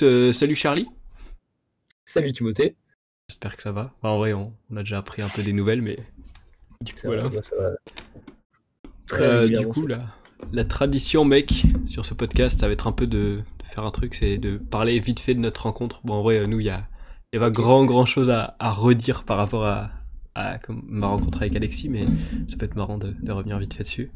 Euh, salut Charlie. Salut Timothée. J'espère que ça va. Enfin, en vrai, on, on a déjà appris un peu des nouvelles, mais du coup, Ça voilà. va, moi, ça va. Très Euh, du coup, la, la tradition, mec, sur ce podcast, ça va être un peu de, de faire un truc, c'est de parler vite fait de notre rencontre. Bon, en vrai, nous, il y a, il y a pas grand, grand chose à, à redire par rapport à, à comme ma rencontre avec Alexis, mais ça peut être marrant de, de revenir vite fait dessus.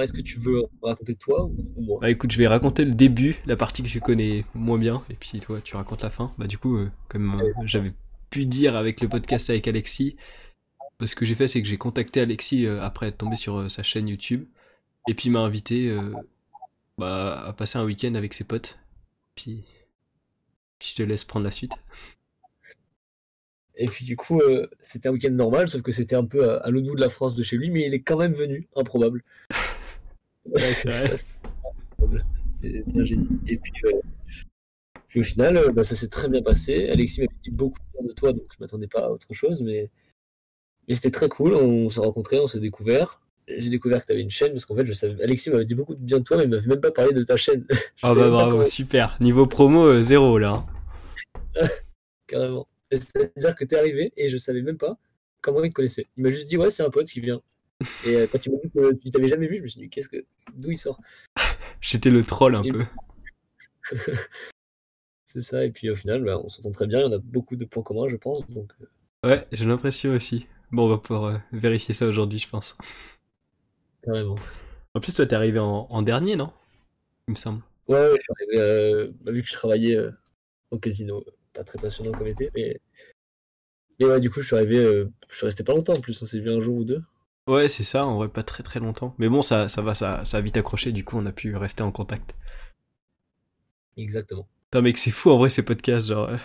Est-ce que tu veux raconter toi ou moi? Bah écoute, je vais raconter le début, la partie que je connais moins bien, et puis toi, tu racontes la fin. Bah du coup, euh, comme euh, j'avais pu dire avec le podcast avec Alexis, bah, ce que j'ai fait, c'est que j'ai contacté Alexis euh, après être tombé sur sa chaîne YouTube, et puis il m'a invité bah, à passer un week-end avec ses potes. Puis, puis je te laisse prendre la suite. Et puis du coup, euh, c'était un week-end normal, sauf que c'était un peu à, à l'autre bout de la France de chez lui, mais il est quand même venu, improbable. Ouais, c'est vrai. c'est un génie. Et puis, euh, puis au final, euh, bah, ça s'est très bien passé. Alexis m'avait dit beaucoup bien de toi, donc je m'attendais pas à autre chose, mais, mais c'était très cool. On s'est rencontrés, on s'est découvert. J'ai découvert que tu avais une chaîne, parce qu'en fait, je savais, Alexis m'avait dit beaucoup de bien de toi, mais il m'avait même pas parlé de ta chaîne. Ah savais bah bravo, comment- super. Niveau promo, euh, zéro là. Carrément. C'est-à-dire que t'es arrivé et je savais même pas comment il te connaissait. Il m'a juste dit ouais c'est un pote qui vient. Et euh, quand il m'a dit que tu t'avais jamais vu, je me suis dit qu'est-ce que d'où il sort? J'étais le troll un Et- peu. C'est ça. Et puis au final bah, on s'entend très bien. On a beaucoup de points communs je pense. Donc euh, Ouais, j'ai l'impression aussi. Bon, on va pouvoir euh, vérifier ça aujourd'hui, je pense. carrément. En plus, toi, t'es arrivé en, en dernier, non? Il me semble. Ouais, ouais, je suis arrivé, euh, bah, vu que je travaillais au casino, pas très passionnant comme été, mais mais ouais du coup je suis arrivé, euh, je suis resté pas longtemps en plus. On s'est vu un jour ou deux. Ouais, c'est ça, en vrai, pas très très longtemps. Mais bon, ça, ça va, ça, ça a vite accroché, du coup, on a pu rester en contact. Exactement. Putain, mec, c'est fou en vrai ces podcasts. Genre, euh,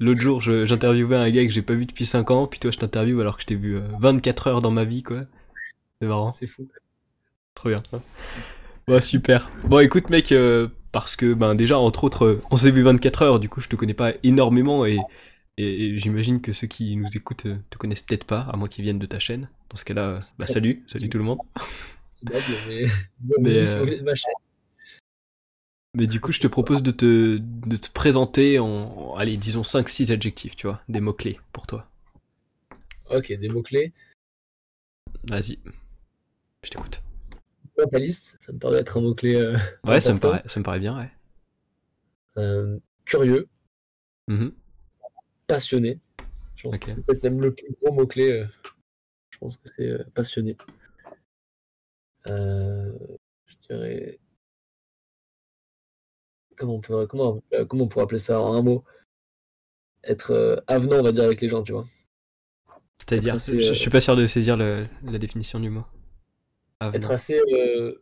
l'autre jour, je- j'interviewais un gars que j'ai pas vu depuis 5 ans, puis toi, je t'interviewe alors que je t'ai vu euh, 24 heures dans ma vie, quoi. C'est marrant, C'est fou. trop bien. Ouais, super. Bon, écoute, mec, euh, parce que, ben, déjà, entre autres, euh, on s'est vu 24 heures, du coup, je te connais pas énormément et, j'imagine que ceux qui nous écoutent euh, te connaissent peut-être pas, à moins qu'ils viennent de ta chaîne. Dans ce cas-là, euh, bah, salut, salut tout le monde. Mais, euh, du coup, je te propose de te, de te présenter en, allez, disons 5-6 adjectifs, tu vois, des mots-clés pour toi. Ok, des mots clés. Vas-y, je t'écoute. Mentaliste, ça me paraît être un mot-clé euh, Ouais, ça me, paraît, ça me paraît bien, ouais. Euh, curieux, Mhm. passionné. Je pense que c'est peut-être même le plus gros mot-clé. euh, je pense que c'est passionné. Je dirais. Comment on, peut, comment, comment on pourrait appeler ça en un mot? Être avenant, on va dire, avec les gens, tu vois. C'est-à-dire, je, je suis pas sûr de saisir le- la définition du mot. Ah, Être assez. euh,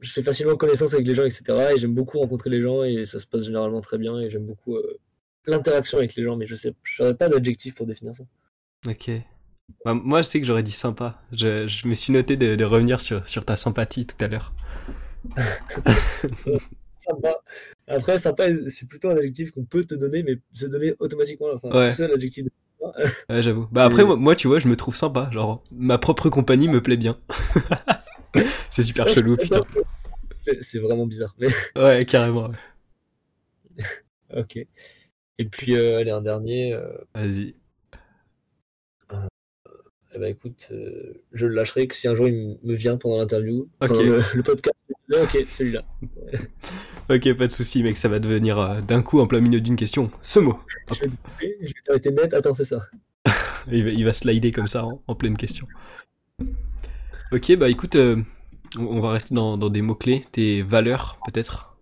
je fais facilement connaissance avec les gens, etc. Et j'aime beaucoup rencontrer les gens et ça se passe généralement très bien. Et j'aime beaucoup euh, l'interaction avec les gens, mais je sais, je n'aurais pas d'adjectif pour définir ça. Ok. Bah, moi, je sais que j'aurais dit sympa. Je, je me suis noté de, de revenir sur, sur ta sympathie tout à l'heure. Sympa. Après, sympa, c'est plutôt un adjectif qu'on peut te donner, mais se donner automatiquement. Enfin, Ouais. tout seul, l'adjectif. de- Ouais, j'avoue. Bah après, moi, moi, tu vois, je me trouve sympa. Genre, ma propre compagnie me plaît bien. c'est super Ouais, chelou, putain. C'est c'est vraiment bizarre. Mais Ouais, carrément. ouais. ok. Et puis, euh, allez, un dernier. euh, Vas-y. eh ben, écoute, euh, je le lâcherai que si un jour il me vient pendant l'interview, Ok. pendant le, le podcast. ok, celui-là. Ok, pas de souci, mec, ça va devenir euh, d'un coup en plein milieu d'une question. Ce mot. Je vais je t'arrêter net. Attends, c'est ça. Il va, il va slider comme ça en, en pleine question. Ok, bah écoute, euh, on, on va rester dans, dans des mots-clés. Tes valeurs, peut-être?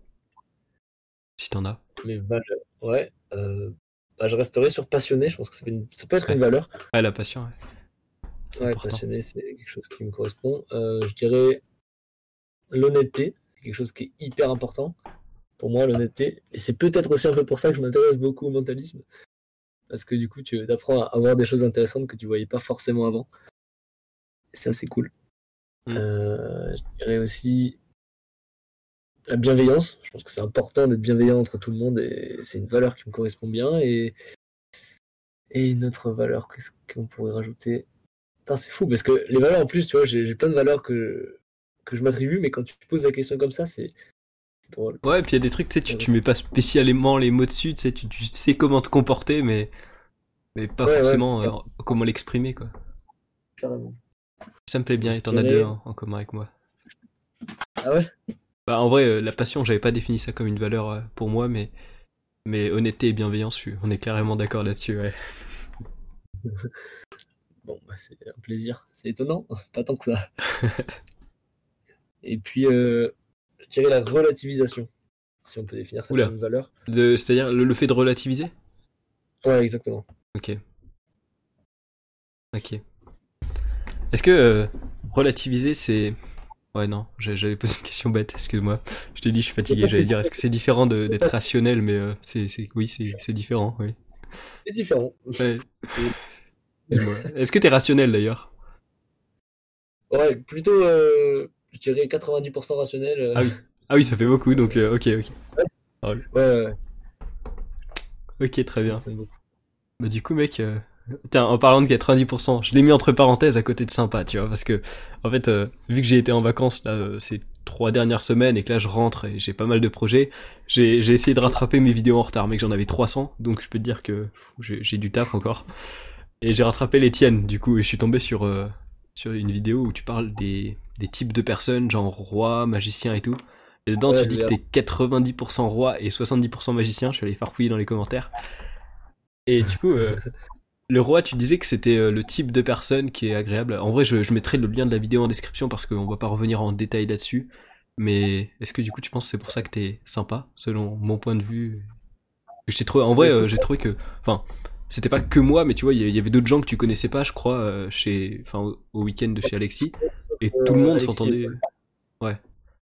Si t'en as. Mes valeurs. Ouais. euh, bah, je resterai sur passionné. Je pense que ça, fait une- ça peut être Ouais. une valeur. Ah, la passion, ouais. Ouais, passionné, c'est quelque chose qui me correspond. Je dirais l'honnêteté, c'est quelque chose qui est hyper important pour moi, l'honnêteté. Et c'est peut-être aussi un peu pour ça que je m'intéresse beaucoup au mentalisme. Parce que du coup, tu apprends à avoir des choses intéressantes que tu voyais pas forcément avant. Et ça, c'est cool. Mm. Euh, je dirais aussi la bienveillance. Je pense que c'est important d'être bienveillant entre tout le monde et c'est une valeur qui me correspond bien. Et, et une autre valeur, qu'est-ce qu'on pourrait rajouter? Putain, c'est fou parce que les valeurs en plus, tu vois, j'ai plein de valeurs que, que je m'attribue, mais quand tu te poses la question comme ça, c'est C'est drôle. Ouais, et puis il y a des trucs, tu sais, tu, tu mets pas spécialement les mots dessus, tu sais, tu, tu sais comment te comporter, mais, mais pas Ouais, ouais, forcément euh, comment l'exprimer, quoi. Carrément. Ça me plaît bien, et t'en as deux hein, en commun avec moi. Ah ouais? Bah, en vrai, euh, la passion, j'avais pas défini ça comme une valeur euh, pour moi, mais, mais honnêteté et bienveillance, on est carrément d'accord là-dessus, ouais. Bon, bah, c'est un plaisir. C'est étonnant, pas tant que ça. Et puis, euh, je dirais la relativisation, si on peut définir ça Oula. comme une valeur. C'est-à-dire le, le fait de relativiser? Ouais, exactement. Ok. Ok. Est-ce que euh, relativiser, c'est... Ouais, non, j'avais posé une question bête, excuse-moi. Je t'ai dit, je suis fatigué, j'allais dire, est-ce que c'est différent de- d'être rationnel, mais euh, c'est, c'est- oui, c'est c'est différent, oui. C'est différent. Ouais. Est-ce que t'es rationnel d'ailleurs? Ouais, plutôt, euh, je dirais 90% rationnel. euh, Ah oui. Ah oui, ça fait beaucoup, donc euh, ok, ok. ouais, ouais, Ok, très bien. Bah du coup, mec, euh, tiens, en parlant de 90%, je l'ai mis entre parenthèses à côté de sympa, tu vois, parce que, en fait, euh, vu que j'ai été en vacances là, euh, ces trois dernières semaines et que là je rentre et j'ai pas mal de projets, j'ai essayé de rattraper mes vidéos en retard, mec, j'en avais 300, donc je peux te dire que j'ai du taf encore. Et j'ai rattrapé les tiennes, du coup, et je suis tombé sur, euh, sur une vidéo où tu parles des, des types de personnes, genre roi, magicien et tout. Et dedans, Ouais, tu dis que j'ai t'es 90% roi et 70% magicien. Je suis allé farfouiller dans les commentaires. Et du coup, euh, le roi, tu disais que c'était euh, le type de personne qui est agréable. En vrai, je, je mettrai le lien de la vidéo en description parce qu'on va pas revenir en détail là-dessus. Mais est-ce que du coup, tu penses que c'est pour ça que t'es sympa, selon mon point de vue? Je t'ai trouvé, en vrai, euh, j'ai trouvé que, enfin, c'était pas que moi, mais tu vois, il y, avait d'autres gens que tu connaissais pas, je crois, euh, chez, enfin, au, week-end de chez Alexis, et tout le Euh, monde s'entendait, ouais,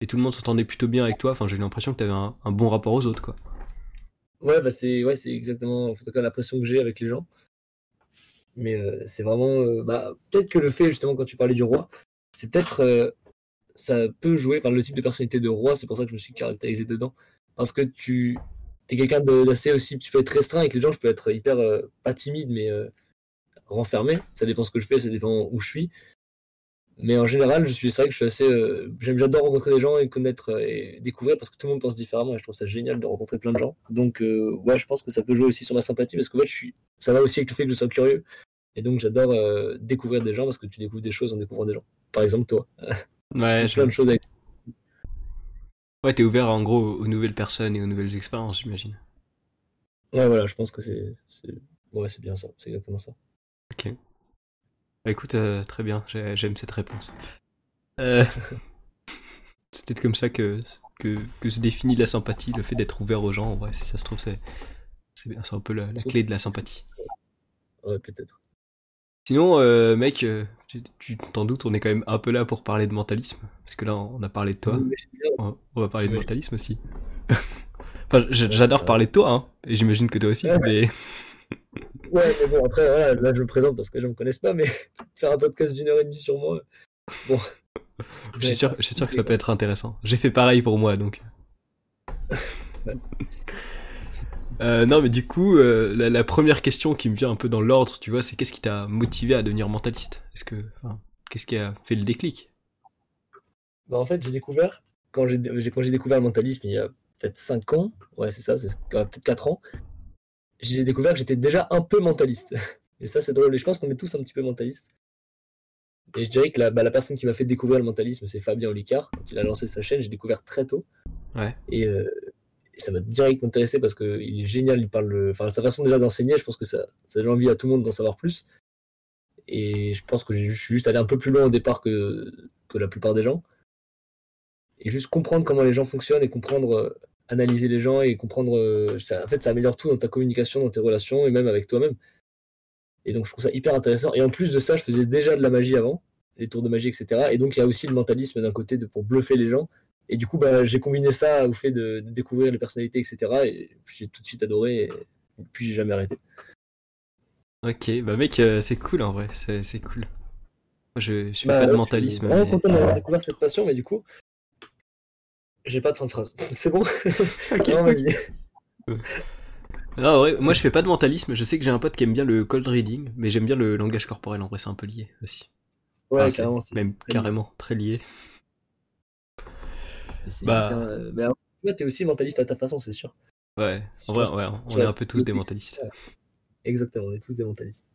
et tout le monde s'entendait plutôt bien avec toi. Enfin, j'ai eu l'impression que t'avais un, un bon rapport aux autres, quoi. Ouais, bah c'est ouais, c'est exactement en tout cas l'impression que j'ai avec les gens. Mais euh, c'est vraiment euh, bah, peut-être que le fait justement quand tu parlais du roi, c'est peut-être euh, ça peut jouer par le type de personnalité de roi, c'est pour ça que je me suis caractérisé dedans parce que tu es quelqu'un de- d'assez aussi tu peux être restreint avec les gens, je peux être hyper euh, pas timide mais euh, renfermé, ça dépend ce que je fais, ça dépend où je suis. Mais en général, je suis c'est vrai que je suis assez euh, j'aime j'adore rencontrer des gens et connaître et découvrir parce que tout le monde pense différemment et je trouve ça génial de rencontrer plein de gens. Donc ouais, je pense que ça peut jouer aussi sur ma sympathie parce que ouais, je suis ça va aussi avec le fait que je sois curieux et donc j'adore découvrir des gens parce que tu découvres des choses en découvrant des gens. Par exemple toi, Ouais, je- plein de choses avec ouais, t'es ouvert en gros aux nouvelles personnes et aux nouvelles expériences, j'imagine. Ouais, voilà, je pense que c'est ouais, c'est bien ça, c'est exactement ça. Ok. Bah, écoute, euh, très bien, j'ai- j'aime cette réponse. Euh, c'est peut-être comme ça que, que, que se définit la sympathie, le fait d'être ouvert aux gens. En vrai, si ça se trouve, c'est un peu la, la clé de la sympathie. Ouais, peut-être. Sinon, euh, mec, euh, tu t'en doutes, on est quand même un peu là pour parler de mentalisme. Parce que là, on a parlé de toi. On on va parler de mentalisme aussi. enfin, j'adore parler de toi, hein. Et j'imagine que toi aussi, Ouais. mais. Ouais, mais bon, après, voilà, là, je me présente parce que les gens me connaissent pas, mais faire un podcast d'une heure et demie sur moi, bon. Je suis sûr, je suis sûr que ça peut être intéressant. J'ai fait pareil pour moi, donc. Euh, non, mais du coup, euh, la, la première question qui me vient un peu dans l'ordre, tu vois, c'est qu'est-ce qui t'a motivé à devenir mentaliste? Est-ce que, enfin, qu'est-ce qui a fait le déclic? Bah, en fait, j'ai découvert, quand j'ai j'ai- quand j'ai découvert le mentalisme il y a peut-être 5 ans, ouais, c'est ça, c'est euh, peut-être 4 ans, j'ai découvert que j'étais déjà un peu mentaliste. Et ça, c'est drôle. Et je pense qu'on est tous un petit peu mentalistes. Et je dirais que la, bah, la personne qui m'a fait découvrir le mentalisme, c'est Fabien Olicard. Quand il a lancé sa chaîne, j'ai découvert très tôt. Ouais. Et, euh, et ça m'a direct intéressé parce qu'il est génial. Il parle, enfin, sa façon déjà d'enseigner, je pense que ça, ça donne envie à tout le monde d'en savoir plus. Et je pense que je suis juste allé un peu plus loin au départ que, la plupart des gens. Et juste comprendre comment les gens fonctionnent et comprendre, euh, analyser les gens et comprendre. euh, en fait, ça améliore tout dans ta communication, dans tes relations et même avec toi-même. Et donc, je trouve ça hyper intéressant. Et en plus de ça, je faisais déjà de la magie avant, des tours de magie, etc. Et donc, il y a aussi le mentalisme d'un côté pour bluffer les gens. Et du coup, bah, j'ai combiné ça au fait de, de découvrir les personnalités, etc. Et j'ai tout de suite adoré. Et puis, j'ai jamais arrêté. Ok, bah mec, euh, c'est cool en vrai, c'est cool. Moi, je, je fais Bah, pas de mentalisme. Je suis vraiment content d'avoir découvert cette passion, mais du coup, j'ai pas de fin de phrase. C'est bon? Non, vas-y. Non, en vrai, moi je fais pas de mentalisme, je sais que j'ai un pote qui aime bien le cold reading, mais j'aime bien le langage corporel, en vrai c'est un peu lié aussi. Ouais, Enfin, carrément. Même carrément très lié. Bah. hyper, euh, mais t'es aussi mentaliste à ta façon, c'est sûr. Ouais, en vrai, ouais, on est un peu tous des mentalistes. Exactement, on est tous des mentalistes.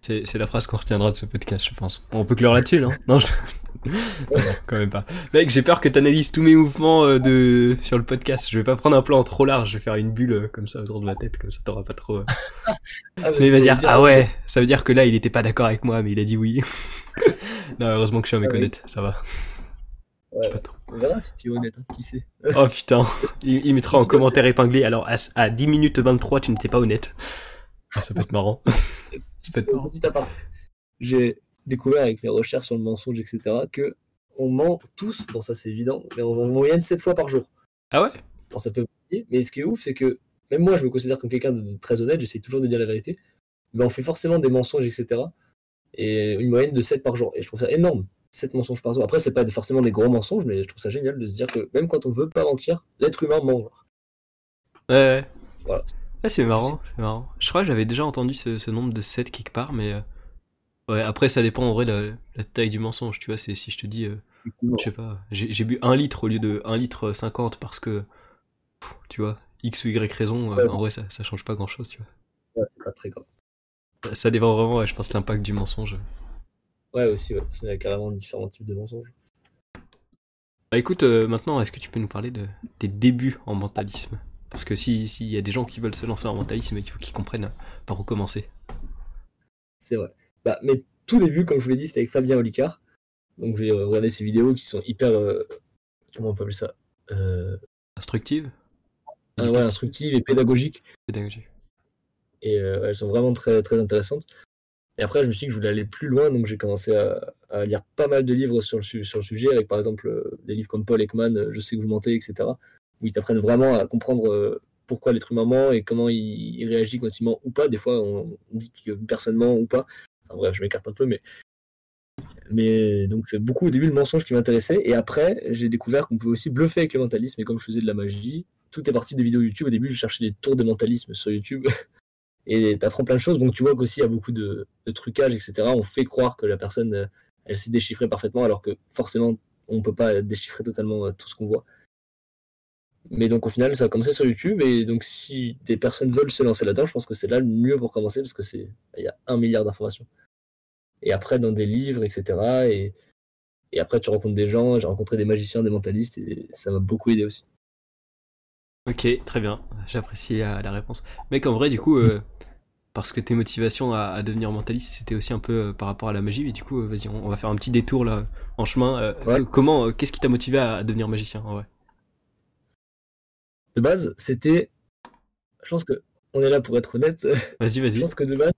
C'est la phrase qu'on retiendra de ce podcast, je pense. On peut clore là-dessus, non Non, je... non, quand même pas. Mec, j'ai peur que tu analyses tous mes mouvements euh, de sur le podcast. Je vais pas prendre un plan trop large, je vais faire une bulle euh, comme ça autour de ma tête, comme ça t'auras pas trop. Euh... ah, il va dire ah ouais, ça veut dire que là il était pas d'accord avec moi, mais il a dit oui. non, heureusement que je suis un mec honnête, ça va. Ouais, on verra si tu es honnête, hein, qui sait. oh putain, il, il mettra en commentaire épinglé. Alors à, à 10 minutes 23, tu n'étais pas honnête. Ah, ça peut être marrant. ça peut être marrant. J'ai découvert avec mes recherches sur le mensonge, etc., que on ment tous, bon ça c'est évident, mais en moyenne 7 fois par jour. Ah ouais? Bon, ça peut mais ce qui est ouf, c'est que même moi je me considère comme quelqu'un de très honnête, j'essaie toujours de dire la vérité, mais on fait forcément des mensonges, etc. Et une moyenne de 7 par jour. Et je trouve ça énorme, 7 mensonges par jour. Après, c'est pas forcément des gros mensonges, mais je trouve ça génial de se dire que même quand on veut pas mentir, l'être humain ment. Ouais, ouais. Voilà. Ah, c'est marrant, c'est marrant. Je crois que j'avais déjà entendu ce, nombre de 7 quelque part, mais. Euh, ouais, après, ça dépend en vrai de la, taille du mensonge, tu vois. C'est si je te dis, euh, je sais pas, j'ai bu 1 litre au lieu de 1 litre 50 parce que, tu vois, X ou Y raison, euh, en vrai, ça, ça change pas grand chose, tu vois. Ouais, c'est pas très grave. Ça dépend vraiment, je pense, l'impact du mensonge. Ouais, aussi, ouais. Il y a carrément différents types de mensonges. Bah écoute, maintenant, est-ce que tu peux nous parler de tes débuts en mentalisme? Parce que s'il si y a des gens qui veulent se lancer en mentalisme, il faut qu'ils comprennent par où commencer. C'est vrai. Bah, mais tout début, comme je vous l'ai dit, c'était avec Fabien Olicard. Donc j'ai regardé ses vidéos qui sont hyper. Euh, comment on peut appeler ça? Euh... Instructives? Ah, Ouais, instructives et pédagogiques. Pédagogiques. Et euh, elles sont vraiment très, très intéressantes. Et après, je me suis dit que je voulais aller plus loin, donc j'ai commencé à, lire pas mal de livres sur le, sujet, avec par exemple euh, des livres comme Paul Ekman, Je sais que vous mentez, etc où ils t'apprennent vraiment à comprendre euh, pourquoi l'être humain ment et comment il, réagit quand ment ou pas. Des fois, on dit que personne ment ou pas. Enfin, bref, je m'écarte un peu, mais mais donc c'est beaucoup au début le mensonge qui m'intéressait et après j'ai découvert qu'on pouvait aussi bluffer avec le mentalisme et comme je faisais de la magie, tout est parti de vidéos YouTube. Au début je cherchais des tours de mentalisme sur YouTube et t'apprends plein de choses. Donc tu vois qu'aussi il y a beaucoup de, de, etc. On fait croire que la personne euh, elle sait déchiffrer parfaitement alors que forcément on peut pas déchiffrer totalement euh, tout ce qu'on voit. Mais donc au final, ça a commencé sur YouTube et donc si des personnes veulent se lancer là-dedans, je pense que c'est là le mieux pour commencer parce que c'est il y a un milliard d'informations. Et après dans des livres, etc. Et, et après tu rencontres des gens, j'ai rencontré des magiciens, des mentalistes et ça m'a beaucoup aidé aussi. Ok, très bien, j'apprécie la, réponse. Mec, en vrai, du coup, euh, parce que tes motivations à, devenir mentaliste, c'était aussi un peu euh, par rapport à la magie, mais du coup, euh, vas-y, on, va faire un petit détour là en chemin. Comment, qu'est-ce qui t'a motivé à, à devenir magicien en vrai? De base, c'était. Je pense que on est là pour être honnête. Vas-y, vas-y. Je pense que de base,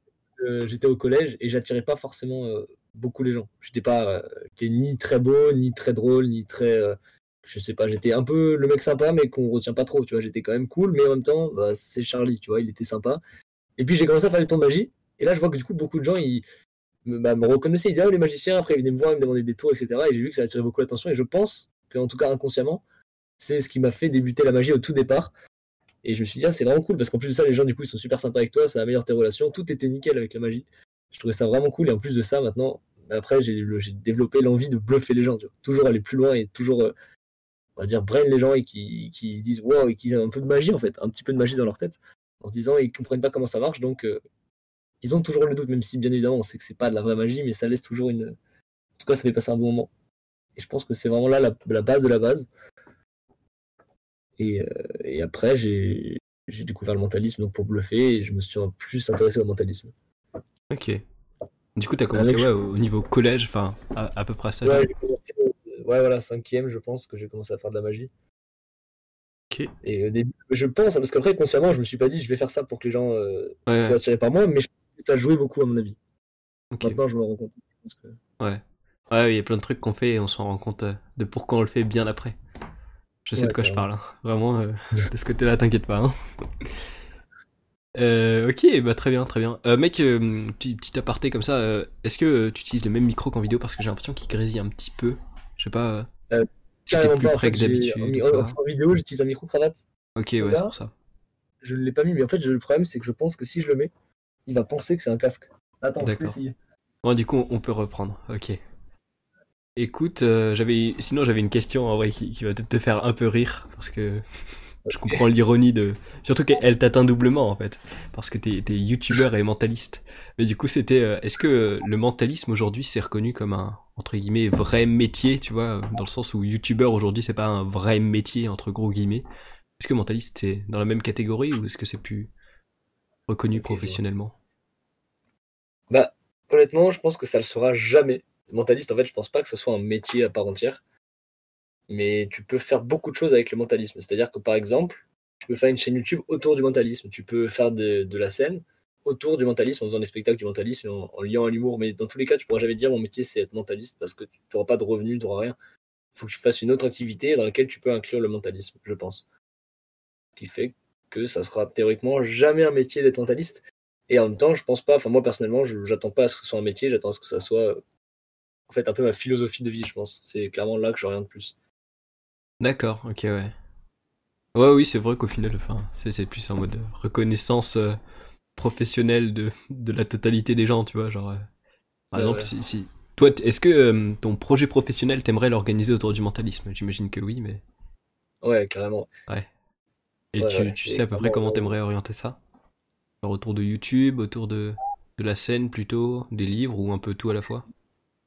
j'étais au collège et j'attirais pas forcément beaucoup les gens. J'étais pas ni très beau, ni très drôle, ni très. Je sais pas, j'étais un peu le mec sympa, mais qu'on retient pas trop, tu vois. J'étais quand même cool, mais en même temps, bah, c'est Charlie, tu vois, il était sympa. Et puis j'ai commencé à faire des tours de magie. Et là, je vois que du coup, beaucoup de gens, ils me, bah, reconnaissaient, ils disaient, ah, les magiciens, après ils venaient me voir, ils me demandaient des tours, etc. Et j'ai vu que ça attirait beaucoup l'attention. Et je pense qu'en tout cas, inconsciemment, c'est ce qui m'a fait débuter la magie au tout départ. Et je me suis dit, ah, c'est vraiment cool parce qu'en plus de ça, les gens, du coup, ils sont super sympas avec toi, ça améliore tes relations, tout était nickel avec la magie. Je trouvais ça vraiment cool. Et en plus de ça, maintenant, après, j'ai développé l'envie de bluffer les gens, toujours aller plus loin et toujours, euh, on va dire, brain les gens et qui, qui disent, wow, et qui ont un peu de magie en fait, un petit peu de magie dans leur tête, en se disant, ils comprennent pas comment ça marche, donc euh, ils ont toujours le doute, même si bien évidemment, on sait que c'est pas de la vraie magie, mais ça laisse toujours une. En tout cas, ça fait passer un bon moment. Et je pense que c'est vraiment là la base de la base. Euh, et, après, j'ai découvert le mentalisme donc pour bluffer et je me suis plus intéressé au mentalisme. Ok. Du coup, tu as commencé ouais, au niveau collège, enfin, à, peu près ça. Ouais, commencé, ouais, voilà, cinquième, je pense que j'ai commencé à faire de la magie. Ok. Et au début, je pense, parce qu'après, consciemment, je me suis pas dit, je vais faire ça pour que les gens euh, soient attirés par moi, mais ça jouait beaucoup, à mon avis. Maintenant, je me rends compte. Ouais. Ouais, il y a plein de trucs qu'on fait et on s'en rend compte euh, de pourquoi on le fait bien après. Je sais de quoi je parle. Hein. Vraiment, euh, de ce côté-là, t'inquiète pas. Hein. Euh, ok, bah très bien, très bien. Euh, mec, petit, petit, aparté comme ça, est-ce que tu utilises le même micro qu'en vidéo parce que j'ai l'impression qu'il grésille un petit peu? Je sais pas. si t'es plus près que d'habitude. En, vidéo, j'utilise un micro cravate. Ok, ouais, c'est pour ça. Je ne l'ai pas mis, mais en fait, le problème, c'est que je pense que si je le mets, il va penser que c'est un casque. Attends, je vais essayer. Bon, du coup, on peut reprendre. Ok. Écoute, euh, j'avais, sinon j'avais une question en vrai qui, qui va peut-être te faire un peu rire parce que je comprends l'ironie de, surtout qu'elle t'atteint doublement en fait parce que t'es, t'es youtubeur et mentaliste. Mais du coup, c'était, euh, est-ce que euh, le mentalisme aujourd'hui c'est reconnu comme un entre guillemets vrai métier, tu vois, dans le sens où youtubeur aujourd'hui c'est pas un vrai métier entre gros guillemets? Est-ce que mentaliste c'est dans la même catégorie ou est-ce que c'est plus reconnu professionnellement? Bah, honnêtement, je pense que ça le sera jamais. Mentaliste, en fait, je pense pas que ce soit un métier à part entière. Mais tu peux faire beaucoup de choses avec le mentalisme. C'est-à-dire que par exemple, tu peux faire une chaîne YouTube autour du mentalisme. Tu peux faire de, la scène autour du mentalisme en faisant des spectacles du mentalisme, en, en liant à l'humour. Mais dans tous les cas, tu pourras jamais dire mon métier c'est être mentaliste parce que tu n'auras pas de revenus, tu n'auras rien. Il faut que tu fasses une autre activité dans laquelle tu peux inclure le mentalisme, je pense. Ce qui fait que ça sera théoriquement jamais un métier d'être mentaliste. Et en même temps, je pense pas, enfin moi personnellement, je j'attends pas à ce que ce soit un métier, j'attends à ce que ça soit en fait un peu ma philosophie de vie, je pense. C'est clairement là que je de plus. D'accord, ok, ouais. Ouais, oui, c'est vrai qu'au final, enfin, c'est, plus en mode reconnaissance euh, professionnelle de, de la totalité des gens, tu vois, genre. euh, par exemple, ouais. si, si. Toi, est-ce que euh, ton projet professionnel, t'aimerais l'organiser autour du mentalisme? J'imagine que oui, mais. Ouais, carrément. Ouais. Et Ouais, tu, ouais, tu c'est sais à peu près comment t'aimerais orienter ça? Genre autour de YouTube, autour de, de la scène plutôt, des livres ou un peu tout à la fois?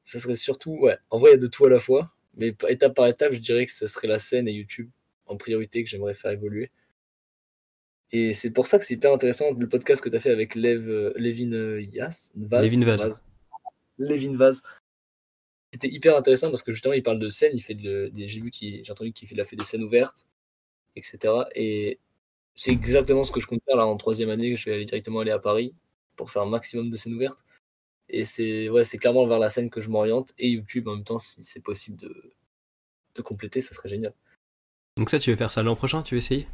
Ça serait surtout, ouais, en vrai, il y a de tout à la fois. Mais étape par étape, je dirais que ce serait la scène et YouTube en priorité que j'aimerais faire évoluer. Et c'est pour ça que c'est hyper intéressant le podcast que tu as fait avec Lev, euh, Levin euh, Yas, Vaz, Levin Vaz. Levin Vaz. C'était hyper intéressant parce que justement, il parle de scène, il fait de, des, j'ai vu qu'il, j'ai entendu qu'il fait, il a fait des scènes ouvertes, etc. Et c'est exactement ce que je compte faire là en troisième année, je vais aller directement aller à Paris pour faire un maximum de scènes ouvertes. Et c'est ouais, c'est clairement vers la scène que je m'oriente et YouTube en même temps, si c'est possible de, de compléter, ça serait génial. Donc ça, tu veux faire ça l'an prochain Tu veux essayer?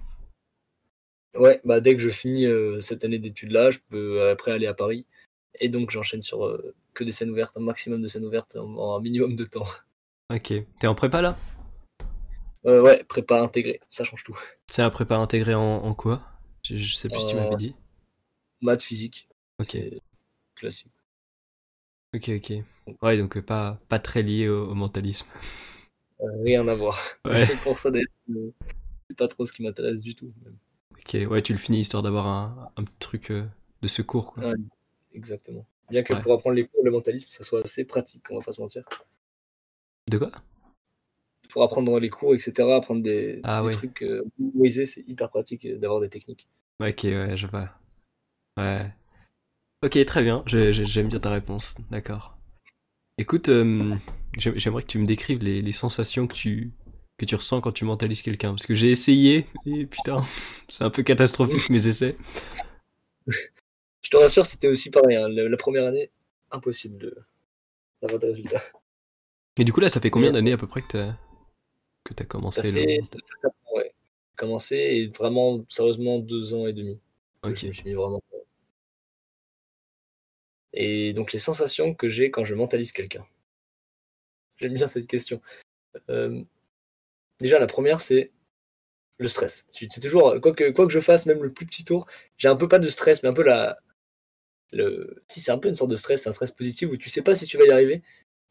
Ouais, bah dès que je finis euh, cette année d'études là, je peux euh, après aller à Paris et donc j'enchaîne sur euh, que des scènes ouvertes, un maximum de scènes ouvertes en, en un minimum de temps. Ok. T'es en prépa là? Euh, ouais, prépa intégrée, ça change tout. C'est un prépa intégré en, en quoi? Je, je sais plus si tu m'avais dit. Maths, physique, Ok. classique. Ok, ok. Ouais, donc euh, pas, pas très lié au, au mentalisme. Euh, rien à voir. Ouais. C'est pour ça d'ailleurs c'est pas trop ce qui m'intéresse du tout. même. Ok, ouais, tu le finis histoire d'avoir un, un truc euh, de secours, quoi. Ouais, exactement. Bien que Ouais. pour apprendre les cours, le mentalisme, ça soit assez pratique, on va pas se mentir. De quoi? Pour apprendre les cours, etc., apprendre des, Ah des ouais. trucs euh, c'est hyper pratique d'avoir des techniques. Ok, ouais, je vois. Ouais. Ok, très bien. J'aime bien ta réponse. D'accord. Écoute, euh, j'ai- j'aimerais que tu me décrives les, les sensations que tu, que tu ressens quand tu mentalises quelqu'un. Parce que j'ai essayé, et putain, c'est un peu catastrophique mes essais. Je te rassure, c'était aussi pareil. hein. La, la première année, impossible de- d'avoir des résultats. Et du coup, là, ça fait combien d'années à peu près que t'as que t'as Ça commencé fait, le... ça fait ans, ouais. J'ai commencé et vraiment, sérieusement, deux ans et demi. Ok. Je me suis mis vraiment. Et donc, les sensations que j'ai quand je mentalise quelqu'un. J'aime bien cette question. Euh, déjà, la première, c'est le stress. Sais toujours, quoi que, quoi que je fasse, même le plus petit tour, j'ai un peu pas de stress, mais un peu la. Le... Si c'est un peu une sorte de stress, c'est un stress positif où tu sais pas si tu vas y arriver.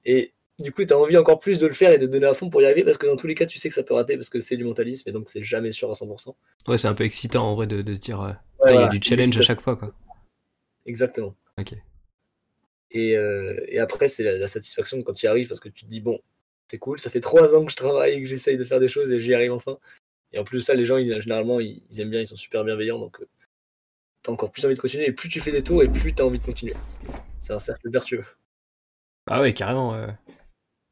Et du coup, tu as envie encore plus de le faire et de donner à fond pour y arriver parce que dans tous les cas, tu sais que ça peut rater parce que c'est du mentalisme et donc c'est jamais sûr à 100%. Ouais, c'est un peu excitant en vrai de, de se dire, euh, Ouais, il y a du challenge à C'est- chaque fois, quoi. Exactement. Ok. Et, euh, et après, c'est la, la satisfaction quand tu y arrives parce que tu te dis, bon, c'est cool, ça fait trois ans que je travaille et que j'essaye de faire des choses et j'y arrive enfin. Et en plus de ça, les gens, ils, généralement, ils, ils aiment bien, ils sont super bienveillants, donc euh, t'as encore plus envie de continuer. Et plus tu fais des tours, et plus t'as envie de continuer. C'est- un cercle vertueux. Ah ouais, carrément.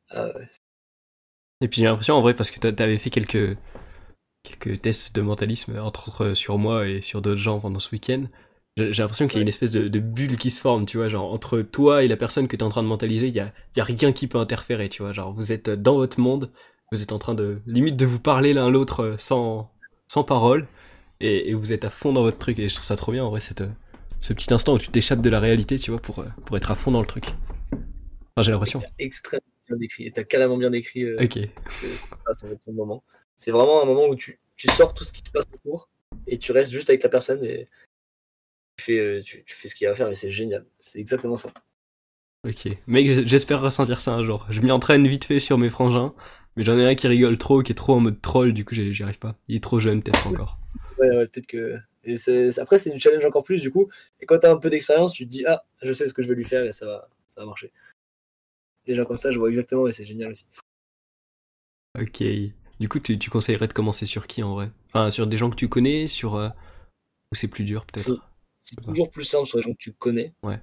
Ah ouais. Et puis j'ai l'impression en vrai parce que t'a- t'avais fait quelques quelques tests de mentalisme entre autres sur moi et sur d'autres gens pendant ce week-end. J'ai l'impression qu'il y a une espèce de, de bulle qui se forme, tu vois, genre entre toi et la personne que t'es en train de mentaliser, il y a, il y a rien qui peut interférer, tu vois, genre vous êtes dans votre monde, vous êtes en train de limite de vous parler l'un l'autre euh, sans sans parole et, et vous êtes à fond dans votre truc et je trouve ça trop bien en vrai cette euh, ce petit instant où tu t'échappes de la réalité, tu vois, pour euh, pour être à fond dans le truc. Enfin, j'ai l'impression. Extrêmement bien décrit. Et t'as carrément bien décrit euh, Ok. ça, va être moment. C'est vraiment un moment où tu, tu sors tout ce qui se passe autour et tu restes juste avec la personne et tu fais, euh, tu, tu fais ce qu'il y a à faire, mais c'est génial. C'est exactement ça. Ok. Mec, j'espère ressentir ça un jour. Je m'y entraîne vite fait sur mes frangins, mais j'en ai un qui rigole trop, qui est trop en mode troll, du coup j'y arrive pas. Il est trop jeune peut-être encore. Ouais, ouais peut-être que. Et après, c'est du challenge encore plus, du coup. Et quand t'as un peu d'expérience, tu te dis, ah, je sais ce que je vais lui faire et ça va, ça va marcher. Les gens comme ça, je vois exactement et c'est génial aussi. Ok. Du coup, tu, tu, conseillerais de commencer sur qui en vrai? Enfin, sur des gens que tu connais, sur. Euh, ou c'est plus dur peut-être? C'est toujours plus simple sur les gens que tu connais. Ouais.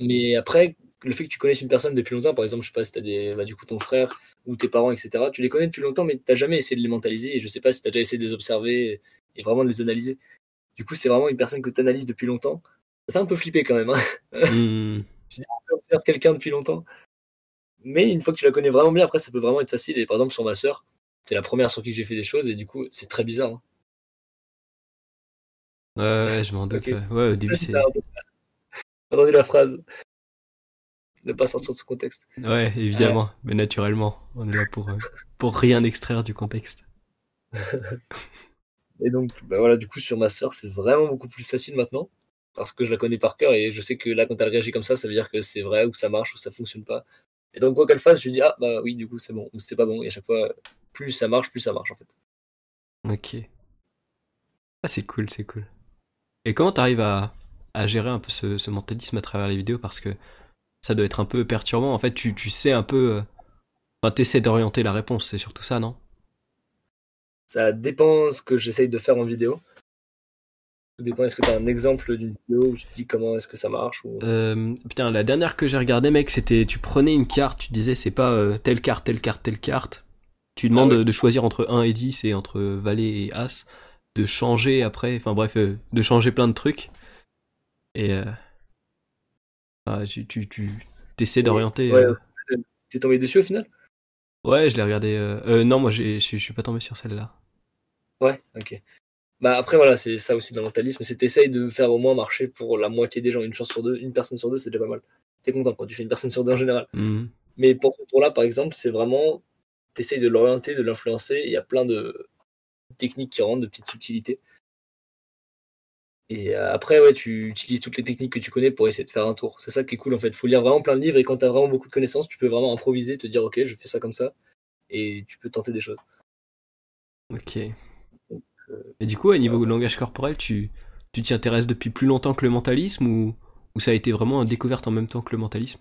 Mais après, le fait que tu connaisses une personne depuis longtemps, par exemple, je sais pas si t'as des, bah, du coup ton frère ou tes parents, etc. Tu les connais depuis longtemps, mais t'as jamais essayé de les mentaliser. Et je sais pas si t'as déjà essayé de les observer et vraiment de les analyser. Du coup, c'est vraiment une personne que tu analyses depuis longtemps. Ça fait un peu flipper quand même. Hein mmh. tu observes quelqu'un depuis longtemps. Mais une fois que tu la connais vraiment bien, après, ça peut vraiment être facile. Et par exemple, sur ma sœur, c'est la première sur qui j'ai fait des choses, et du coup, c'est très bizarre. Hein. Ouais, je m'en doute. Ouais. au début, c'est. entendu la phrase ne pas sortir de ce contexte. Ouais, évidemment, mais naturellement. On est là pour, euh, pour rien extraire du contexte. et donc, bah voilà, du coup, sur ma sœur, c'est vraiment beaucoup plus facile maintenant. Parce que je la connais par cœur et je sais que là, quand elle réagit comme ça, ça veut dire que c'est vrai ou que ça marche ou que ça fonctionne pas. Et donc, quoi qu'elle fasse, je lui dis, ah, bah oui, du coup, c'est bon ou c'était pas bon. Et à chaque fois, plus ça marche, plus ça marche en fait. Ok. Ah, c'est cool, c'est cool. Et comment t'arrives à, à gérer un peu ce, ce mentalisme à travers les vidéos? Parce que ça doit être un peu perturbant. En fait, tu, tu sais un peu. Euh, enfin, t'essaies d'orienter la réponse, c'est surtout ça, non? Ça dépend ce que j'essaye de faire en vidéo. Ça dépend, est-ce que tu as un exemple d'une vidéo où tu te dis comment est-ce que ça marche euh, Putain, la dernière que j'ai regardé, mec, c'était tu prenais une carte, tu disais c'est pas euh, telle carte, telle carte, telle carte. Tu demandes ah de choisir entre 1 et 10 et entre valet et as, de changer après, enfin bref, de changer plein de trucs. Et ah, tu, tu, tu essaies d'orienter. Ouais, euh. T'es tombé dessus au final? Ouais, je l'ai regardé. Euh, euh, non, moi, je suis pas tombé sur celle-là. Ouais, ok. Bah après voilà, c'est ça aussi dans le mentalisme, c'est t'essayes de faire au moins marcher pour la moitié des gens, une chance sur deux, une personne sur deux, c'est déjà pas mal. T'es content quand tu fais une personne sur deux en général. Mmh. Mais pour ce tour-là, par exemple, c'est vraiment t'essayes de l'orienter, de l'influencer. Il y a plein de techniques qui rentrent, de petites subtilités. Et euh, après, ouais, tu utilises toutes les techniques que tu connais pour essayer de faire un tour. C'est ça qui est cool en fait. Faut lire vraiment plein de livres et quand t'as vraiment beaucoup de connaissances, tu peux vraiment improviser, te dire ok, je fais ça comme ça et tu peux tenter des choses. Ok. Euh, et du coup, à niveau langage corporel, tu tu t'y intéresses depuis plus longtemps que le mentalisme ou, ou ça a été vraiment une découverte en même temps que le mentalisme?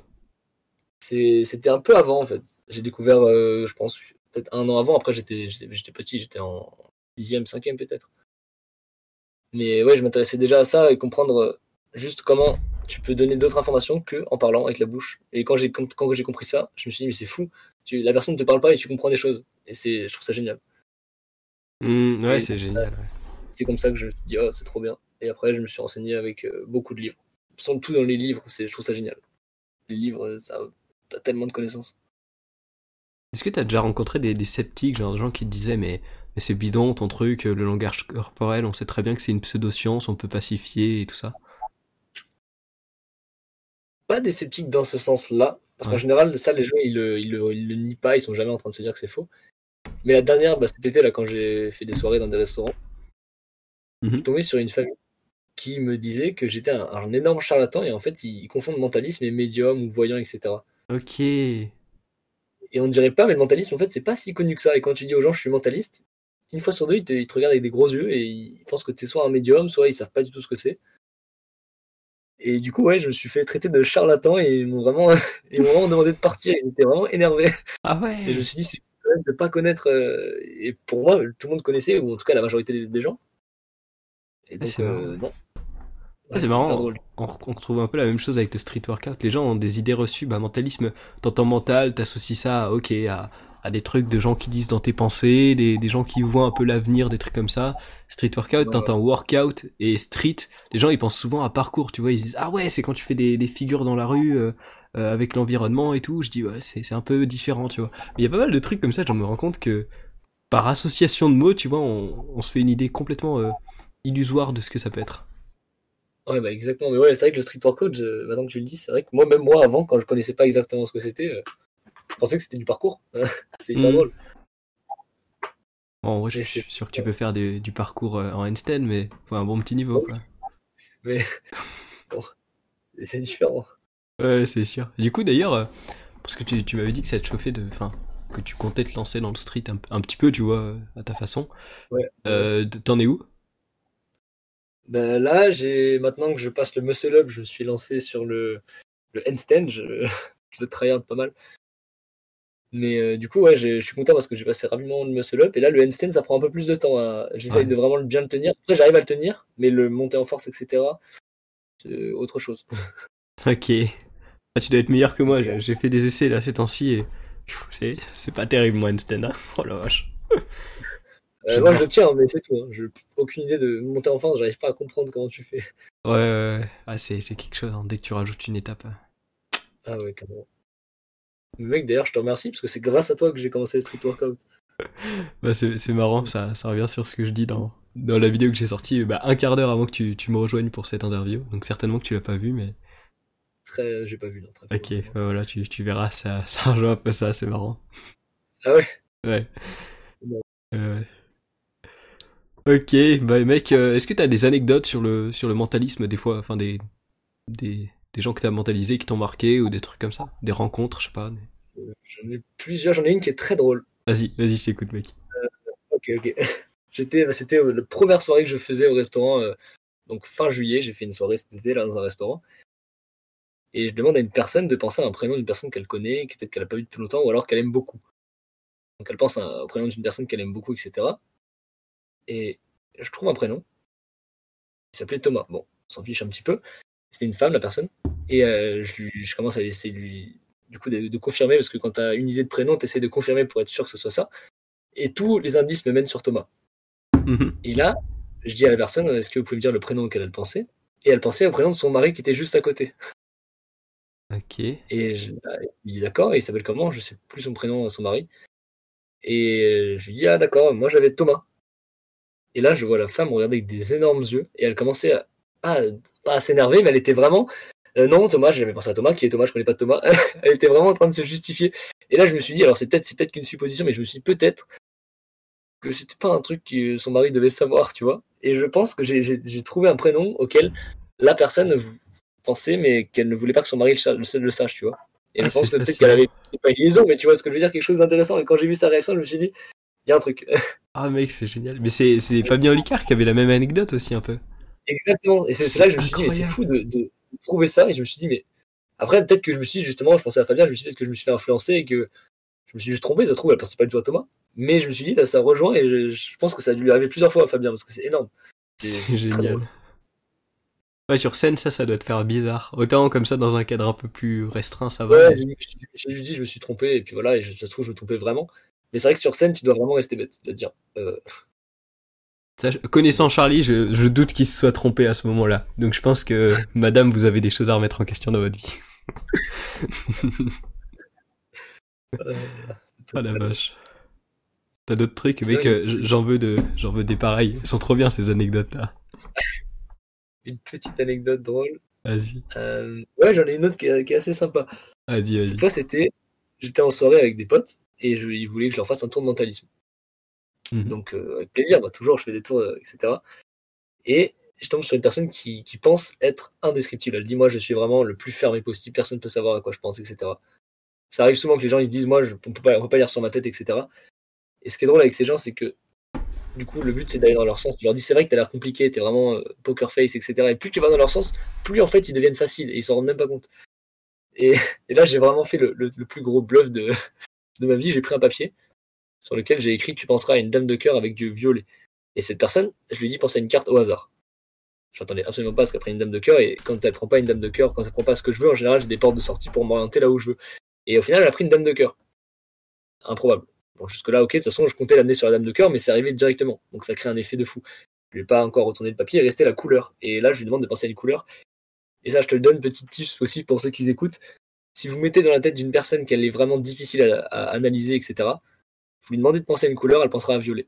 C'était un peu avant en fait. J'ai découvert, euh, je pense, peut-être un an avant. Après, j'étais petit, j'étais en dixième, cinquième peut-être. Mais ouais, je m'intéressais déjà à ça et comprendre euh, juste comment tu peux donner d'autres informations que en parlant avec la bouche. Et quand j'ai quand j'ai compris ça, je me suis dit mais c'est fou. Tu, la personne ne te parle pas et tu comprends des choses. Et c'est je trouve ça génial. Mmh, ouais, c'est génial. C'est comme ça que je me suis dit oh, c'est trop bien. Et après je me suis renseigné avec euh, beaucoup de livres. Sans tout dans les livres, c'est je trouve ça génial. Les livres, ça t'as tellement de connaissances. Est-ce que tu as déjà rencontré des, des sceptiques, genre des gens qui te disaient mais mais c'est bidon ton truc, le langage corporel, on sait très bien que c'est une pseudo-science, on peut pacifier et tout ça. Pas des sceptiques dans ce sens-là, parce qu'en général, ça, les gens, ils le, ils, le, ils le, nient pas, ils sont jamais en train de se dire que c'est faux. Mais la dernière, bah, cet été, là, quand j'ai fait des soirées dans des restaurants, mm je suis tombé sur une famille qui me disait que j'étais un, énorme charlatan et en fait, ils, confondent mentalisme et médium ou voyant, etc. Ok. Et on ne dirait pas, mais le mentalisme, en fait, c'est pas si connu que ça. Et quand tu dis aux gens, je suis mentaliste, une fois sur deux, ils te, regardent avec des gros yeux et ils pensent que tu es soit un médium, soit ils savent pas du tout ce que c'est. Et du coup, ouais, je me suis fait traiter de charlatan et ils m'ont vraiment, ils m'ont vraiment demandé de partir. Ils étaient vraiment énervés. Ah ouais. Et je me suis dit, c'est quand même de pas connaître. Euh, et pour moi, tout le monde connaissait, ou en tout cas la majorité des gens. Et donc, euh, non. c'est marrant, on, retrouve un peu la même chose avec le street workout. Les gens ont des idées reçues, bah, mentalisme, t'entends mental, t'associes ça, ok, à, à des trucs de gens qui disent dans tes pensées, des, des gens qui voient un peu l'avenir, des trucs comme ça. Street workout, t'entends workout et street. Les gens ils pensent souvent à parcours, tu vois, ils disent ah ouais c'est quand tu fais des, des figures dans la rue euh, euh, avec l'environnement et tout. Je dis ouais c'est c'est un peu différent, tu vois. Mais il y a pas mal de trucs comme ça, j'en me rends compte que par association de mots, tu vois, on, on se fait une idée complètement euh, illusoire de ce que ça peut être. Ouais, bah exactement. Mais ouais, c'est vrai que le street workout, maintenant que tu le dis, c'est vrai que moi, même moi, avant, quand je connaissais pas exactement ce que c'était, je pensais que c'était du parcours. c'est pas hmm. drôle. Bon, vrai, je suis sûr que tu peux faire du, parcours euh, en handstand, mais faut un bon petit niveau. Quoi. Mais bon, c'est différent. Ouais, c'est sûr. Du coup, d'ailleurs, euh, parce que tu, tu m'avais dit que ça te chauffait de. Enfin, que tu comptais te lancer dans le street un, un petit peu, tu vois, euh, à ta façon. Ouais. Euh, T'en es où? Ben là, j'ai maintenant que je passe le muscle up, je suis lancé sur le, le handstand, je, je le tryhard pas mal. Mais euh, du coup, ouais, je suis content parce que j'ai passé rapidement le muscle up. Et là, le handstand, ça prend un peu plus de temps. à- J'essaye Ouais. de vraiment bien le tenir. Après, j'arrive à le tenir, mais le monter en force, etc., c'est autre chose. Ok. Ah, tu dois être meilleur que moi. J'ai j'ai fait des essais là ces temps-ci et c'est pas terrible moi handstand. Hein. Oh la vache. Euh, moi, je le tiens, mais c'est tout. Hein. Je aucune idée de monter en force. J'arrive pas à comprendre comment tu fais. Ouais, ouais, ouais. Ah, c'est quelque chose. hein, Dès que tu rajoutes une étape. euh. Ah ouais, carrément. Mec, d'ailleurs, je te remercie parce que c'est grâce à toi que j'ai commencé le street workout. Bah, c'est marrant. Ça, ça revient sur ce que je dis dans dans la vidéo que j'ai sortie. Bah, un quart d'heure avant que tu, tu me rejoignes pour cette interview. Donc certainement que tu l'as pas vu, mais Très, j'ai pas vu. Non, très ok. bah, voilà, tu tu verras. Ça ça rejoint un peu ça. C'est marrant. Ah ouais? Ouais. Euh. Ok, bah mec, euh, est-ce que t'as des anecdotes sur le sur le mentalisme des fois, enfin des des, des gens que t'as mentalisés qui t'ont marqué ou des trucs comme ça, des rencontres, je sais pas. des- J'en ai plusieurs. J'en ai une qui est très drôle. Vas-y, vas-y, je t'écoute, mec. Ok, ok. J'étais, bah, c'était euh, la première soirée que je faisais au restaurant. euh, donc fin juillet, j'ai fait une soirée cet été là dans un restaurant. Et je demande à une personne de penser à un prénom d'une personne qu'elle connaît, que peut-être qu'elle a pas vu depuis longtemps, ou alors qu'elle aime beaucoup. Donc elle pense à un- au prénom d'une personne qu'elle aime beaucoup, etc. Et je trouve un prénom. Il s'appelait Thomas. Bon, on s'en fiche un petit peu. C'était une femme, la personne. Et euh, je, lui- je commence à essayer de lui, du coup, de, de confirmer, parce que quand tu as une idée de prénom, tu essaies de confirmer pour être sûr que ce soit ça. Et tous les indices me mènent sur Thomas. Mhm. Et là, je dis à la personne, est-ce que vous pouvez me dire le prénom auquel elle pensait Et elle pensait au prénom de son mari qui était juste à côté. Ok. Et je, bah, il dit d'accord, et il s'appelle comment? Je sais plus son prénom, son mari. Et euh, je lui dis, ah d'accord, moi j'avais Thomas. Et là, je vois la femme regarder avec des énormes yeux, et elle commençait à, pas, pas à s'énerver, mais elle était vraiment, euh, non, Thomas, j'ai jamais pensé à Thomas, qui est Thomas, je connais pas de Thomas. elle était vraiment en train de se justifier. Et là, je me suis dit, alors c'est peut-être c'est peut-être qu'une supposition, mais je me suis dit peut-être que c'était pas un truc que son mari devait savoir, tu vois. Et je pense que j'ai- trouvé un prénom auquel la personne pensait, mais qu'elle ne voulait pas que son mari le, le- sache, tu vois. Et Ah, je pense c'est que peut-être qu'elle avait pas une liaison, mais tu vois ce que je veux dire, quelque chose d'intéressant. Et quand j'ai vu sa réaction, je me suis dit, il y a un truc. Ah mec, c'est génial. Mais c'est c'est Fabien Olicard qui avait la même anecdote aussi un peu. Exactement. Et c'est là que je me suis dit, mais c'est fou de, de trouver ça. Et je me suis dit, mais après, peut-être que je me suis justement, je pensais à Fabien, je me suis dit, peut-être que je me suis fait influencer et que je me suis juste trompé? Ça se trouve, elle pensait pas du tout à Thomas. Mais je me suis dit, là, ça rejoint et je, je pense que ça a dû lui arriver plusieurs fois à Fabien parce que c'est énorme. C'est génial. Ouais, sur scène, ça, ça doit te faire bizarre. Autant comme ça, dans un cadre un peu plus restreint, ça va. Ouais, mais- j'ai- lui dit, je me suis trompé, et puis voilà, et je, ça se trouve, je me trompais vraiment. Mais c'est vrai que sur scène, tu dois vraiment rester bête. De dire, euh, Ça, connaissant Charlie, je, je doute qu'il se soit trompé à ce moment-là. Donc je pense que, madame, vous avez des choses à remettre en question dans votre vie. euh, Ah la vache. T'as d'autres trucs, mec, euh, j'en veux de, j'en veux des pareils. Elles sont trop bien ces anecdotes-là. une petite anecdote drôle. Vas-y, Euh, ouais, j'en ai une autre qui est, qui est assez sympa. vas-y, vas-y. Cette fois, c'était, j'étais en soirée avec des potes, et je, ils voulaient que je leur fasse un tour de mentalisme. Mhm. Donc, euh, avec plaisir, bah, toujours, je fais des tours, euh, etc. Et je tombe sur une personne qui, pense être indescriptible. Elle dit, moi, je suis vraiment le plus fermé possible, personne ne peut savoir à quoi je pense, etc. Ça arrive souvent que les gens ils se disent, moi, je, on on peut pas lire sur ma tête, etc. Et ce qui est drôle avec ces gens, c'est que, du coup, le but, c'est d'aller dans leur sens. Tu leur dis, c'est vrai que t'as l'air compliqué, t'es vraiment euh, poker face, etc. Et plus tu vas dans leur sens, plus, en fait, ils deviennent faciles, et ils s'en rendent même pas compte. Et, là, j'ai vraiment fait le, plus gros bluff de ma vie. J'ai pris un papier sur lequel j'ai écrit Tu penseras à une dame de cœur avec du violet. Et cette personne, je lui dis Pense à une carte au hasard. Je m'attendais absolument pas ce prenne une dame de cœur. Et quand elle prend pas une dame de cœur, quand elle prend pas ce que je veux, en général, j'ai des portes de sortie pour m'orienter là où je veux. Et au final, elle a pris une dame de cœur. Improbable. Bon, jusque-là, ok, de toute façon, je comptais l'amener sur la dame de cœur, mais c'est arrivé directement. Donc ça crée un effet de fou. Je vais pas encore retourner le papier, il restait la couleur. Et là, je lui demande de penser à une couleur. Et ça, je te le donne, petite tips aussi pour ceux qui écoutent. Si vous mettez dans la tête d'une personne qu'elle est vraiment difficile à analyser, etc., vous lui demandez de penser à une couleur, elle pensera à violet.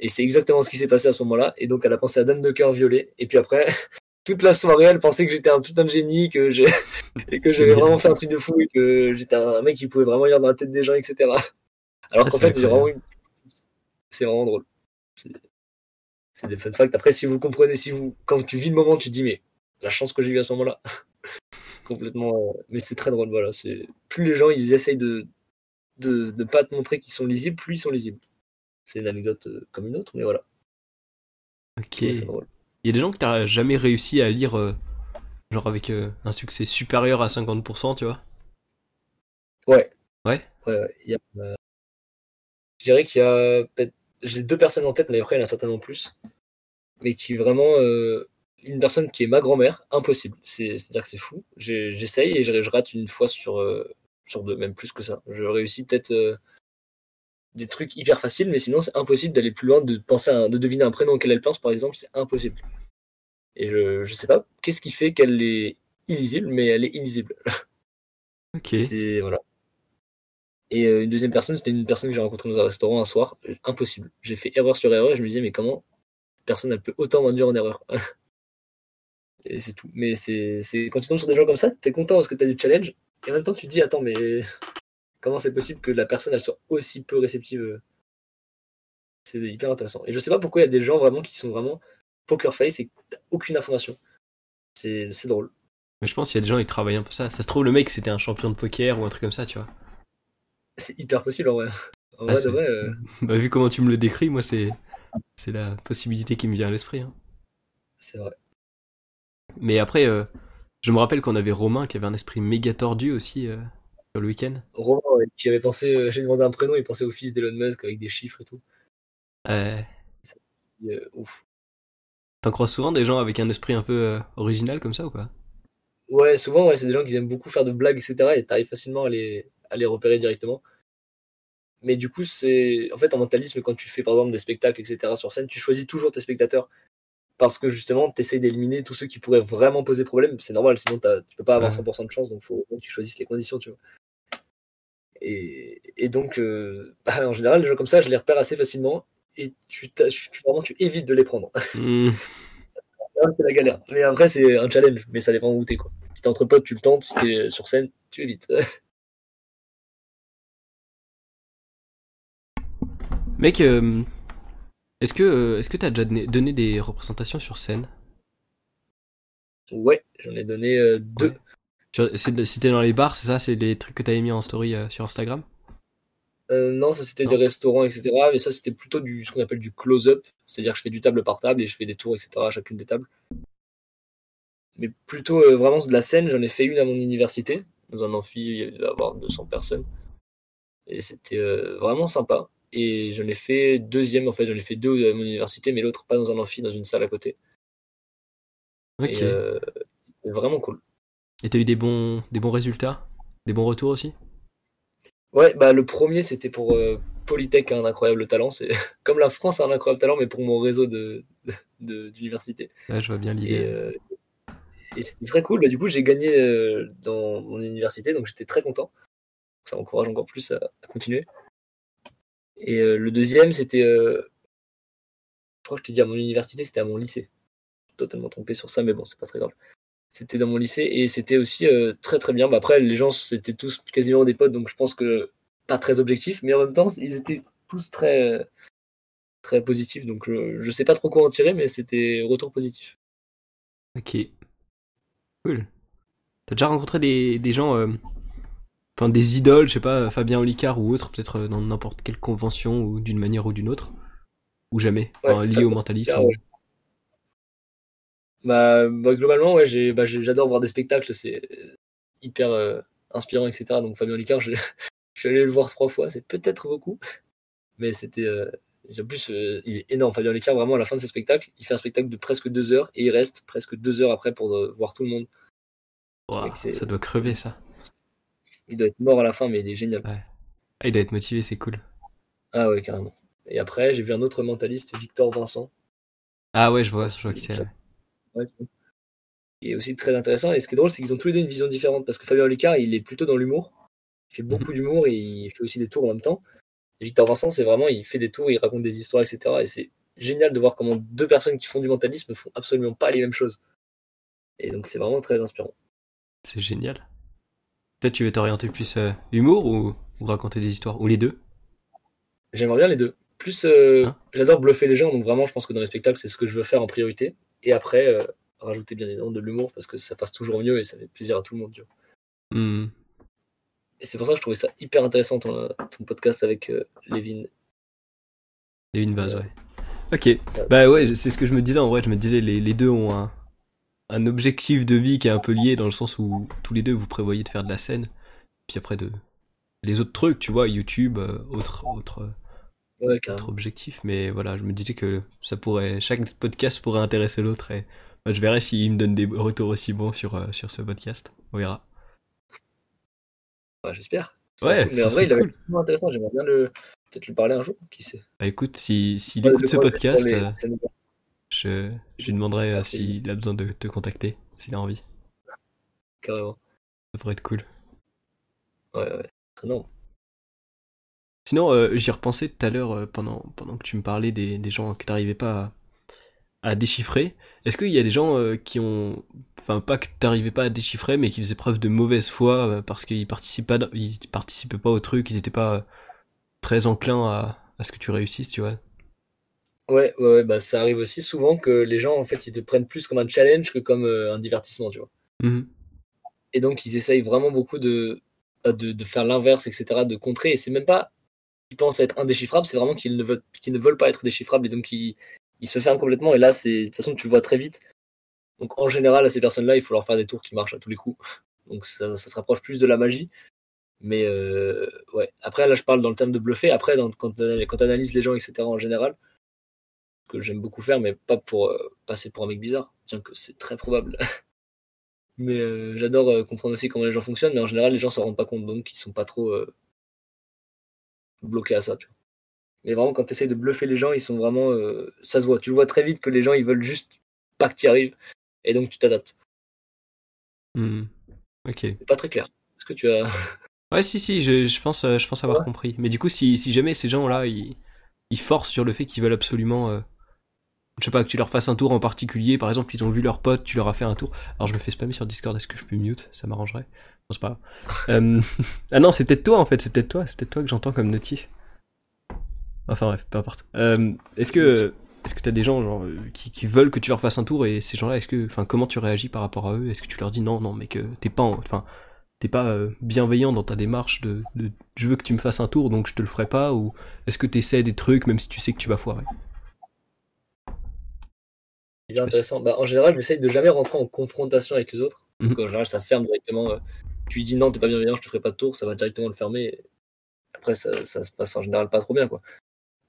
Et c'est exactement ce qui s'est passé à ce moment-là. Et donc, elle a pensé à Dame de cœur violet. Et puis après, toute la soirée, elle pensait que j'étais un putain de génie, que j'ai, et que j'avais vraiment fait un truc de fou, et que j'étais un mec qui pouvait vraiment lire dans la tête des gens, etc. Alors Ah, qu'en fait, j'ai vraiment eu... C'est vraiment drôle. C'est, c'est des fun facts. Après, si vous comprenez, si vous, quand tu vis le moment, tu te dis, mais la chance que j'ai eu à ce moment-là. complètement. euh, mais c'est très drôle, voilà. C'est plus les gens ils essayent de de ne pas te montrer qu'ils sont lisibles, plus ils sont lisibles. C'est une anecdote euh, comme une autre, mais voilà. Ok. Il y a des gens que t'as jamais réussi à lire, euh, genre avec euh, un succès supérieur à 50%, tu vois Ouais. Ouais. Ouais, ouais. Il y a, euh, je dirais qu'il y a peut-être. J'ai deux personnes en tête, mais après il y en a certainement plus. Mais qui vraiment. une personne qui est ma grand-mère, impossible. C'est- C'est-à-dire que c'est fou. J'essaye et je, je rate une fois sur, euh, sur deux, même plus que ça. Je réussis peut-être euh, des trucs hyper faciles, mais sinon c'est impossible d'aller plus loin, de penser à, de deviner un prénom auquel elle pense, par exemple, c'est impossible. Et je, je sais pas qu'est-ce qui fait qu'elle est illisible, mais elle est illisible. Ok. C'est voilà. Et euh, une deuxième personne, c'était une personne que j'ai rencontrée dans un restaurant un soir. Euh, Impossible. J'ai fait erreur sur erreur et je me disais, mais comment cette personne elle peut autant m'induire en erreur? Et c'est tout. Mais c'est- quand tu tombes sur des gens comme ça, t'es content parce que t'as du challenge. Et en même temps, tu te dis, attends, mais comment c'est possible que la personne elle soit aussi peu réceptive euh C'est hyper intéressant. Et je sais pas pourquoi il y a des gens vraiment qui sont vraiment poker face et aucune information. C'est drôle. Mais je pense qu'il y a des gens qui travaillent un peu ça. Ça se trouve, le mec c'était un champion de poker ou un truc comme ça, tu vois. C'est hyper possible en vrai. En Ah, vrai, de c'est- vrai. euh, Bah, vu comment tu me le décris, moi c'est c'est la possibilité qui me vient à l'esprit. hein. c'est vrai. Mais après, euh, je me rappelle qu'on avait Romain qui avait un esprit méga tordu aussi euh, sur le week-end. Romain, ouais, qui avait pensé, euh, j'ai demandé un prénom, il pensait au fils d'Elon Musk avec des chiffres et tout. Euh, ouf. T'en crois souvent des gens avec un esprit un peu euh, original comme ça ou pas? Ouais, souvent, ouais, c'est des gens qui aiment beaucoup faire de blagues, etc. Et t'arrives facilement à les, à les repérer directement. Mais du coup, c'est. En fait, en mentalisme, quand tu fais par exemple des spectacles, etc. sur scène, tu choisis toujours tes spectateurs. Parce que justement, tu essayes d'éliminer tous ceux qui pourraient vraiment poser problème. C'est normal, sinon tu peux pas avoir Ouais. 100% de chance, donc faut faut que tu choisisses les conditions, tu vois. Et, et donc, euh, bah, en général, les gens comme ça, je les repère assez facilement. Et tu, tu- vraiment, tu évites de les prendre. Hmm, Ah, c'est la galère. Mais après, c'est un challenge, mais ça dépend où t'es, quoi. Si t'es entre potes, tu le tentes. Si t'es sur scène, tu évites. Mec, euh, est-ce que euh, est-ce que t'as déjà donné, des représentations sur scène? Ouais, j'en ai donné euh, deux. Ouais. C'était dans les bars, c'est ça? C'est les trucs que t'avais mis en story euh, sur Instagram? Euh, non, ça c'était des restaurants, etc. Mais ça c'était plutôt du ce qu'on appelle du close-up, c'est-à-dire que je fais du table par table et je fais des tours, etc. à chacune des tables. Mais plutôt vraiment de la scène, j'en ai fait une à mon université, dans un amphi, il y avoir 200 personnes. Et c'était vraiment sympa. Et j'en ai fait deuxième, en fait, j'en ai fait deux à mon université, mais l'autre pas dans un amphi, dans une salle à côté. Ok. Euh, c'était vraiment cool. Et t'as eu des bons, des bons résultats? Des bons retours aussi? Ouais, bah le premier c'était pour euh, Polytech a un incroyable talent. C'est comme la France a un incroyable talent, mais pour mon réseau de d'université. Là, je vois bien Et, l'idée. euh, et c'était très cool. Bah, du coup, j'ai gagné euh, dans mon université, donc j'étais très content. Ça m'encourage encore plus à, à continuer. Et euh, le deuxième, c'était, euh, je crois que je t'ai dit à mon université, c'était à mon lycée. Je suis totalement trompé sur ça, mais bon, c'est pas très grave. C'était dans mon lycée et c'était aussi euh, très très bien. Bah, après, les gens c'était tous quasiment des potes, donc je pense que pas très objectif, mais en même temps, ils étaient tous très très positifs. Donc je, je sais pas trop quoi en tirer, mais c'était retour positif. Ok. Cool. T'as déjà rencontré des, des gens, enfin des idoles, je sais pas, Fabien Olicard ou autre, peut-être euh, dans n'importe quelle convention ou d'une manière ou d'une autre Ou jamais Ouais, Enfin, Lié au mentalisme Olicard, ouais. Bah, bah, globalement, ouais, j'ai, bah, j'adore voir des spectacles, c'est euh, hyper euh, inspirant, etc. Donc Fabien Licard, je, je suis allé le voir trois fois, c'est peut-être beaucoup, mais c'était. Euh, en plus, euh, il est énorme. Fabien Licard, vraiment, à la fin de ses spectacles, il fait un spectacle de presque deux heures et il reste presque deux heures après pour voir tout le monde. Ça doit crever ça. Il doit être mort à la fin, mais il est génial. Ah, il doit être motivé, c'est cool. Ah ouais, carrément. Et après, j'ai vu un autre mentaliste, Victor Vincent. Ah ouais, je vois, je vois qui c'est. Ouais. Qui est aussi très intéressant. Et ce qui est drôle, c'est qu'ils ont tous les deux une vision différente. Parce que Fabien Olicard, il est plutôt dans l'humour. Il fait beaucoup d'humour et il fait aussi des tours en même temps. Et Victor Vincent, c'est vraiment, il fait des tours, il raconte des histoires, etc. Et c'est génial de voir comment deux personnes qui font du mentalisme font absolument pas les mêmes choses. Et donc, c'est vraiment très inspirant. C'est génial. Peut-être tu veux t'orienter plus euh, humour ou, ou raconter des histoires Ou les deux? J'aimerais bien les deux. Plus, euh, Hein? j'adore bluffer les gens, donc vraiment, je pense que dans les spectacles, c'est ce que je veux faire en priorité. Et après, euh, rajouter bien évidemment de l'humour parce que ça passe toujours mieux et ça fait plaisir à tout le monde. Tu vois. Hmm. Et c'est pour ça que je trouvais ça hyper intéressant ton, ton podcast avec Lévin. Lévin Vaz, ouais. Ok, bah ouais, c'est ce que je me disais en vrai, je me disais les, les deux ont un, un objectif de vie qui est un peu lié dans le sens où tous les deux vous prévoyez de faire de la scène, puis après de les autres trucs, tu vois, YouTube, euh, autre autre Ouais, autre objectif, mais voilà, je me disais que ça pourrait chaque podcast pourrait intéresser l'autre et bah, je verrai s'il me donne des retours aussi bons sur euh, sur ce podcast, on verra. Ouais, J'espère. Ouais, Mais ça en vrai, il cool. vraiment intéressant. J'aimerais bien le peut-être lui parler un jour. Qui sait. Bah écoute, si s'il Ouais, écoute de ce podcast, les- euh, je je lui demanderai euh, s'il a besoin de te contacter, s'il a envie. Carrément. Ça pourrait être cool. Ouais, ouais. Non. Sinon, euh, j'y repensais tout à l'heure euh, pendant, pendant que tu me parlais des, des gens que t'arrivais pas à, à déchiffrer. Est-ce qu'il y a des gens euh, qui ont, enfin pas que t'arrivais pas à déchiffrer, mais qui faisaient preuve de mauvaise foi parce qu'ils participaient, pas- ils participaient pas au truc, ils étaient pas très enclins à, à ce que tu réussisses, tu vois? Ouais, ouais, ouais, bah ça arrive aussi souvent que les gens en fait ils te prennent plus comme un challenge que comme euh, un divertissement, tu vois. Mhm. Et donc ils essayent vraiment beaucoup de, bah, de, de faire l'inverse, etc., de contrer. Et c'est même pas qu'ils pensent être indéchiffrables, c'est vraiment qu'ils ne veulent, qu'ils ne veulent pas être déchiffrables et donc ils, ils se ferment complètement. Et là, c'est de toute façon tu le vois très vite. Donc en général à ces personnes-là, il faut leur faire des tours qui marchent à tous les coups. Donc ça, ça se rapproche plus de la magie. Mais euh, ouais, après là je parle dans le terme de bluffer. Après dans, quand quand tu analyses les gens, etc. en général, que j'aime beaucoup faire, mais pas pour euh, passer pour un mec bizarre, bien que c'est très probable. mais euh, j'adore euh, comprendre aussi comment les gens fonctionnent, mais en général, les gens s'en rendent pas compte, donc ils sont pas trop bloqués à ça. Tu vois. Mais vraiment, quand tu essayes de bluffer les gens, ils sont vraiment. ça se voit, tu vois très vite que les gens, ils veulent juste pas que tu y arrives, et donc tu t'adaptes. Mhm. Ok. C'est pas très clair. Est-ce que tu as. Ouais, si, si, je, je pense, je pense avoir Ouais. compris. Mais du coup, si, si jamais ces gens-là, ils, ils forcent sur le fait qu'ils veulent absolument, je sais pas, que tu leur fasses un tour en particulier, par exemple, ils ont vu leur pote, tu leur as fait un tour. Alors, je me fais spammer sur Discord, est-ce que je peux mute? Ça m'arrangerait. Non, c'est pas. Euh, ah non, c'est peut-être toi, en fait, c'est peut-être toi, c'est peut-être toi que j'entends comme notif. Enfin bref, peu importe. Euh, est-ce que, est-ce que t'as des gens genre, qui, qui veulent que tu leur fasses un tour et ces gens-là, est-ce que, enfin, comment tu réagis par rapport à eux? Est-ce que tu leur dis non, non, mais que t'es pas, en- enfin, t'es pas euh, bienveillant dans ta démarche de, de je veux que tu me fasses un tour donc je te le ferai pas? Ou est-ce que t'essaies des trucs même si tu sais que tu vas foirer? C'est bien intéressant. Bah, en général, j'essaye de jamais rentrer en confrontation avec les autres. Parce Mhm. qu'en général, ça ferme directement. euh, Tu lui dis non, t'es pas bienveillant, je te ferai pas de tour, ça va directement le fermer. Après, ça, ça se passe en général pas trop bien, quoi.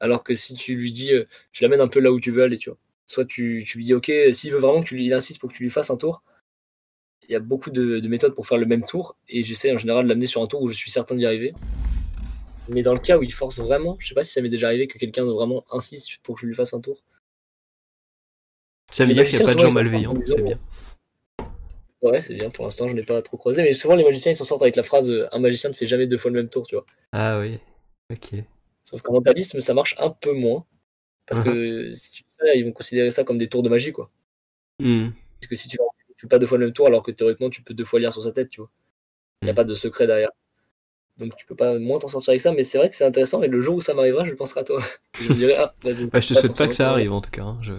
Alors que si tu lui dis, euh, tu l'amènes un peu là où tu veux aller, tu vois. Soit tu, tu lui dis, ok, s'il veut vraiment que tu lui il insiste pour que tu lui fasses un tour, il y a beaucoup de, de méthodes pour faire le même tour. Et j'essaie en général de l'amener sur un tour où je suis certain d'y arriver. Mais dans le cas où il force vraiment, je sais pas si ça m'est déjà arrivé que quelqu'un vraiment insiste pour que je lui fasse un tour. Ça veut Les dire qu'il y a pas de gens malveillants c'est bien Ouais, c'est bien. Pour l'instant, je n'ai pas trop croisé. Mais souvent, les magiciens, ils s'en sortent avec la phrase euh, Un magicien ne fait jamais deux fois le même tour, tu vois. ah oui ok Sauf qu'en mentalisme, ça marche un peu moins. Parce que si tu fais ça, ils vont considérer ça comme des tours de magie, quoi. Hmm. Parce que si tu ne fais pas deux fois le même tour, alors que théoriquement, tu peux deux fois lire sur sa tête, tu vois. Il n'y a Mm. pas de secret derrière. Donc, tu peux pas moins t'en sortir avec ça. Mais c'est vrai que c'est intéressant. Et le jour où ça m'arrivera, je penserai à toi. Et je me dirai Ah, bah, je, Bah, je te souhaite pas que ça arrive en tout cas hein, je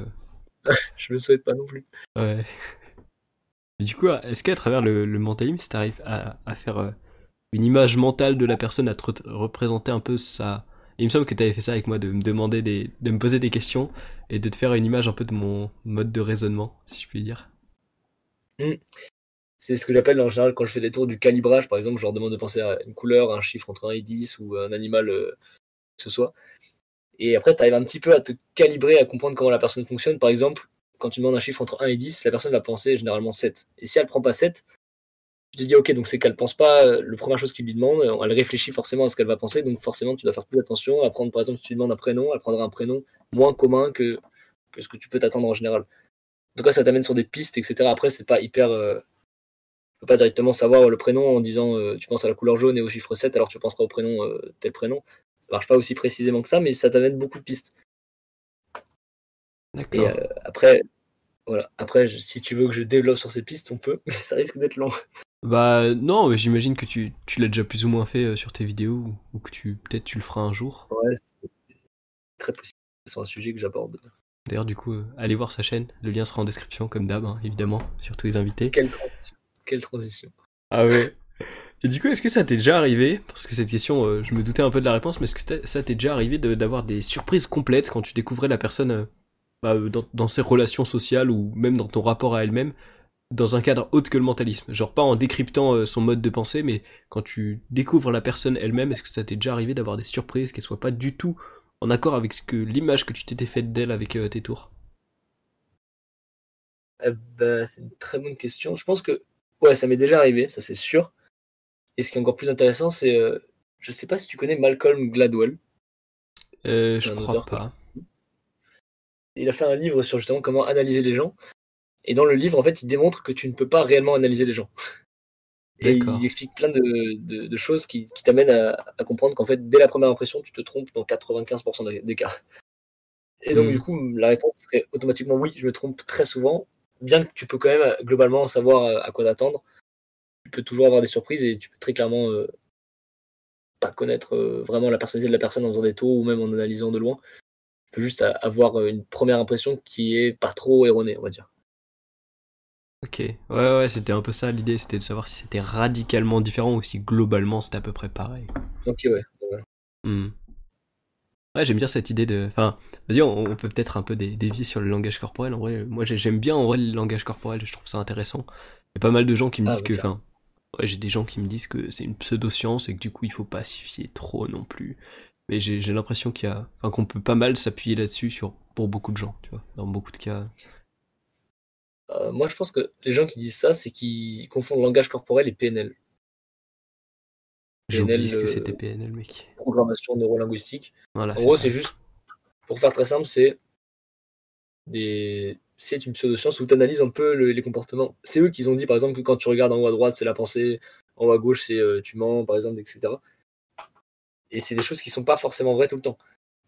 Je le souhaite pas non plus. ouais du coup est-ce qu'à travers le, le mentalisme t'arrives à, à faire euh, une image mentale de la personne à te re- représenter un peu sa il me semble que t'avais fait ça avec moi de me demander des de me poser des questions et de te faire une image un peu de mon mode de raisonnement si je puis dire C'est ce que j'appelle en général quand je fais des tours du calibrage, par exemple, je leur demande de penser à une couleur, un chiffre entre 1 et 10 ou un animal euh, que ce soit. Et après, tu arrives un petit peu à te calibrer, à comprendre comment la personne fonctionne. Par exemple, quand tu demandes un chiffre entre 1 et 10, la personne va penser généralement 7. Et si elle prend pas 7, tu te dis, ok, donc c'est qu'elle pense pas euh, le première chose qu'il lui demande, euh, elle réfléchit forcément à ce qu'elle va penser, donc forcément tu dois faire plus attention à prendre, par exemple, si tu demandes un prénom, elle prendra un prénom moins commun que, ce que tu peux t'attendre en général. En tout cas, ça t'amène sur des pistes, etc. Après, c'est pas hyper. euh, tu peux pas directement savoir le prénom en disant euh, tu penses à la couleur jaune et au chiffre 7, alors tu penseras au prénom tel prénom. Ça marche pas aussi précisément que ça, mais ça t'amène beaucoup de pistes. Et d'accord euh, après, voilà. Après, je- si tu veux que je développe sur ces pistes, on peut, mais ça risque d'être long. Bah non, mais j'imagine que tu, tu l'as déjà plus ou moins fait euh, sur tes vidéos ou, ou que tu peut-être tu le feras un jour. Ouais, c'est très possible. C'est un sujet que j'aborde D'ailleurs, du coup, euh, allez voir sa chaîne. Le lien sera en description, comme d'hab, hein, évidemment, sur tous les invités. Quelle transition. Quelle transition. Ah ouais. Et du coup, est-ce que ça t'est déjà arrivé Parce que cette question, euh, je me doutais un peu de la réponse, mais est-ce que ça t'est déjà arrivé d'avoir des surprises complètes quand tu découvrais la personne euh, bah, dans, dans, ses relations sociales ou même dans ton rapport à elle-même dans un cadre autre que le mentalisme? Genre pas en décryptant euh, son mode de pensée, mais quand tu découvres la personne elle-même, est-ce que ça t'est déjà arrivé d'avoir des surprises qui soient pas du tout en accord avec ce que l'image que tu t'étais faite d'elle avec tes tours? Ben, C'est une très bonne question. Je pense que ouais, ça m'est déjà arrivé, ça c'est sûr. Et ce qui est encore plus intéressant, c'est. Euh, je sais pas si tu connais Malcolm Gladwell. Euh, je crois pas. Il a fait un livre sur justement comment analyser les gens. Et dans le livre, en fait, il démontre que tu ne peux pas réellement analyser les gens. Et il explique plein de, choses qui, t'amènent à, comprendre qu'en fait, dès la première impression, tu te trompes dans 95% des cas. Et donc, hmm. du coup, la réponse serait automatiquement oui, je me trompe très souvent, bien que tu peux quand même globalement savoir à quoi t'attendre tu peux toujours avoir des surprises et tu peux très clairement euh, pas connaître euh, vraiment la personnalité de la personne en faisant des tours ou même en analysant de loin. Tu peux juste avoir euh, une première impression qui est pas trop erronée, on va dire. Ok, ouais, ouais, c'était un peu ça l'idée, c'était de savoir si c'était radicalement différent ou si globalement c'était à peu près pareil. Ok, ouais. Ouais, hmm. ouais j'aime bien cette idée de. Enfin, vas-y, on, peut peut-être un peu dévier sur le langage corporel. En vrai, moi j'aime bien en vrai le langage corporel, je trouve ça intéressant. Il y a pas mal de gens qui me ah, disent que. Enfin, Ouais, j'ai des gens qui me disent que c'est une pseudo-science et que du coup il faut pas s'y fier trop non plus. Mais j'ai l'impression qu'il y a, enfin, qu'on peut pas mal s'appuyer là-dessus sur pour beaucoup de gens, tu vois, dans beaucoup de cas. Euh, moi, je pense que les gens qui disent ça, c'est qu'ils confondent langage corporel et PNL. J'ai oublié ce que c'était PNL, mec. Programmation neurolinguistique. Voilà, en gros, c'est juste, pour faire très simple, c'est des c'est une pseudo-science où tu analyses un peu les comportements. C'est eux qui ont dit, par exemple, que quand tu regardes en haut à droite, c'est la pensée, en haut à gauche, c'est euh, tu mens, par exemple, etc. Et c'est des choses qui sont pas forcément vraies tout le temps.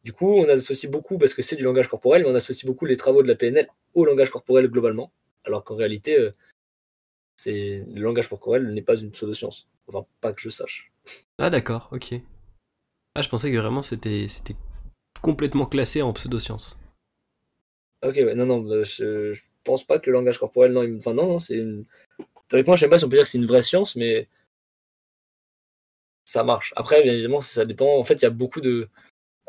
Du coup, on associe beaucoup, parce que c'est du langage corporel, mais on associe beaucoup les travaux de la PNL au langage corporel globalement, alors qu'en réalité, euh, le langage corporel n'est pas une pseudo-science. Enfin, pas que je sache. Ah d'accord, ok. Ah, je pensais que vraiment c'était complètement classé en pseudo-science. Ok, ouais, non, non, bah, je, pense pas que le langage corporel, non, enfin, non, non c'est une. Théoriquement, je sais pas si on peut dire que c'est une vraie science, mais ça marche. Après, bien évidemment, ça dépend. En fait, il y a beaucoup de.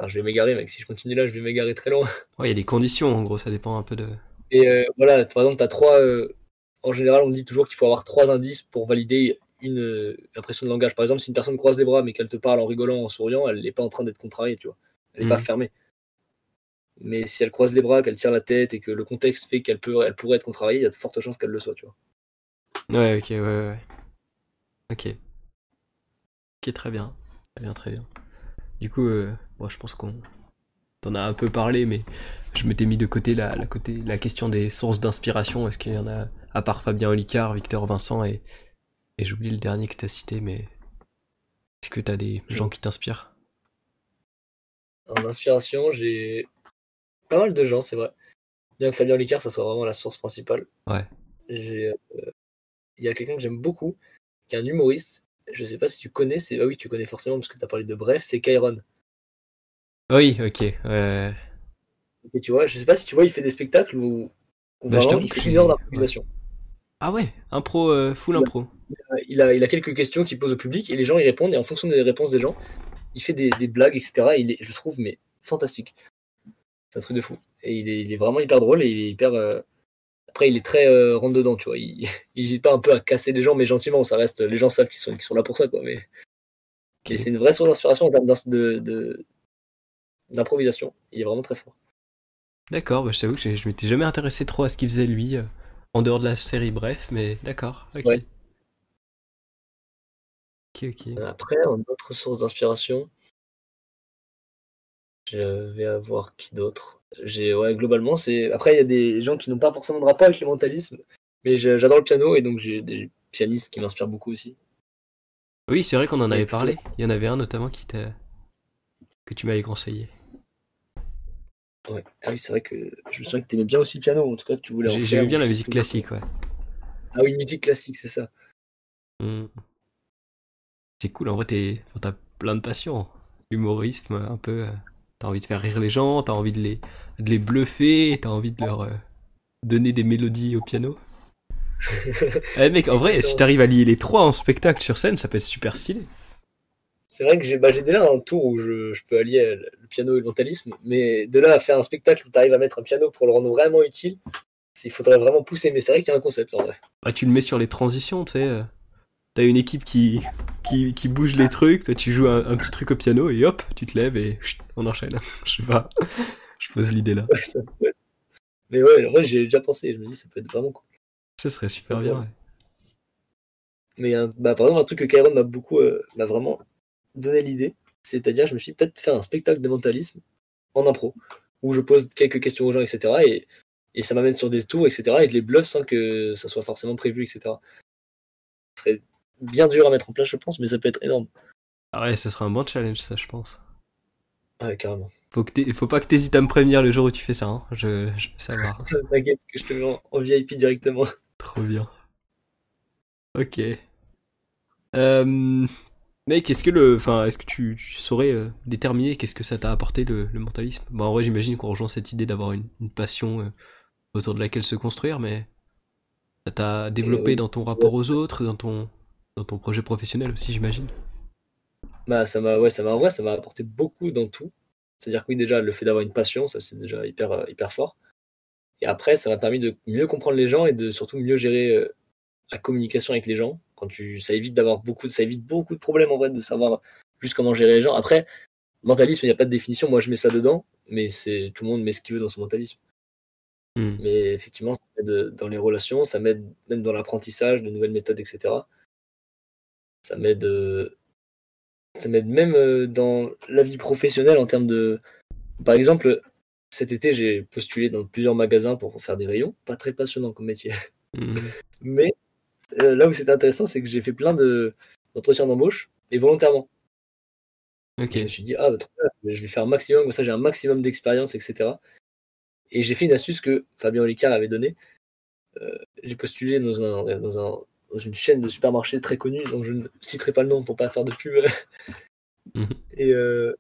je vais m'égarer, mec. Si je continue là, je vais m'égarer très loin. Ouais, il y a des conditions, en gros, ça dépend un peu de. Et euh, voilà, par exemple, tu as trois. Euh, en général, on dit toujours qu'il faut avoir trois indices pour valider une euh, impression de langage. Par exemple, si une personne croise les bras mais qu'elle te parle en rigolant, en souriant, elle n'est pas en train d'être contrariée, tu vois. Elle n'est pas mhm. fermée. Mais si elle croise les bras, qu'elle tire la tête et que le contexte fait qu'elle peut, elle pourrait être contrariée, il y a de fortes chances qu'elle le soit, tu vois. Ouais, ok, ouais, ouais. Ok. Ok, très bien. Très bien, très bien. Du coup, euh, je pense qu'on t'en a un peu parlé, mais je m'étais mis de côté la, la, côté, la question des sources d'inspiration. Est-ce qu'il y en a, à part Fabien Olicard, Victor Vincent et, et j'oublie le dernier que t'as cité, mais est-ce que t'as des gens qui t'inspirent? En inspiration, j'ai pas mal de gens, c'est vrai. Bien que Fabien Licard, ça soit vraiment la source principale. Ouais. Euh, il y a quelqu'un que j'aime beaucoup, qui est un humoriste. Je sais pas si tu connais, c'est. Ah oui, tu connais forcément parce que tu as parlé de Bref, c'est Kairon. Oui, ok. Ouais. Et tu vois, je sais pas si tu vois, il fait des spectacles où, bah, vraiment, il fait une heure d'improvisation. Ah ouais, impro, euh, full impro. Il a, il a quelques questions qu'il pose au public et les gens y répondent et en fonction des réponses des gens, il fait des, des blagues, etc. il est, je trouve, mais fantastique. C'est un truc de fou. Et il est, vraiment hyper drôle et il est hyper. Euh, après, il est très euh, rentre dedans, tu vois. Il n'hésite pas un peu à casser les gens, mais gentiment. Ça reste. Les gens savent qu'ils sont, sont là pour ça, quoi. Mais. c'est une vraie source d'inspiration en termes d'improvisation. Il est vraiment très fort. D'accord, bah, je t'avoue que je m'étais jamais intéressé trop à ce qu'il faisait lui, euh, en dehors de la série, bref, mais d'accord, ok. Ok, ok. Après, en autre source d'inspiration, je vais avoir qui d'autre? J'ai ouais, globalement c'est après il y a des gens qui n'ont pas forcément de rapport avec le mentalisme, mais j'adore le piano et donc j'ai des pianistes qui m'inspirent beaucoup aussi. Oui, c'est vrai qu'on en avait parlé. Il y en avait un notamment qui t'a que tu m'avais conseillé. Ouais. Ah oui, c'est vrai que je me souviens que tu aimais bien aussi le piano, en tout cas tu voulais. J'aimais bien la musique classique, ouais. Ah oui, musique classique, c'est ça. Mmh. C'est cool, en vrai, t'as plein de passions. Humorisme, un peu. Euh, T'as envie de faire rire les gens, t'as envie de les, de les bluffer, t'as envie de leur euh, donner des mélodies au piano. eh mec, en vrai, si t'arrives à lier les trois en spectacle sur scène, ça peut être super stylé. C'est vrai que j'ai bah, déjà un tour où je, je peux allier le piano et le mentalisme, mais de là à faire un spectacle où tu arrives à mettre un piano pour le rendre vraiment utile, il faudrait vraiment pousser. Mais c'est vrai qu'il y a un concept en vrai. Ah, tu le mets sur les transitions, tu sais. T'as une équipe qui, qui, qui bouge les trucs, toi tu joues un, un petit truc au piano et hop, tu te lèves et chut, on enchaîne. Je sais pas, je pose l'idée là. Mais ouais, en vrai, j'ai déjà pensé. Je me dis, ça peut être vraiment cool. Ce serait super bien. ouais. Mais un- bah, par exemple, un truc que Kairon m'a beaucoup, euh, m'a vraiment donné l'idée, c'est-à-dire, je me suis dit, peut-être faire un spectacle de mentalisme en impro, où je pose quelques questions aux gens, etc. Et, et ça m'amène sur des tours, etc. Et je les bluffe sans que ça soit forcément prévu, etc. Ce serait bien dur à mettre en place, je pense, mais ça peut être énorme. Ah ouais, ce serait un bon challenge ça, je pense. Ouais, carrément. Faut, que faut pas que t'hésites à me prévenir le jour où tu fais ça, hein. je, je veux savoir. T'inquiète que je te mets en, VIP directement. Trop bien. Ok. Euh, mec, est-ce que le, enfin, est-ce que tu, tu saurais euh, déterminer qu'est-ce que ça t'a apporté le, le mentalisme? Bon, en vrai, j'imagine qu'on rejoint cette idée d'avoir une, une passion euh, autour de laquelle se construire, mais ça t'a développé dans ton rapport aux autres, dans ton, dans ton projet professionnel aussi, j'imagine. Bah, ça m'a, ouais, ça m'a, en vrai, ça m'a apporté beaucoup dans tout. C'est-à-dire que oui, déjà, le fait d'avoir une passion, ça c'est déjà hyper, euh, hyper fort. Et après, ça m'a permis de mieux comprendre les gens et de surtout mieux gérer euh, la communication avec les gens. Quand tu, ça évite d'avoir beaucoup, de- ça évite beaucoup de problèmes en vrai de savoir juste comment gérer les gens. Après, mentalisme, il n'y a pas de définition. Moi, je mets ça dedans, mais c'est tout le monde met ce qu'il veut dans son mentalisme. Hmm. Mais effectivement, ça m'aide dans les relations, ça m'aide même dans l'apprentissage de nouvelles méthodes, etc. Ça m'aide, euh, ça m'aide même euh, dans la vie professionnelle en termes de, par exemple, cet été, j'ai postulé dans plusieurs magasins pour faire des rayons. Pas très passionnant comme métier. Hmm. Mais euh, là où c'était intéressant, c'est que j'ai fait plein de d'entretiens d'embauche et volontairement. Je me suis dit, ah, bah, trop bien, je vais faire un maximum, comme ça j'ai un maximum d'expérience, etc. Et j'ai fait une astuce que Fabien Olicard avait donnée. Euh, j'ai postulé dans, un, dans, un, dans une chaîne de supermarchés très connue, dont je ne citerai pas le nom pour pas faire de pub. Et, euh,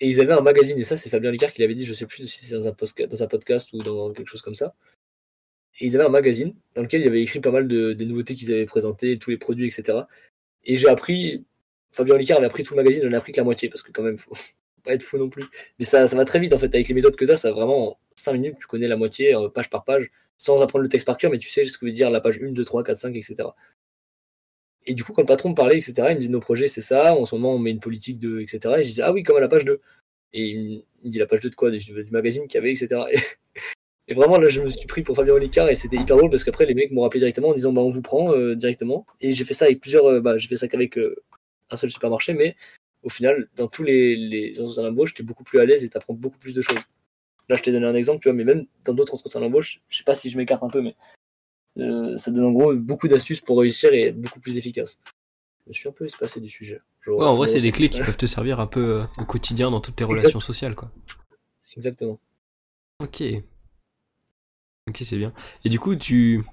et ils avaient un magazine, et ça c'est Fabien Olicard qui l'avait dit, je sais plus si c'est dans un, dans un podcast ou dans quelque chose comme ça. Et ils avaient un magazine dans lequel il y avait écrit pas mal de, des nouveautés qu'ils avaient présentées, tous les produits, etc. Et j'ai appris, Fabien Olicard avait appris tout le magazine, j'en ai appris que la moitié, parce que quand même, faut pas être fou non plus. Mais ça, ça va très vite en fait, avec les méthodes que tu as, ça vraiment, en 5 minutes, tu connais la moitié, euh, page par page, sans apprendre le texte par cœur, mais tu sais ce que veut dire la page 1, 2, 3, 4, 5, etc. Et du coup, quand le patron me parlait, etc., il me dit nos projets, c'est ça, en ce moment, on met une politique de, etc. Et je disais, ah oui, comme à la page 2. Et il me dit la page 2 de quoi? Du, magazine qu'il y avait, etc. Et, vraiment, là, je me suis pris pour Fabien Olicard et c'était hyper drôle parce qu'après, les mecs m'ont rappelé directement en disant, bah, on vous prend euh, directement. Et j'ai fait ça avec plusieurs, euh, bah, j'ai fait ça qu'avec euh, un seul supermarché, mais au final, dans tous les, les entretiens d'embauche, t'es beaucoup plus à l'aise et t'apprends beaucoup plus de choses. Là, je t'ai donné un exemple, tu vois, mais même dans d'autres entretiens d'embauche, je sais pas si je m'écarte un peu, mais euh, ça donne en gros beaucoup d'astuces pour réussir et être beaucoup plus efficace. Je suis un peu espacé du sujet. Genre, Ouais, en vrai, c'est des clés qui peuvent te servir un peu euh, au quotidien dans toutes tes relations sociales, quoi. Exactement. Ok. Ok, c'est bien. Et du coup, tu.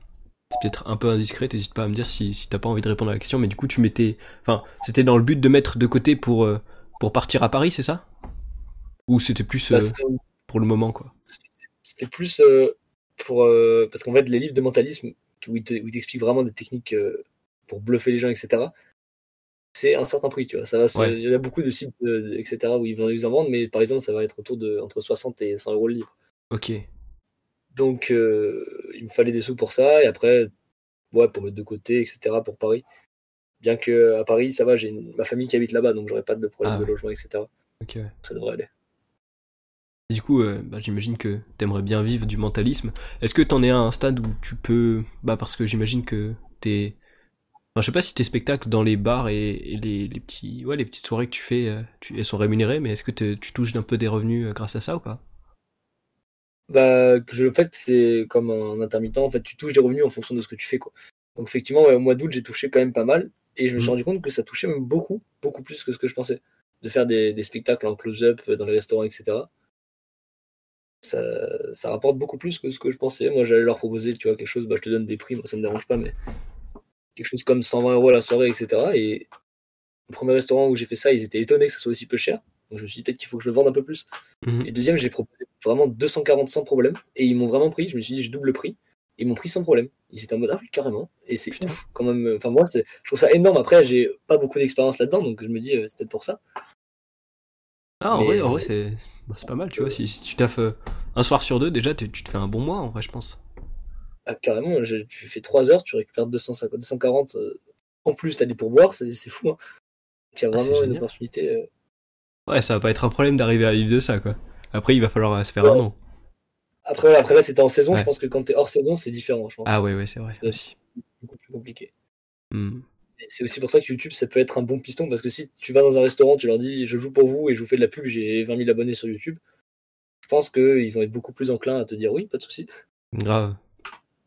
C'est peut-être un peu indiscret, t'hésites pas à me dire si, si t'as pas envie de répondre à la question, mais du coup, tu mettais. Enfin, c'était dans le but de mettre de côté pour, euh, pour partir à Paris, c'est ça? Ou c'était plus Bah, pour le moment, quoi C'était plus euh, pour. euh, parce qu'en fait, les livres de mentalisme, où ils te- t'expliquent vraiment des techniques euh, pour bluffer les gens, etc., c'est un certain prix, tu vois. Ça va Ouais. Il y a beaucoup de sites, etc., où ils, vont- ils en vendent, mais par exemple, ça va être autour de entre 60 et 100 euros le livre. Ok. Donc, euh, il me fallait des sous pour ça, et après, ouais, pour mettre de côté, etc., pour Paris. Bien que à Paris, ça va, j'ai ma famille qui habite là-bas, donc j'aurais pas de problème Ah de logement, etc. Ok. Ça devrait aller. Et du coup, euh, bah, j'imagine que t'aimerais bien vivre du mentalisme. Est-ce que t'en es à un stade où tu peux. Bah, parce que j'imagine que t'es. Enfin, je sais pas si tes spectacles dans les bars et, et les, les petits, ouais, les petites soirées que tu fais, euh, tu, elles sont rémunérées, mais est-ce que te- tu touches un peu des revenus euh, grâce à ça ou pas? Bah, je, en fait, c'est comme un intermittent. En fait, tu touches des revenus en fonction de ce que tu fais, quoi. Donc, effectivement, ouais, au mois d'août, j'ai touché quand même pas mal. Et je me suis Mhm. rendu compte que ça touchait même beaucoup, beaucoup plus que ce que je pensais. De faire des, des spectacles en close-up dans les restaurants, etc. Ça, ça rapporte beaucoup plus que ce que je pensais. Moi, j'allais leur proposer, tu vois, quelque chose, bah, je te donne des prix, moi, ça me dérange pas, mais quelque chose comme 120 euros la soirée, etc. Et le premier restaurant où j'ai fait ça, ils étaient étonnés que ça soit aussi peu cher. Donc je me suis dit peut-être qu'il faut que je le vende un peu plus. Mhm. Et deuxième, j'ai proposé vraiment 240 sans problème. Et ils m'ont vraiment pris. Je me suis dit, je double le prix. Ils m'ont pris sans problème. Ils étaient en mode, ah oui, carrément. Et c'est ouf quand même. Enfin, moi, je trouve ça énorme. Après, j'ai pas beaucoup d'expérience là-dedans. Donc je me dis, euh, c'est peut-être pour ça. Ah, en Mais- vrai, en vrai c'est bah, c'est pas mal, tu vois. Si, si tu taffes euh, un soir sur deux, déjà, tu te fais un bon mois, en vrai, je pense. Ah, carrément, je- tu fais 3 heures, tu récupères 250, 240. euh, en plus, t'as des pourboires. C'est c'est fou. Hein. Donc il y a Ah, vraiment une opportunité. euh, Ouais, ça va pas être un problème d'arriver à vivre de ça, quoi. Après, il va falloir euh, se faire un nom. Après, voilà, après là, c'était en saison. Ouais. Je pense que quand t'es hors saison, c'est différent. Je pense. Ah ouais, ouais, c'est vrai, C'est- aussi. beaucoup plus compliqué. Hmm. C'est aussi pour ça que YouTube, ça peut être un bon piston, parce que si tu vas dans un restaurant, tu leur dis je joue pour vous et je vous fais de la pub, j'ai 20 000 abonnés sur YouTube, je pense qu'ils vont être beaucoup plus enclins à te dire oui, pas de souci. Grave.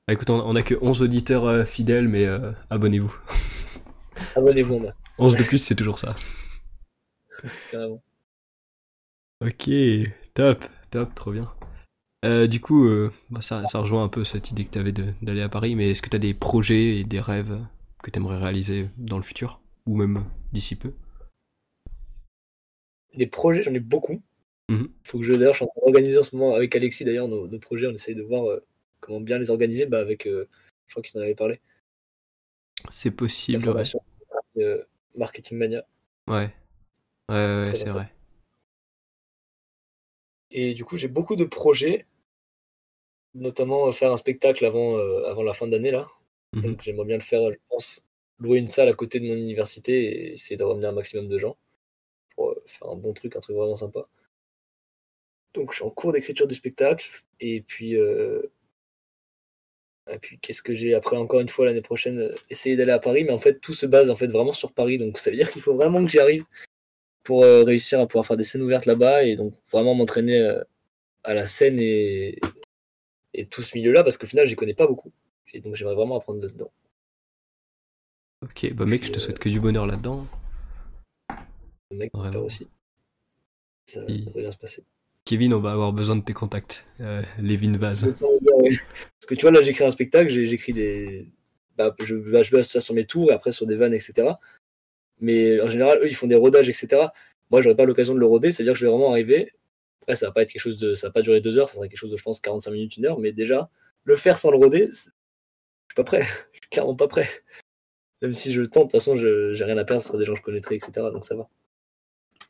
Bah, écoute, on, on a que 11 auditeurs euh, fidèles, mais euh, abonnez-vous. Abonnez-vous en masse, 11 de plus, c'est toujours ça. carrément. Ok, top, top, trop bien. Euh, du coup, bah, ça, ça rejoint un peu cette idée que tu avais d'aller à Paris, mais est-ce que tu as des projets et des rêves? Que tu aimerais réaliser dans le futur Ou même d'ici peu Des projets, j'en ai beaucoup. Mhm. Faut que je, d'ailleurs, je suis en train d'organiser en ce moment avec Alexis, d'ailleurs, nos, nos projets, on essaye de voir euh, comment bien les organiser, bah, avec, euh, je crois qu'il en avait parlé, C'est possible, ouais. euh, Marketing Mania. Ouais, ouais, ouais, Très c'est vrai. Et du coup, j'ai beaucoup de projets, notamment faire un spectacle avant, avant la fin d'année, là. Mhm. Donc j'aimerais bien le faire, je pense, louer une salle à côté de mon université et essayer de ramener un maximum de gens pour euh, faire un bon truc, un truc vraiment sympa. Donc je suis en cours d'écriture du spectacle et puis euh, et puis qu'est-ce que j'ai après encore une fois l'année prochaine euh, essayer d'aller à Paris mais en fait tout se base en fait vraiment sur Paris donc ça veut dire qu'il faut vraiment que j'y arrive pour euh, réussir à pouvoir faire des scènes ouvertes là-bas et donc vraiment m'entraîner euh, à la scène et et tout ce milieu-là parce qu'au final j'y connais pas beaucoup et donc j'aimerais vraiment apprendre là-dedans. Ok, bah mec, je te souhaite que du bonheur là-dedans. Mec, j'espère aussi. Ça devrait bien se passer. Kevin, on va avoir besoin de tes contacts. Euh, Lévin Vaz. Parce que tu vois, là, j'écris un spectacle, j'écris des. Bah, je, bah, je base ça sur mes tours et après sur des vannes, etc. Mais en général, eux, ils font des rodages, etc. Moi, j'aurais pas l'occasion de le roder, c'est-à-dire que je vais vraiment arriver. Après, ça va pas être quelque chose de. Ça va pas durer deux heures, ça sera quelque chose de, je pense, 45 minutes, une heure. Mais déjà, le faire sans le roder, suis pas prêt. Je suis clairement pas prêt. Même si je le tente, de toute façon, je- j'ai rien à perdre, ce sera des gens que je connaîtrai, etc. Donc ça va.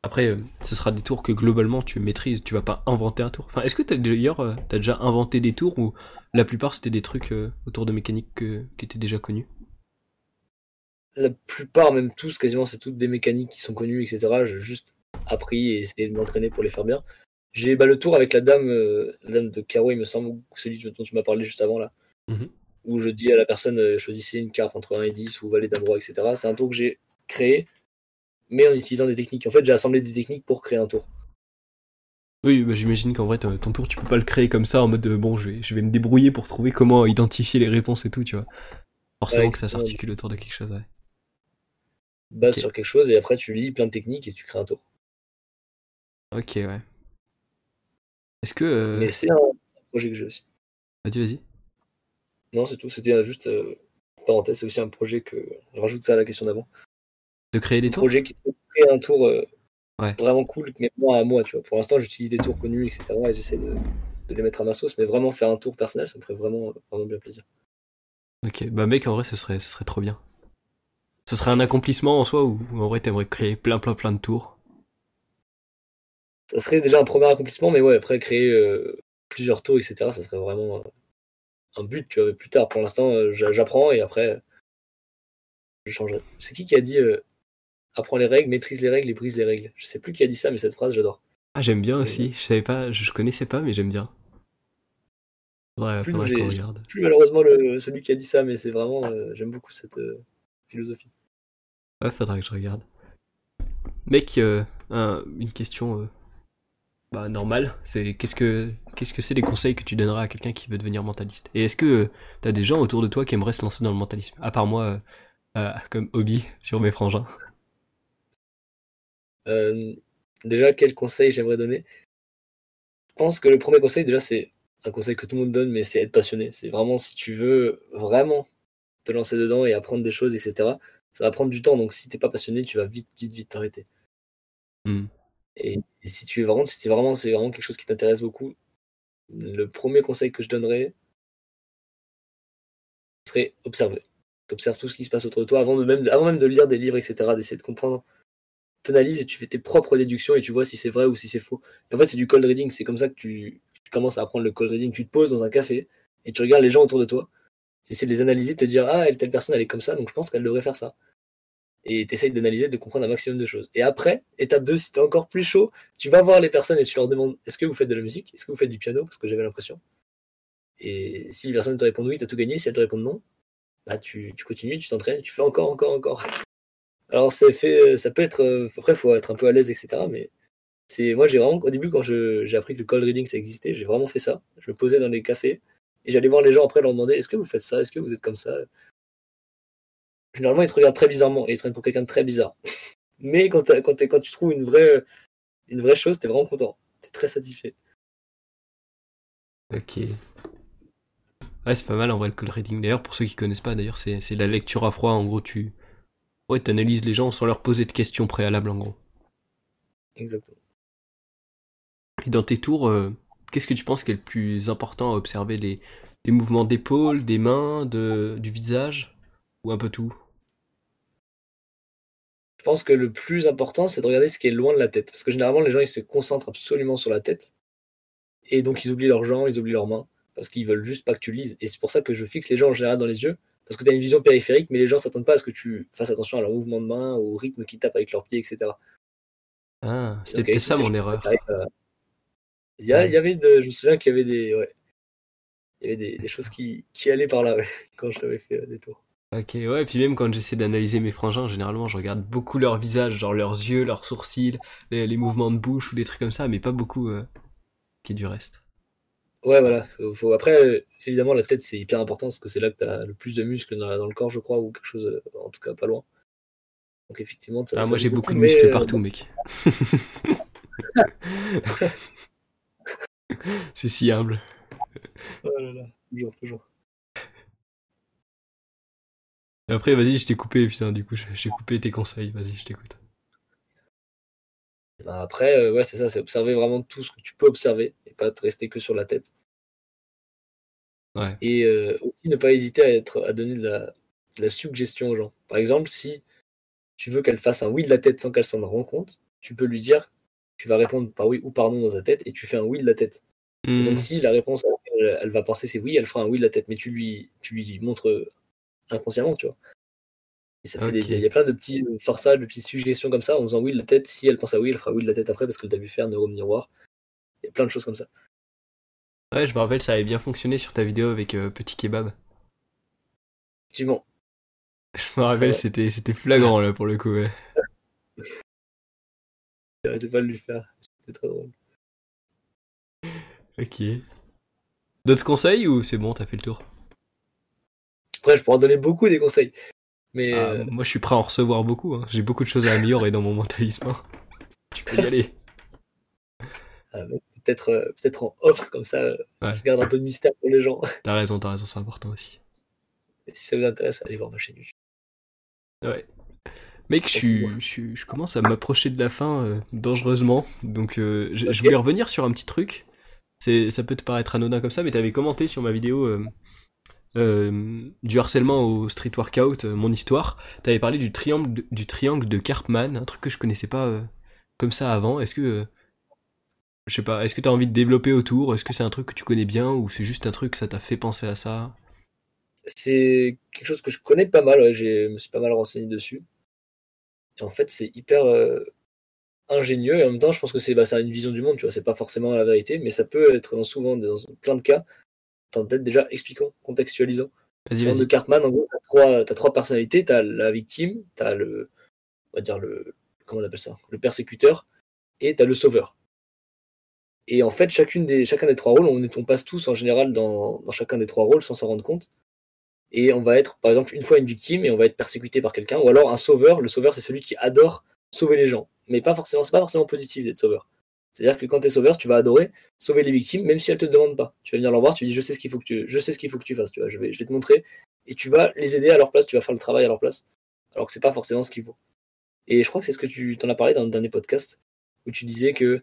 Après, euh, ce sera des tours que globalement tu maîtrises. Tu vas pas inventer un tour. Enfin, est-ce que t'as d'ailleurs euh, t'as déjà inventé des tours ou la plupart c'était des trucs euh, autour de mécanique que- qui étaient déjà connus la plupart, même tous, quasiment, c'est toutes des mécaniques qui sont connues, etc. J'ai juste appris et essayé de m'entraîner pour les faire bien. J'ai bah, le tour avec la dame, euh, la dame de Caro, il me semble, celui dont tu m'as parlé juste avant là, Mhm. Où je dis à la personne euh, choisissez une carte entre 1 et 10 ou valet d'abord, etc. C'est un tour que j'ai créé, mais en utilisant des techniques. En fait, j'ai assemblé des techniques pour créer un tour. Oui, bah, j'imagine qu'en vrai ton ton tour tu peux pas le créer comme ça en mode euh, bon je vais, je vais me débrouiller pour trouver comment identifier les réponses et tout, tu vois. Forcément Ouais, que ça s'articule autour de quelque chose, ouais. Base sur quelque chose et après tu lis plein de techniques et tu crées un tour. Ok, ouais. Est-ce que... euh, Mais c'est un, c'est un projet que j'ai aussi. Vas-y, vas-y. Non, c'est tout. C'était juste euh, parenthèse. C'est aussi un projet que je rajoute ça à la question d'avant. De créer des Un tours projet qui créer un tour euh, Ouais. vraiment cool, mais moi à moi, tu vois. Pour l'instant, j'utilise des tours connus, etc. Et j'essaie de, de les mettre à ma sauce, mais vraiment faire un tour personnel, ça me ferait vraiment, vraiment bien plaisir. Ok, bah mec, en vrai, ce serait, ce serait trop bien. Ce serait un accomplissement en soi ou, en vrai t'aimerais créer plein plein plein de tours? Ça serait déjà un premier accomplissement, mais ouais, après créer euh, plusieurs tours, etc., ça serait vraiment un but, tu vois. Mais plus tard, pour l'instant, euh, j'a- j'apprends et après, je changerai. C'est qui qui a dit euh, apprends les règles, maîtrise les règles et brise les règles? Je sais plus qui a dit ça, mais cette phrase, j'adore. Ah, j'aime bien aussi. Je savais pas, je, connaissais pas, mais j'aime bien. Faudrait, Plus regarde. Plus malheureusement le, celui qui a dit ça, mais c'est vraiment, euh, j'aime beaucoup cette euh, philosophie. Ouais, faudrait que je regarde. Mec, un- une question bah, normale, c'est qu'est-ce que qu'est-ce que c'est les conseils que tu donneras à quelqu'un qui veut devenir mentaliste? Et est-ce que euh, t'as des gens autour de toi qui aimeraient se lancer dans le mentalisme? À part moi, euh, euh, comme hobby sur mes frangins. Déjà, quel conseil j'aimerais donner? Je pense que le premier conseil, déjà, c'est un conseil que tout le monde donne, mais c'est être passionné. C'est vraiment si tu veux vraiment te lancer dedans et apprendre des choses, etc. Ça va prendre du temps, donc si t'es pas passionné, tu vas vite, vite, vite t'arrêter. Hmm. Et, si tu vraiment, si vraiment, c'est vraiment quelque chose qui t'intéresse beaucoup, le premier conseil que je donnerais serait observer. T'observes tout ce qui se passe autour de toi avant, même, de lire des livres, etc., d'essayer de comprendre. T'analyses et tu fais tes propres déductions et tu vois si c'est vrai ou si c'est faux. en fait, c'est du cold reading. C'est comme ça que tu, tu, commences à apprendre le cold reading. Tu te poses dans un café et tu regardes les gens autour de toi. Tu essaies de les analyser, de te dire Ah, telle personne, elle est comme ça, donc je pense qu'elle devrait faire ça et tu essayes d'analyser, de comprendre un maximum de choses. Et après, étape 2, si tu es encore plus chaud, tu vas voir les personnes et tu leur demandes est-ce que vous faites de la musique? Est-ce que vous faites du piano? Parce que j'avais l'impression. Et si les personnes te répondent oui, tu as tout gagné. Si elles te répondent non, bah tu, tu continues, tu t'entraînes, tu fais encore, encore, encore. Alors ça, fait, ça peut être. Euh, après, faut être un peu à l'aise, etc. Mais c'est moi, j'ai vraiment. Au début, quand j'ai appris que le cold reading ça existait, j'ai vraiment fait ça. Je me posais dans les cafés et j'allais voir les gens après leur demander est-ce que vous faites ça? Est-ce que vous êtes comme ça? Généralement, ils te regardent très bizarrement et ils te prennent pour quelqu'un de très bizarre. Mais quand, quand, quand, tu trouves une vraie, une vraie chose, t'es vraiment content. T'es très satisfait. Ok. Ouais, c'est pas mal en vrai le cold reading. D'ailleurs, pour ceux qui connaissent pas, d'ailleurs, c'est, la lecture à froid. En gros, tu ouais, analyses les gens sans leur poser de questions préalables, en gros. Exactement. Et dans tes tours, euh, qu'est-ce que tu penses qui est le plus important à observer? Les, les mouvements d'épaules, des mains, de, du visage? Ou un peu tout? Je pense que le plus important, c'est de regarder ce qui est loin de la tête. Parce que généralement, les gens, ils se concentrent absolument sur la tête. Et donc, ils oublient leurs jambes, ils oublient leurs mains. Parce qu'ils veulent juste pas que tu lises. Et c'est pour ça que je fixe les gens en général dans les yeux. Parce que tu as une vision périphérique, mais les gens s'attendent pas à ce que tu fasses attention à leur mouvement de main, au rythme qu'ils tapent avec leurs pieds, etc. Ah, c'était peut-être ça mon erreur. Il y, avait de... Je me souviens qu'il y avait des, ouais. Il y avait des, choses qui, qui allaient par là quand je t'avais fait euh, des tours. Ok, ouais, et puis même quand j'essaie d'analyser mes frangins, généralement je regarde beaucoup leur visage, genre leurs yeux, leurs sourcils, les, mouvements de bouche ou des trucs comme ça, mais pas beaucoup euh, qui est du reste. Ouais, voilà. Faut, Après, évidemment, la tête c'est hyper important parce que c'est là que tu as le plus de muscles dans, le corps, je crois, ou quelque chose, euh, en tout cas pas loin. Donc effectivement, ça, ah, moi j'ai beaucoup, de muscles euh, partout, mec. c'est si humble. Oh là là, toujours, toujours. Après, vas-y, je t'ai coupé, putain, du coup, j'ai coupé tes conseils. Vas-y, je t'écoute. Bah, après, euh, ouais, c'est ça, c'est observer vraiment tout ce que tu peux observer et pas te rester que sur la tête. Ouais. Et euh, aussi ne pas hésiter à, être, à donner de la, suggestion aux gens. Par exemple, si tu veux qu'elle fasse un oui de la tête sans qu'elle s'en rende compte, tu peux lui dire, tu vas répondre par oui ou par non dans sa tête et tu fais un oui de la tête. Donc hmm. si la réponse, elle, elle, va penser c'est oui, elle fera un oui de la tête, mais tu lui, tu lui montres inconsciemment, tu vois. ça fait il y a plein de petits euh, forçages, de petites suggestions comme ça en faisant oui de la tête. Si elle pense à oui, elle fera oui de la tête après parce que tu as vu faire neuro miroir. Il y a plein de choses comme ça. Ouais, je me rappelle, ça avait bien fonctionné sur ta vidéo avec euh, Petit Kebab. Effectivement. Je me rappelle, c'était, c'était flagrant là pour le coup. Ouais. J'arrêtais pas de lui faire. C'était très drôle. Ok. D'autres conseils ou c'est bon, t'as fait le tour? Après, je pourrais en donner beaucoup des conseils. Mais ah, euh, Moi, je suis prêt à en recevoir beaucoup. Hein. J'ai beaucoup de choses à améliorer dans mon mentalisme. Hein. Tu peux y aller. Ah, peut-être euh, peut-être en off, comme ça, euh, je garde un peu de mystère pour les gens. T'as raison, t'as raison, c'est important aussi. Et si ça vous intéresse, allez voir ma chaîne YouTube. Ouais. Mec, je, je, je commence à m'approcher de la fin dangereusement. Donc, je, je, voulais revenir sur un petit truc. Ça peut te paraître anodin comme ça, mais t'avais commenté sur ma vidéo euh, du harcèlement au street workout, euh, mon histoire, t'avais parlé du triangle de, du Karpman, un truc que je connaissais pas euh, comme ça avant. Est-ce que je sais pas, est-ce que t'as envie de développer autour? Est-ce que c'est un truc que tu connais bien ou c'est juste un truc que ça t'a fait penser à ça? C'est quelque chose que je connais pas mal, je me suis pas mal renseigné dessus. Et en fait, c'est hyper ingénieux et en même temps, je pense que c'est bah, une vision du monde, tu vois, c'est pas forcément la vérité, mais ça peut être dans, souvent dans plein de cas peut-être déjà expliquons, contextualisons. Vas-y, de Cartman, en gros, t'as trois, as trois personnalités. T'as la victime, t'as le, on va dire le, comment on appelle ça, le persécuteur, et t'as le sauveur. Et en fait, chacune des, chacun des trois rôles, on, on passe tous en général dans, dans chacun des trois rôles sans s'en rendre compte. Et on va être, par exemple, une fois une victime et on va être persécuté par quelqu'un, ou alors un sauveur. Le sauveur, c'est celui qui adore sauver les gens, mais pas forcément, c'est pas forcément positif d'être sauveur. C'est-à-dire que quand tu es sauveur, tu vas adorer sauver les victimes, même si elles te demandent pas. Tu vas venir leur voir, tu dis je sais ce qu'il faut que tu, je sais ce qu'il faut que tu fasses, tu vois, je vais, je vais te montrer, et tu vas les aider à leur place, tu vas faire le travail à leur place, alors que c'est pas forcément ce qu'il faut. Et je crois que c'est ce que tu t'en as parlé dans le dernier podcast, où tu disais que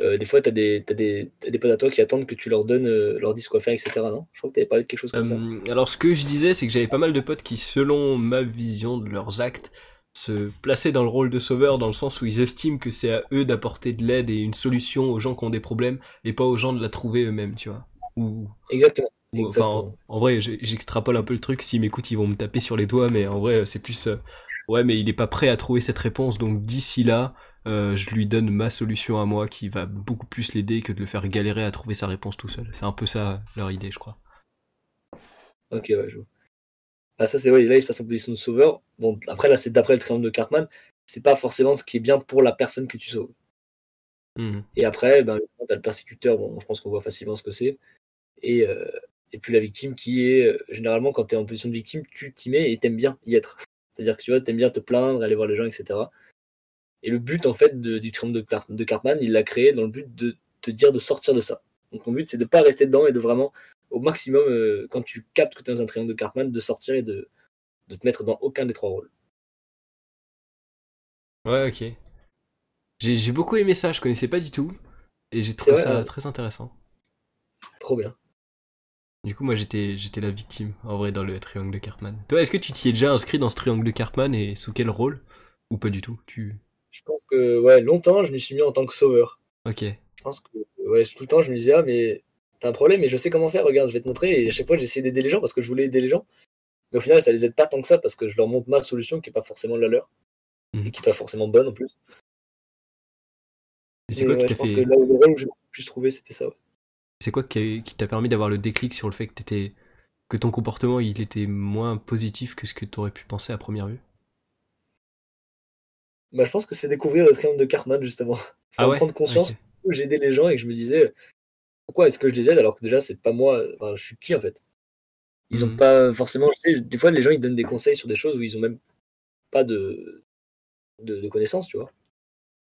euh, des fois, tu des, des, des potes à toi qui attendent que tu leur donnes, euh, leur dises quoi faire, etc. Non? Je crois que tu avais parlé de quelque chose comme ça. Euh, alors, ce que je disais, c'est que j'avais pas mal de potes qui, selon ma vision de leurs actes, se plaçaient dans le rôle de sauveur dans le sens où ils estiment que c'est à eux d'apporter de l'aide et une solution aux gens qui ont des problèmes et pas aux gens de la trouver eux-mêmes, tu vois. Ou, Exactement. ou- enfin, Exactement. en, en vrai, j'extrapole un peu le truc. S'ils m'écoutent, ils vont me taper sur les doigts, mais en vrai, c'est plus. euh, ouais, mais il est pas prêt à trouver cette réponse, donc d'ici là, euh, je lui donne ma solution à moi qui va beaucoup plus l'aider que de le faire galérer à trouver sa réponse tout seul. C'est un peu ça leur idée, je crois. Ok, ouais, je vois. Ah, ça, c'est ouais, là, il se passe en position de sauveur. Bon, après, là, c'est d'après le triangle de Cartman. C'est pas forcément ce qui est bien pour la personne que tu sauves. Mhm. Et après, ben, t'as le persécuteur, bon, je pense qu'on voit facilement ce que c'est. Et, euh, et puis la victime qui est, euh, généralement, quand tu es en position de victime, tu t'y mets et t'aimes bien y être. C'est-à-dire que tu vois, t'aimes bien te plaindre, aller voir les gens, etc. Et le but, en fait, de- du triomphe de, de Cartman, il l'a créé dans le but de te dire de sortir de ça. Donc mon but, c'est de pas rester dedans et de vraiment, au maximum, euh, quand tu captes que tu es dans un triangle de Cartman, de sortir et de, de te mettre dans aucun des trois rôles. Ouais, ok. J'ai j'ai beaucoup aimé ça, je connaissais pas du tout. Et j'ai trouvé vrai, ça ouais. très intéressant. Trop bien. Du coup, moi, j'étais j'étais la victime, en vrai, dans le triangle de Cartman. Toi, est-ce que tu t'y es déjà inscrit dans ce triangle de Cartman et sous quel rôle? Ou pas du tout? Tu... Je pense que, ouais, longtemps, je m'y suis mis en tant que sauveur. Ok. Je pense que ouais, tout le temps, je me disais, ah, mais t'as un problème, mais je sais comment faire, regarde, je vais te montrer. Et à chaque fois, j'essayais d'aider les gens parce que je voulais aider les gens. Mais au final, ça les aide pas tant que ça parce que je leur montre ma solution qui est pas forcément la leur Mhm. et qui est pas forcément bonne en plus. Et c'est Et quoi ouais, qui je t'a pense fait... que là où le rôle où j'ai le plus trouvé, c'était ça. ouais. C'est quoi qui, t'a permis d'avoir le déclic sur le fait que t'étais... que ton comportement, il était moins positif que ce que t'aurais pu penser à première vue? Bah, je pense que c'est découvrir le triangle de Cartman, justement. C'est en prendre conscience Ok. où j'aidais les gens et que je me disais, pourquoi est-ce que je les aide alors que déjà, c'est pas moi, enfin, je suis qui en fait? Ils ont Mhm. pas forcément, sais, des fois, les gens ils donnent des conseils sur des choses où ils ont même pas de, de, de connaissances, tu vois.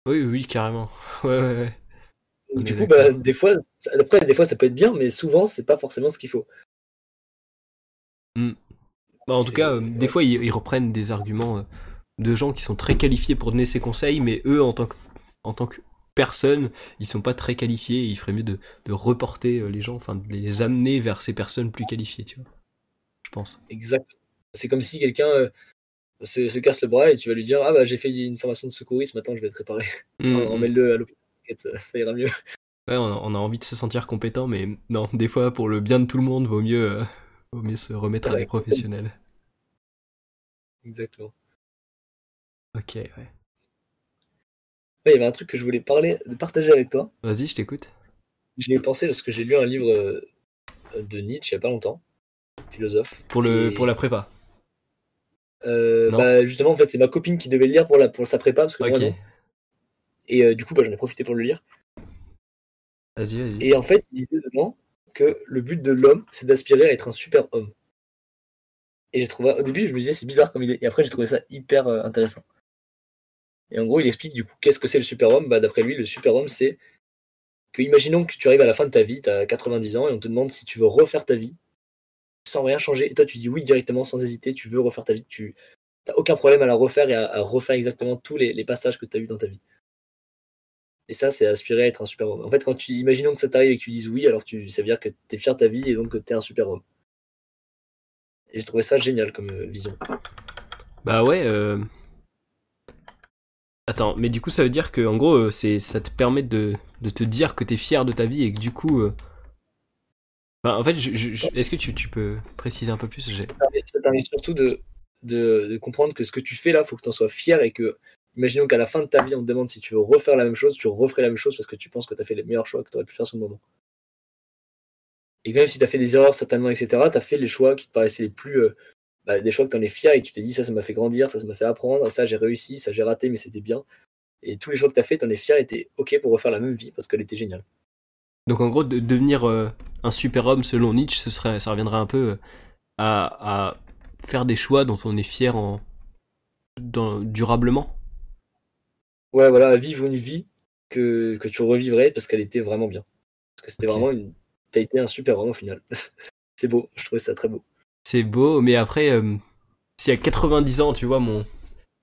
Oui, oui, carrément. Ouais, ouais, ouais. Donc, du coup, bah, des fois, ça- après, des fois, ça peut être bien, mais souvent, c'est pas forcément ce qu'il faut. Bah, en tout cas, euh, des fois, ils, ils reprennent des arguments euh, de gens qui sont très qualifiés pour donner ces conseils, mais eux, en tant que, en tant que personne, ils sont pas très qualifiés et il ferait mieux de, de reporter euh, les gens, enfin, de les amener vers ces personnes plus qualifiées, tu vois. Je pense. Exact. C'est comme si quelqu'un euh, se, se casse le bras et tu vas lui dire, ah bah, j'ai fait une formation de secourisme, maintenant je vais te réparer. Mm, mm. Emmène-le à l'hôpital, ça, ça ira mieux. Ouais, on a, envie de se sentir compétent, mais non, des fois, pour le bien de tout le monde, vaut mieux, euh, vaut mieux se remettre à des professionnels. Exactement. Ok, ouais. Il y avait un truc que je voulais parler, partager avec toi. Vas-y, je t'écoute. J'y ai pensé parce que j'ai lu un livre euh, de Nietzsche il y a pas longtemps, philosophe. Pour, le, Et, pour la prépa. euh, bah, justement, en fait, c'est ma copine qui devait le lire pour, la, pour sa prépa, parce que moi, Ok. non. Et euh, du coup, bah, j'en ai profité pour le lire. Vas-y, vas-y. Et en fait, il disait dedans que le but de l'homme, c'est d'aspirer à être un super homme. Et j'ai trouvé, au début, je me disais, c'est bizarre comme idée. Et après, j'ai trouvé ça hyper euh, intéressant. Et en gros, il explique du coup qu'est-ce que c'est le super homme. Bah, d'après lui, le super homme, c'est que, imaginons que tu arrives à la fin de ta vie, tu as 90 ans, et on te demande si tu veux refaire ta vie sans rien changer. Et toi, tu dis oui directement, sans hésiter, tu veux refaire ta vie. Tu n'as aucun problème à la refaire et à, refaire exactement tous les, passages que tu as eu dans ta vie. Et ça, c'est aspirer à être un super homme. En fait, quand tu imaginons que ça t'arrive et que tu dises oui, alors tu, ça veut dire que tu es fier de ta vie et donc que tu es un super homme. Et j'ai trouvé ça génial comme euh, vision. Bah ouais. Euh... Attends, mais du coup, ça veut dire que, en gros, euh, c'est, ça te permet de, te dire que t'es fier de ta vie et que du coup. euh, en fait, je- est-ce que tu, peux préciser un peu plus? Ça permet, surtout de, de, de comprendre que ce que tu fais là, faut que tu en sois fier et que, imaginons qu'à la fin de ta vie, on te demande si tu veux refaire la même chose, tu referais la même chose parce que tu penses que tu as fait les meilleurs choix que tu aurais pu faire sur le moment. Et même si tu as fait des erreurs certainement, etc., tu as fait les choix qui te paraissaient les plus. euh, bah, des choix que tu en es fier et que tu t'es dit ça, ça m'a fait grandir, ça, ça m'a fait apprendre, ça, j'ai réussi, ça, j'ai raté, mais c'était bien. Et tous les choix que tu as fait, tu en es fier et tu OK pour refaire la même vie parce qu'elle était géniale. Donc, en gros, de devenir euh, un super homme selon Nietzsche, ce serait, ça reviendrait un peu euh, à, à faire des choix dont on est fier en, dans- durablement. Ouais, voilà, vivre une vie que, que tu revivrais parce qu'elle était vraiment bien. Parce que c'était vraiment une. T'as été un super homme au final. c'est beau, je trouvais ça très beau. C'est beau, mais après, euh, si à 90 ans, tu vois, mon,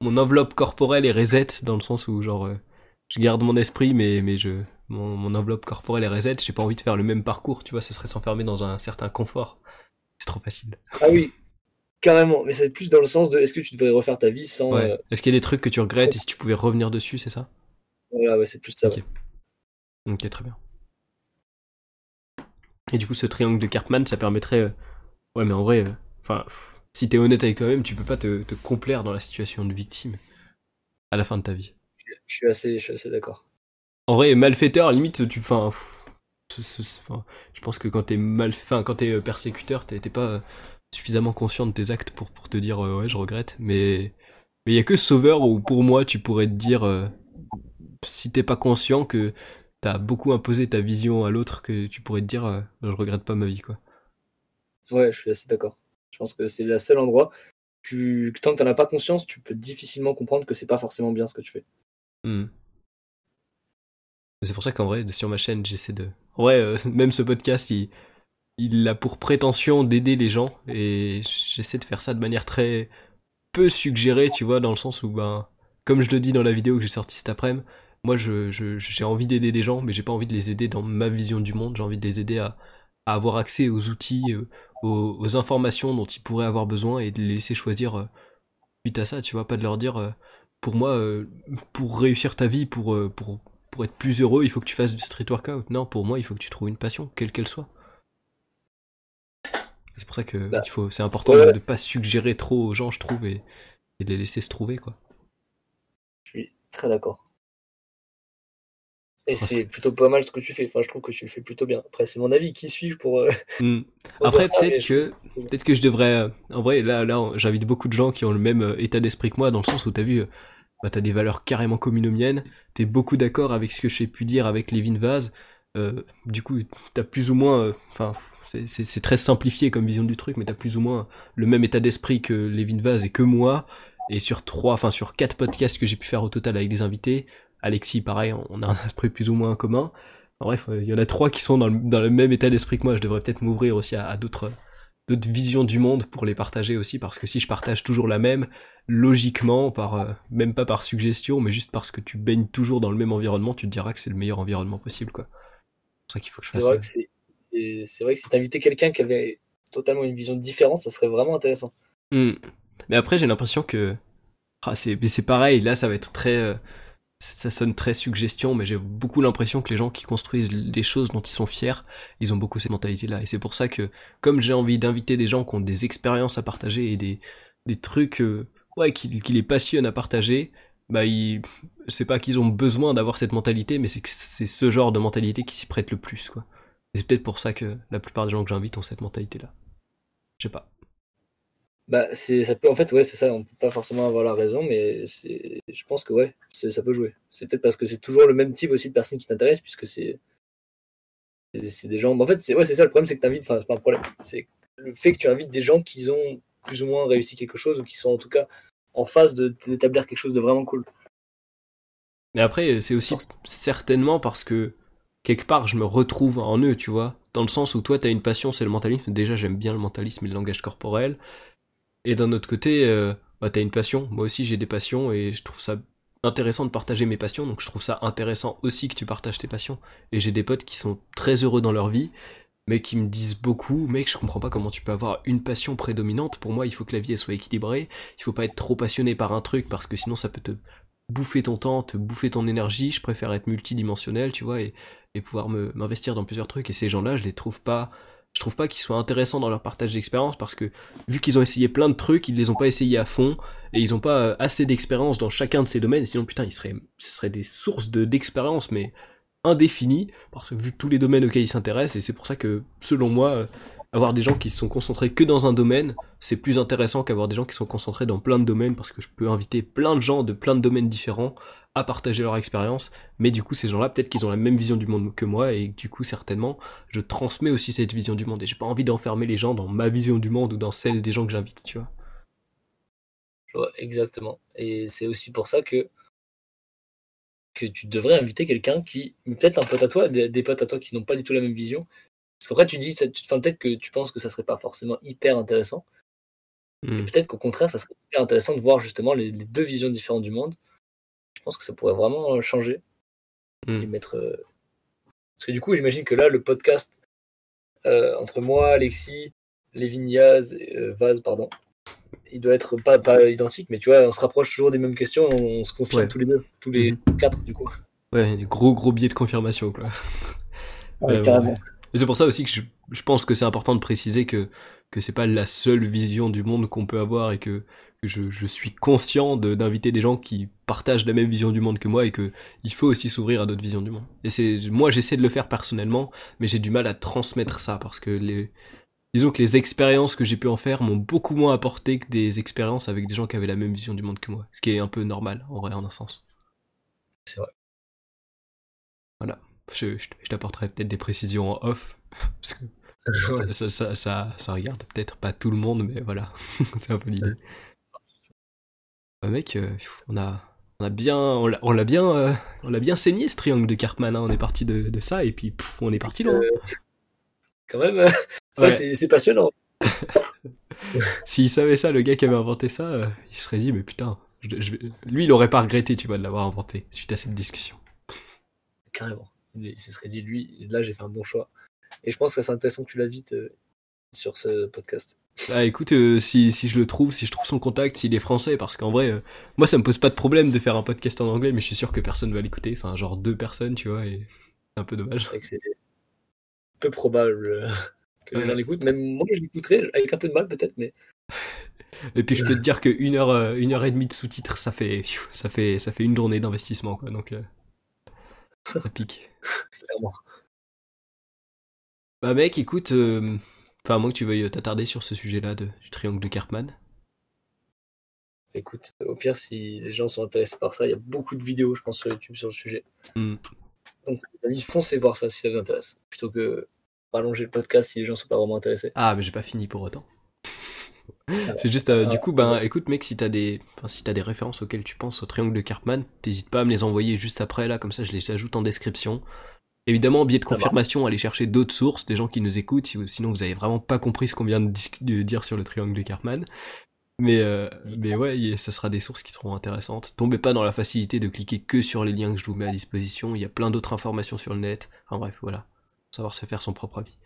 mon enveloppe corporelle est reset, dans le sens où, genre, euh, je garde mon esprit, mais, mais je, mon, mon enveloppe corporelle est reset. J'ai pas envie de faire le même parcours, tu vois, ce serait s'enfermer dans un certain confort. C'est trop facile. Ah oui, carrément. Mais c'est plus dans le sens de est-ce que tu devrais refaire ta vie sans. Ouais. euh, Est-ce qu'il y a des trucs que tu regrettes et si tu pouvais revenir dessus, c'est ça? Voilà, ouais, c'est plus ça. Ok. Ok, très bien. Et du coup, ce triangle de Cartman, ça permettrait. Ouais, mais en vrai, euh, enfin, si t'es honnête avec toi-même, tu peux pas te, te complaire dans la situation de victime à la fin de ta vie. Je suis assez, je suis assez d'accord. En vrai, malfaiteur, limite, tu. Enfin, je pense que quand t'es mal, enfin, quand t'es euh, persécuteur, t'es pas euh, suffisamment conscient de tes actes pour, pour te dire euh, ouais, je regrette. Mais mais il y a que Sauveur où pour moi, tu pourrais te dire euh, si t'es pas conscient que t'as beaucoup imposé ta vision à l'autre, que tu pourrais te dire euh, je regrette pas ma vie quoi. Ouais, je suis assez d'accord. Je pense que c'est le seul endroit. Tu, tant que t'en as pas conscience, tu peux difficilement comprendre que c'est pas forcément bien ce que tu fais. Hmm. C'est pour ça qu'en vrai, sur ma chaîne, j'essaie de. Vrai, euh, même ce podcast, il, il a pour prétention d'aider les gens et j'essaie de faire ça de manière très peu suggérée, tu vois, dans le sens où, ben, comme je le dis dans la vidéo que j'ai sortie cet après-midi, moi, je, je- j'ai envie d'aider des gens, mais j'ai pas envie de les aider dans ma vision du monde. J'ai envie de les aider à, à avoir accès aux outils, euh, aux, aux informations dont ils pourraient avoir besoin et de les laisser choisir euh, suite à ça, tu vois, pas de leur dire. euh, pour moi, pour réussir ta vie, pour, pour, pour être plus heureux, il faut que tu fasses du street workout. Non, pour moi, il faut que tu trouves une passion, quelle qu'elle soit. C'est pour ça que Bah, il faut, c'est important ouais. de ne pas suggérer trop aux gens, je trouve, et, et de les laisser se trouver, quoi. Je suis très d'accord. Et c'est plutôt pas mal ce que tu fais. Enfin, je trouve que tu le fais plutôt bien. Après, c'est mon avis qui suit pour. euh, Hmm. Après, peut-être que, peut-être que je devrais, euh, en vrai, là, là, j'invite beaucoup de gens qui ont le même euh, état d'esprit que moi, dans le sens où t'as vu, euh, bah, t'as des valeurs carrément communes aux miennes, t'es beaucoup d'accord avec ce que j'ai pu dire avec Lévin Vaz, euh, du coup, t'as plus ou moins, euh, enfin, c'est- c'est c'est très simplifié comme vision du truc, mais t'as plus ou moins le même état d'esprit que Lévin Vaz et que moi, et sur trois, enfin, sur quatre podcasts que j'ai pu faire au total avec des invités, Alexis, pareil, on a un esprit plus ou moins commun. En bref, euh, il y en a trois qui sont dans le, dans le même état d'esprit que moi. Je devrais peut-être m'ouvrir aussi à, à d'autres d'autres visions du monde pour les partager aussi, parce que si je partage toujours la même, logiquement, par euh, même pas par suggestion, mais juste parce que tu baignes toujours dans le même environnement, tu te diras que c'est le meilleur environnement possible, quoi. C'est pour ça qu'il faut que je C'est fasse vrai ça. que c'est, vrai que si t'invitais quelqu'un qui avait totalement une vision différente, ça serait vraiment intéressant. Hmm. Mais après, j'ai l'impression que ah, c'est mais c'est pareil. Là, ça va être très euh, ça sonne très suggestion, mais j'ai beaucoup l'impression que les gens qui construisent des choses dont ils sont fiers, ils ont beaucoup cette mentalité-là. Et c'est pour ça que, comme j'ai envie d'inviter des gens qui ont des expériences à partager et des, trucs euh, ouais, qui, qui les passionnent à partager, bah, ils, c'est pas qu'ils ont besoin d'avoir cette mentalité, mais c'est c'est ce genre de mentalité qui s'y prête le plus, quoi. Et c'est peut-être pour ça que la plupart des gens que j'invite ont cette mentalité-là. Je sais pas. Bah, c'est, ça peut, en fait, ouais, c'est ça. On peut pas forcément avoir la raison, mais c'est, je pense que ouais, ça peut jouer. C'est peut-être parce que c'est toujours le même type aussi de personnes qui t'intéressent, puisque c'est, c'est, des gens. En fait, c'est, ouais, ça le problème, c'est que t'invites. Enfin, c'est pas un problème. C'est le fait que tu invites des gens qui ont plus ou moins réussi quelque chose ou qui sont en tout cas en phase de d'établir quelque chose de vraiment cool. Mais après, c'est aussi certainement parce que quelque part, je me retrouve en eux, tu vois? Dans le sens où toi, t'as une passion, c'est le mentalisme. Déjà, j'aime bien le mentalisme et le langage corporel. Et d'un autre côté, euh, bah, t'as une passion. Moi aussi, j'ai des passions et je trouve ça intéressant de partager mes passions. Donc, je trouve ça intéressant aussi que tu partages tes passions. Et j'ai des potes qui sont très heureux dans leur vie, mais qui me disent beaucoup, mec, je comprends pas comment tu peux avoir une passion prédominante. Pour moi, il faut que la vie soit équilibrée. Il faut pas être trop passionné par un truc parce que sinon, ça peut te bouffer ton temps, te bouffer ton énergie. Je préfère être multidimensionnel, tu vois, et, pouvoir m'investir dans plusieurs trucs. Et ces gens-là, je les trouve pas, je trouve pas qu'ils soient intéressants dans leur partage d'expérience parce que vu qu'ils ont essayé plein de trucs, ils les ont pas essayés à fond et ils ont pas euh, assez d'expérience dans chacun de ces domaines. Sinon, putain, ils seraient, ce seraient des sources de, d'expérience, mais indéfinies parce que vu tous les domaines auxquels ils s'intéressent. Et c'est pour ça que, selon moi, euh, avoir des gens qui se sont concentrés que dans un domaine, c'est plus intéressant qu'avoir des gens qui sont concentrés dans plein de domaines parce que je peux inviter plein de gens de plein de domaines différents à partager leur expérience. Mais du coup, ces gens-là, peut-être qu'ils ont la même vision du monde que moi et du coup, certainement, je transmets aussi cette vision du monde et j'ai pas envie d'enfermer les gens dans ma vision du monde ou dans celle des gens que j'invite, tu vois. Ouais, exactement. Et c'est aussi pour ça que que tu devrais inviter quelqu'un qui, peut-être un pote à toi, des, des potes à toi qui n'ont pas du tout la même vision. Parce qu'après, tu dis, enfin, peut-être que tu penses que ça serait pas forcément hyper intéressant. Hmm. Peut-être qu'au contraire, ça serait hyper intéressant de voir justement les, les deux visions différentes du monde. Je pense que ça pourrait vraiment changer. Mm. et mettre. euh, Parce que du coup, j'imagine que là, le podcast euh, entre moi, Alexis, Lévin euh, Vaz, pardon, il doit être pas, pas identique, mais tu vois, on se rapproche toujours des mêmes questions, on, on se confirme Ouais. tous les deux, tous les Mhm. quatre, du coup. Ouais, des gros gros biais de confirmation, quoi. Ouais, carrément. ouais. Et c'est pour ça aussi que je, je pense que c'est important de préciser que, que c'est pas la seule vision du monde qu'on peut avoir et que, que je, je suis conscient de- d'inviter des gens qui partagent la même vision du monde que moi et que il faut aussi s'ouvrir à d'autres visions du monde. Et c'est, moi j'essaie de le faire personnellement, mais j'ai du mal à transmettre ça parce que les, disons que les expériences que j'ai pu en faire m'ont beaucoup moins apporté que des expériences avec des gens qui avaient la même vision du monde que moi. Ce qui est un peu normal, en vrai, en un sens. C'est vrai. Voilà. Je, je, je t'apporterai peut-être des précisions en off. Parce que Ouais. ça, ça, ça, regarde peut-être pas tout le monde, mais voilà, c'est un peu l'idée. Bah, mec, euh, on a, on a bien, on l'a on l'a bien, euh, on l'a bien saigné ce triangle de Cartman. hein. On est parti de, de ça et puis pff, on est parti loin. Euh, quand même, euh, ouais, Ouais. c'est c'est passionnant. S'il savait ça, le gâ qui avait inventé ça, il se serait dit mais putain, je, je vais- lui il aurait pas regretté, tu vois, de l'avoir inventé suite à cette discussion. Carrément. Il se serait dit, lui, là, j'ai fait un bon choix. Et je pense que c'est intéressant que tu l'invites euh, sur ce podcast. Bah écoute, euh, si, si je le trouve, si je trouve son contact, s'il est français, parce qu'en vrai, euh, moi ça me pose pas de problème de faire un podcast en anglais, mais je suis sûr que personne va l'écouter, enfin genre deux personnes, tu vois, et c'est un peu dommage. C'est peu probable euh, que les Ouais. gens l'écoutent. Même moi, je l'écouterais avec un peu de mal, peut-être, mais Et puis je peux te dire que une heure, une heure et demie de sous-titres, ça fait, ça fait, ça fait une journée d'investissement, quoi, donc euh, ça pique. clairement. Bah mec, écoute, euh, enfin à moins que tu veuilles t'attarder sur ce sujet-là de, du triangle de Karpman. Écoute, au pire, si les gens sont intéressés par ça, il y a beaucoup de vidéos, je pense, sur YouTube sur le sujet. Hmm. Donc, les amis, foncez voir ça si ça vous intéresse. Plutôt que rallonger le podcast si les gens sont pas vraiment intéressés. Ah, mais j'ai pas fini pour autant. C'est juste, euh, du coup, ben, écoute, mec, si t'as des, enfin, si t'as des références auxquelles tu penses au triangle de Karpman, t'hésites pas à me les envoyer juste après, là, comme ça, je les ajoute en description. Évidemment, biais de confirmation, allez chercher d'autres sources, des gens qui nous écoutent, sinon vous avez vraiment pas compris ce qu'on vient de, dire sur le triangle de Karpman. Mais, euh, mais ouais, ça sera des sources qui seront intéressantes. Tombez pas dans la facilité de cliquer que sur les liens que je vous mets à disposition. Il y a plein d'autres informations sur le net. Enfin bref, voilà. Savoir se faire son propre avis.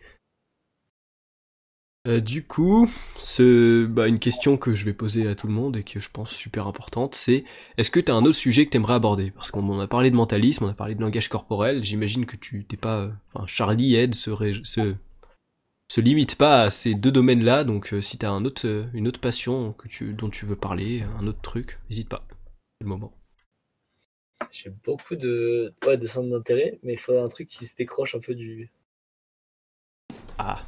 Euh, du coup, ce, bah, une question que je vais poser à tout le monde et que je pense super importante, c'est est-ce que tu as un autre sujet que tu aimerais aborder? Parce qu'on a parlé de mentalisme, on a parlé de langage corporel, j'imagine que tu t'es pas... euh, Enfin, Charlie Ed se, se, se limite pas à ces deux domaines-là, donc euh, si tu as un autre, une autre passion que tu, dont tu veux parler, un autre truc, n'hésite pas, c'est le moment. J'ai beaucoup de, ouais, de centres d'intérêt, mais il faudrait un truc qui se décroche un peu du. Ah,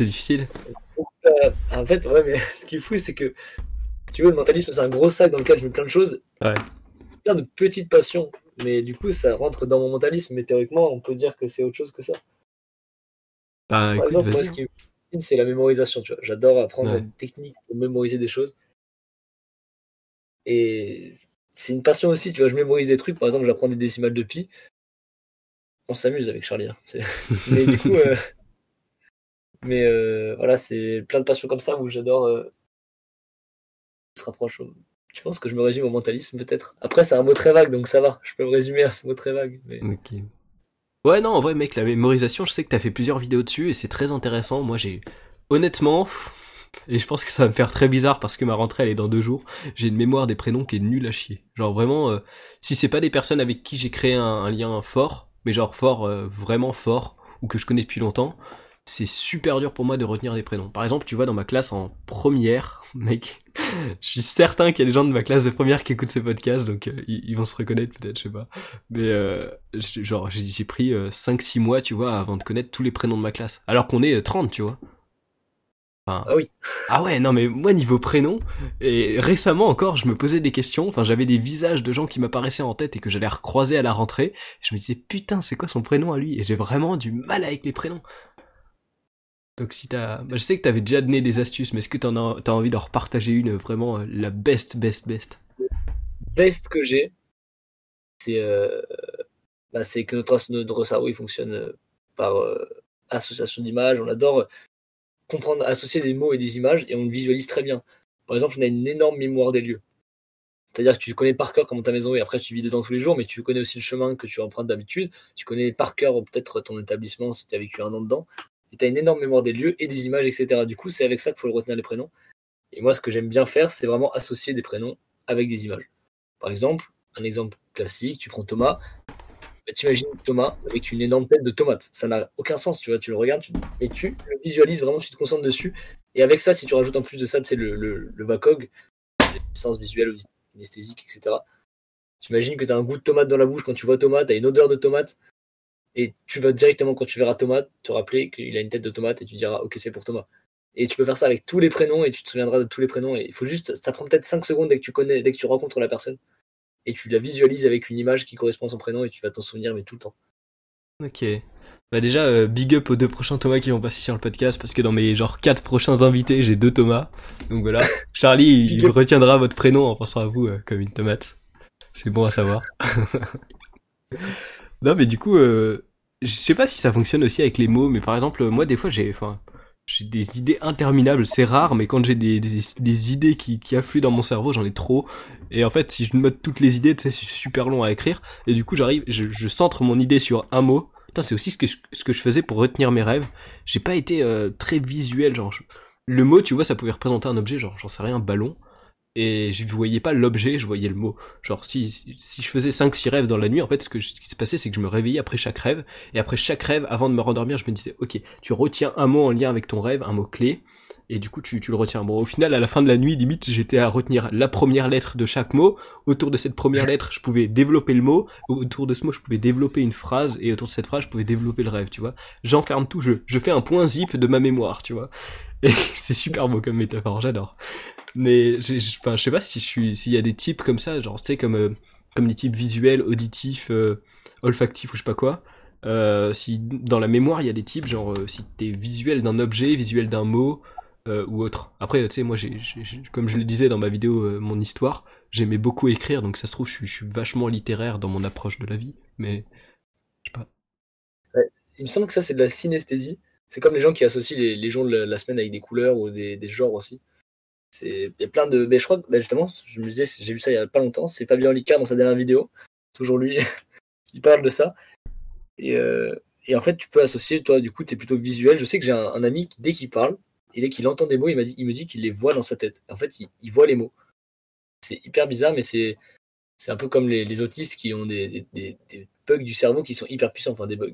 c'est difficile Euh, en fait, ouais, mais ce qui est fou, c'est que, tu veux, le mentalisme, c'est un gros sac dans lequel je mets plein de choses. Ouais. Plein de petites passions. Mais du coup, ça rentre dans mon mentalisme, mais théoriquement, on peut dire que c'est autre chose que ça. Bah Par écoute, exemple, moi, ce qui me fascine, c'est la mémorisation, tu vois. J'adore apprendre Ouais. des techniques pour mémoriser des choses. Et c'est une passion aussi, tu vois. Je mémorise des trucs, par exemple, j'apprends des décimales de pi. On s'amuse avec Charlie. hein. Mais du coup, euh, mais euh, voilà, c'est plein de passions comme ça où j'adore euh, se rapproche. au- Tu penses que je me résume au mentalisme peut-être Après, c'est un mot très vague, donc ça va. Je peux me résumer à ce mot très vague. Mais... Ok. Ouais, non, en vrai, mec, la mémorisation, je sais que t'as fait plusieurs vidéos dessus et c'est très intéressant. Moi, j'ai. Honnêtement, et je pense que ça va me faire très bizarre parce que ma rentrée, elle est dans deux jours, j'ai une mémoire des prénoms qui est nulle à chier. Genre, vraiment, euh, si c'est pas des personnes avec qui j'ai créé un, lien fort, mais genre fort, euh, vraiment fort, ou que je connais depuis longtemps, c'est super dur pour moi de retenir des prénoms. Par exemple, tu vois, dans ma classe en première, mec, je suis certain qu'il y a des gens de ma classe de première qui écoutent ce podcast, donc euh, ils, ils vont se reconnaître peut-être, je sais pas. Mais euh, genre, j'ai pris 5-6 mois, tu vois, avant de connaître tous les prénoms de ma classe. Alors qu'on est euh, 30, tu vois. Enfin, Ah oui. Ah ouais, non mais moi niveau prénom, et récemment encore, je me posais des questions, enfin j'avais des visages de gens qui m'apparaissaient en tête et que j'allais recroiser à la rentrée, je me disais putain c'est quoi son prénom à lui, et j'ai vraiment du mal avec les prénoms. Donc si t'as... Bah, je sais que t'avais déjà donné des astuces, mais est-ce que t'en as, envie d'en repartager une, euh, vraiment euh, la best, best, best? Best que j'ai, c'est euh, bah, c'est que notre, notre cerveau fonctionne par association d'images. On adore comprendre, associer des mots et des images et on le visualise très bien. Par exemple, on a une énorme mémoire des lieux. C'est-à-dire que tu connais par cœur comment ta maison est. Après, tu vis dedans tous les jours, mais tu connais aussi le chemin que tu empruntes d'habitude. Tu connais par cœur peut-être ton établissement si tu as vécu un an dedans. Et tu as une énorme mémoire des lieux et des images, etc. Du coup, c'est avec ça qu'il faut retenir les prénoms. Et moi, ce que j'aime bien faire, c'est vraiment associer des prénoms avec des images. Par exemple, un exemple classique, tu prends Thomas. Bah, T'imagines Thomas avec une énorme tête de tomate. Ça n'a aucun sens, tu vois. Tu le regardes, tu... tu le visualises vraiment, tu te concentres dessus. Et avec ça, si tu rajoutes en plus de ça, c'est le, le, le VACOG, sens visuel, kinesthésique, etc. Tu imagines que tu as un goût de tomate dans la bouche quand tu vois tomate, tu as une odeur de tomate, et tu vas directement, quand tu verras tomate, te rappeler qu'il a une tête de tomate et tu diras, ok, c'est pour Thomas. Et tu peux faire ça avec tous les prénoms et tu te souviendras de tous les prénoms. Et il faut juste, ça prend peut-être 5 secondes dès que tu connais, dès que tu rencontres la personne. Et tu la visualises avec une image qui correspond à son prénom et tu vas t'en souvenir, mais tout le temps. Ok. Bah déjà, euh, big up aux deux prochains Thomas qui vont passer sur le podcast parce que dans mes genre quatre prochains invités, j'ai deux Thomas. Donc voilà. Charlie, il retiendra votre prénom en pensant à vous euh, comme une tomate. C'est bon à savoir. non mais du coup, euh, je sais pas si ça fonctionne aussi avec les mots, mais par exemple, moi des fois j'ai, enfin, j'ai des idées interminables. C'est rare, mais quand j'ai des, des, idées qui, qui affluent dans mon cerveau, j'en ai trop. Et en fait, si je note toutes les idées, tu sais, c'est super long à écrire. Et du coup, j'arrive, je, je centre mon idée sur un mot. c'est aussi ce que, ce que je faisais pour retenir mes rêves. J'ai pas été euh, très visuel, genre, le mot, tu vois, ça pouvait représenter un objet, genre, j'en sais rien, un ballon et je voyais pas l'objet, je voyais le mot. Genre si, si, je faisais 5 6 rêves dans la nuit, en fait ce, que ce qui se passait c'est que je me réveillais après chaque rêve et après chaque rêve avant de me rendormir, je me disais OK, tu retiens un mot en lien avec ton rêve, un mot clé et du coup tu, tu le retiens. Bon au final à la fin de la nuit limite j'étais à retenir la première lettre de chaque mot. Autour de cette première lettre je pouvais développer le mot. Autour de ce mot je pouvais développer une phrase et autour de cette phrase je pouvais développer le rêve. Tu vois. J'enferme tout. Je, je fais un point zip de ma mémoire. Tu vois. Et c'est super beau comme métaphore. J'adore. Mais je sais pas si s'il y a des types comme ça, genre tu sais comme euh, comme types visuels, auditifs, euh, olfactifs ou je sais pas quoi. Euh, si dans la mémoire il y a des types genre si t'es visuel d'un objet, visuel d'un mot ou autre. Après tu sais moi j'ai, comme je le disais dans ma vidéo mon histoire, j'aimais beaucoup écrire donc ça se trouve je suis, vachement littéraire dans mon approche de la vie, mais je sais pas. il me semble que ça c'est de la synesthésie. C'est comme les gens qui associent les, les jours de la, semaine avec des couleurs ou des genres aussi. Il y a plein de. Mais je crois que bah, justement, je me disais, j'ai vu ça il y a pas longtemps, c'est Fabien Licard dans sa dernière vidéo, toujours lui, qui parle de ça. Et, euh, et, en fait, tu peux associer, toi, du coup, tu es plutôt visuel. Je sais que j'ai un, ami qui, dès qu'il parle, et dès qu'il entend des mots, il, m'a dit, il me dit qu'il les voit dans sa tête. En fait, il, voit les mots. C'est hyper bizarre, mais c'est, c'est un peu comme les, les autistes qui ont des, des, des, bugs du cerveau qui sont hyper puissants, enfin des bugs,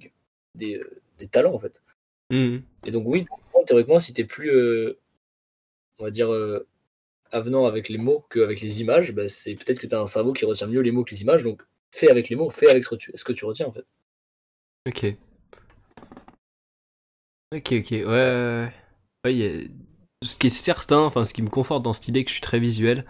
des, euh, talents en fait. Mmh. Et donc, oui, théoriquement, si tu es plus. Euh, on va dire, euh, avenant avec les mots qu'avec les images, bah, c'est peut-être que tu as un cerveau qui retient mieux les mots que les images, donc fais avec les mots, fais avec ce que tu, ce que tu retiens en fait. Ok. Ok, ok, ouais. ouais, Ce qui est certain, enfin ce qui me conforte dans cette idée que je suis très visuel,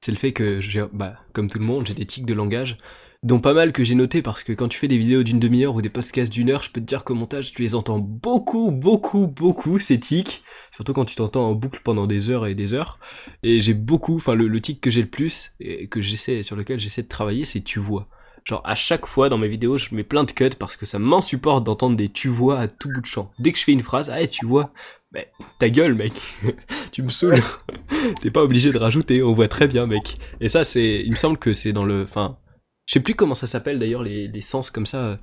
c'est le fait que, bah, comme tout le monde, j'ai des tics de langage dont pas mal que j'ai noté parce que quand tu fais des vidéos d'une demi-heure ou des podcasts d'une heure, je peux te dire qu'au montage, tu les entends beaucoup, beaucoup, beaucoup, ces tics. Surtout quand tu t'entends en boucle pendant des heures et des heures. Et j'ai beaucoup, enfin, le, tic que j'ai le plus, et que j'essaie, sur lequel j'essaie de travailler, c'est tu vois. Genre, à chaque fois dans mes vidéos, je mets plein de cuts parce que ça m'insupporte d'entendre des tu vois à tout bout de champ. Dès que je fais une phrase, ah, tu vois, mais ta gueule, mec. tu me saoules. T'es pas obligé de rajouter, on voit très bien, mec. Et ça, c'est, il me semble que c'est dans le, enfin, je sais plus comment ça s'appelle d'ailleurs les, les, sens comme ça.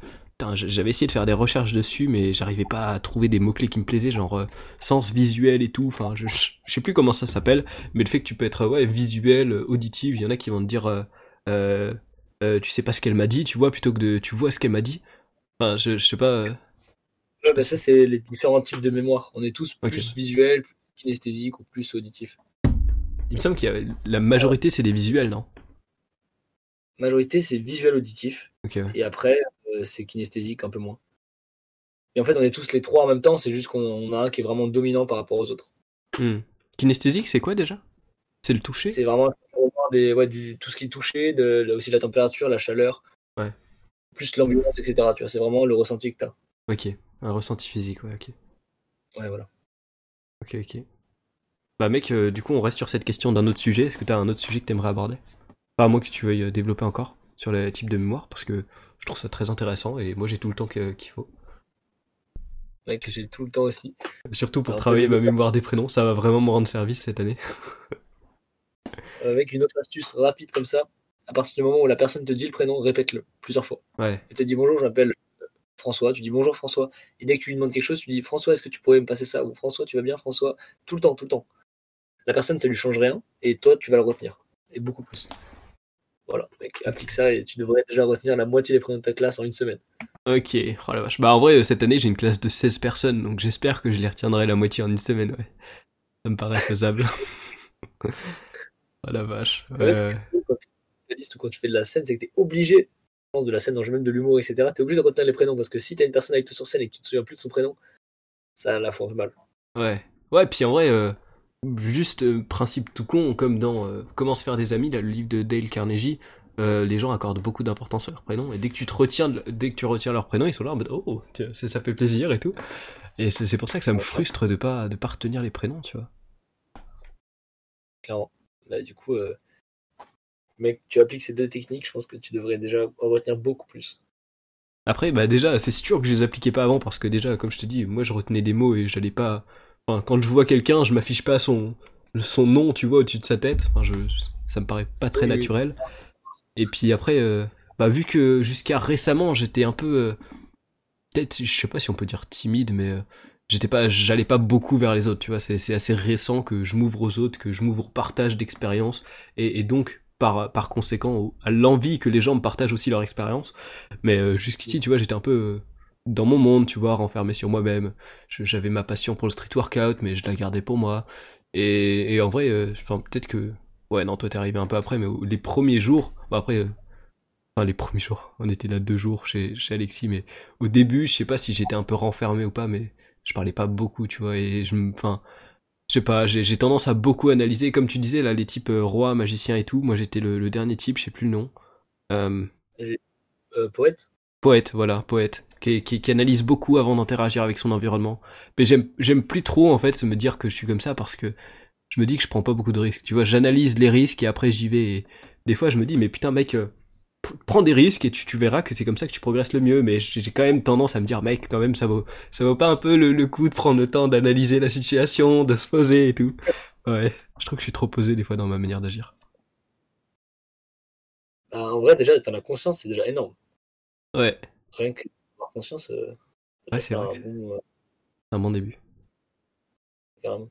J'avais essayé de faire des recherches dessus, mais j'arrivais pas à trouver des mots-clés qui me plaisaient, genre euh, sens visuel et tout. Enfin, je, je, sais plus comment ça s'appelle, mais le fait que tu peux être ouais visuel, auditif, il y en a qui vont te dire euh, euh, tu sais pas ce qu'elle m'a dit, tu vois, plutôt que de tu vois ce qu'elle m'a dit. Enfin, je, je sais pas. Ouais, bah ça c'est les différents types de mémoire. On est tous plus visuels, plus kinesthésiques ou plus auditifs. Il me semble qu'il y a la majorité c'est des visuels, non? Majorité, c'est visuel auditif. Et après, euh, c'est kinesthésique un peu moins. Et en fait, on est tous les trois en même temps, c'est juste qu'on a un qui est vraiment dominant par rapport aux autres. Hmm. Kinesthésique, c'est quoi déjà? C'est le toucher? C'est vraiment des, ouais, du, tout ce qui est touché, de, aussi la température, la chaleur, ouais. plus l'ambiance, etc. Tu vois, c'est vraiment le ressenti que tu as. Ok, un ressenti physique, ouais, ok. Ouais, voilà. Ok, ok. Bah mec, euh, du coup, on reste sur cette question d'un autre sujet. Est-ce que tu as un autre sujet que tu aimerais aborder? Pas à moi que tu veuilles euh, développer encore sur les types de mémoire, parce que je trouve ça très intéressant et moi j'ai tout le temps qu'il faut. Ouais, que j'ai tout le temps aussi. Surtout pour travailler ma mémoire des prénoms, ça va vraiment me rendre service cette année. avec une autre astuce rapide comme ça. À partir du moment où la personne te dit le prénom, répète-le plusieurs fois. Ouais. Tu te dis bonjour, je m'appelle François. Tu dis bonjour François. Et dès que tu lui demandes quelque chose, tu dis François, est-ce que tu pourrais me passer ça? Ou François, tu vas bien? François Tout le temps, tout le temps. La personne, ça lui change rien. Et toi, tu vas le retenir. Et beaucoup plus. Voilà, mec, applique ça et tu devrais déjà retenir la moitié des prénoms de ta classe en une semaine. Ok, oh la vache. Bah en vrai, euh, cette année, j'ai une classe de 16 personnes, donc j'espère que je les retiendrai la moitié en une semaine, ouais. Ça me paraît faisable. oh la vache. Euh, Quand tu liste ou quand tu fais de la scène, c'est que tu es obligé, je pense, de la scène, même de l'humour, etc. Tu es obligé de retenir les prénoms parce que si tu as une personne avec toi sur scène et que tu te souviens plus de son prénom, ça la fout mal. Ouais. Ouais, puis en vrai, euh, juste euh, principe tout con, comme dans euh, Comment se faire des amis, là, le livre de Dale Carnegie, euh, les gens accordent beaucoup d'importance à leur prénom, et dès que tu te retiens, dès que tu retiens leur prénom, ils sont là en mode oh, tiens, ça, ça fait plaisir et tout. Et c'est pour ça que ça me frustre de pas de pas retenir les prénoms, tu vois. Clairement. Là, du coup, mec, tu appliques ces deux techniques, je pense que tu devrais déjà en retenir beaucoup plus. Après, bah déjà, c'est sûr que je les appliquais pas avant parce que déjà, comme je te dis, moi je retenais des mots et j'allais pas. Enfin, quand je vois quelqu'un, je m'affiche pas son son nom, tu vois, au-dessus de sa tête. Enfin, je, ça me paraît pas très Oui, oui. naturel. Et puis après, euh, bah vu que jusqu'à récemment, j'étais un peu, euh, peut-être, je sais pas si on peut dire timide, mais euh, j'étais pas, j'allais pas beaucoup vers les autres, tu vois. C'est assez récent que je m'ouvre aux autres, que je m'ouvre au partage d'expériences et, et donc par par conséquent à l'envie que les gens me partagent aussi leur expérience. Mais jusqu'ici, tu vois, j'étais un peu dans mon monde, tu vois, renfermé sur moi-même. J'avais ma passion pour le street workout, mais je la gardais pour moi. Et, et en vrai, euh, enfin, peut-être que... Ouais, non, toi t'es arrivé un peu après, mais les premiers jours... Bah après... euh, Enfin, les premiers jours, on était là deux jours chez, chez Alexis, mais au début, je sais pas si j'étais un peu renfermé ou pas, mais je parlais pas beaucoup, tu vois, et je me... Enfin, je sais pas, j'ai tendance à beaucoup analyser, comme tu disais, là, les types euh, rois, magiciens et tout. Moi, j'étais le, le dernier type, je sais plus le nom. Euh, poète? Poète, voilà, poète, qui, qui, qui analyse beaucoup avant d'interagir avec son environnement. Mais j'aime, j'aime plus trop en fait me dire que je suis comme ça parce que je me dis que je prends pas beaucoup de risques. Tu vois, j'analyse les risques et après j'y vais. Et des fois, je me dis, mais putain, mec, euh, pr- prends des risques et tu, tu verras que c'est comme ça que tu progresses le mieux. Mais j'ai quand même tendance à me dire, mec, quand même, ça vaut, ça vaut pas un peu le, le coup de prendre le temps d'analyser la situation, de se poser et tout. Ouais, je trouve que je suis trop posé des fois dans ma manière d'agir. Bah, En vrai, déjà, t'en as conscience, c'est déjà énorme. Ouais, Rien que conscience, euh, ouais, c'est vrai un que c'est bon, euh, un bon début. carrément.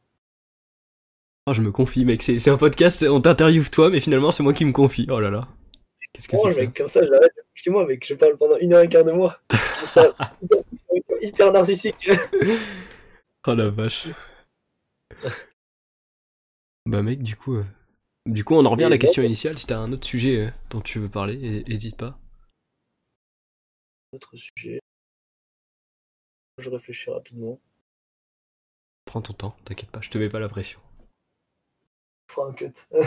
Oh, je me confie, mec. C'est c'est un podcast, c'est- on t'interviewe toi, mais finalement, c'est moi qui me confie. Oh là là. Qu'est-ce que c'est Oh, mec, comme ça, j'arrête. Excuse-moi, mec, je parle pendant une heure et quart de moi. Je trouve ça hyper, narcissique. Oh la vache. Bah, mec, du coup, euh, du coup, on en revient à la question initiale. Si t'as un autre sujet euh, dont tu veux parler, hé- hésite pas. Autre sujet. Je réfléchis rapidement. Prends ton temps, t'inquiète pas, je te mets pas la pression. Faut un cut.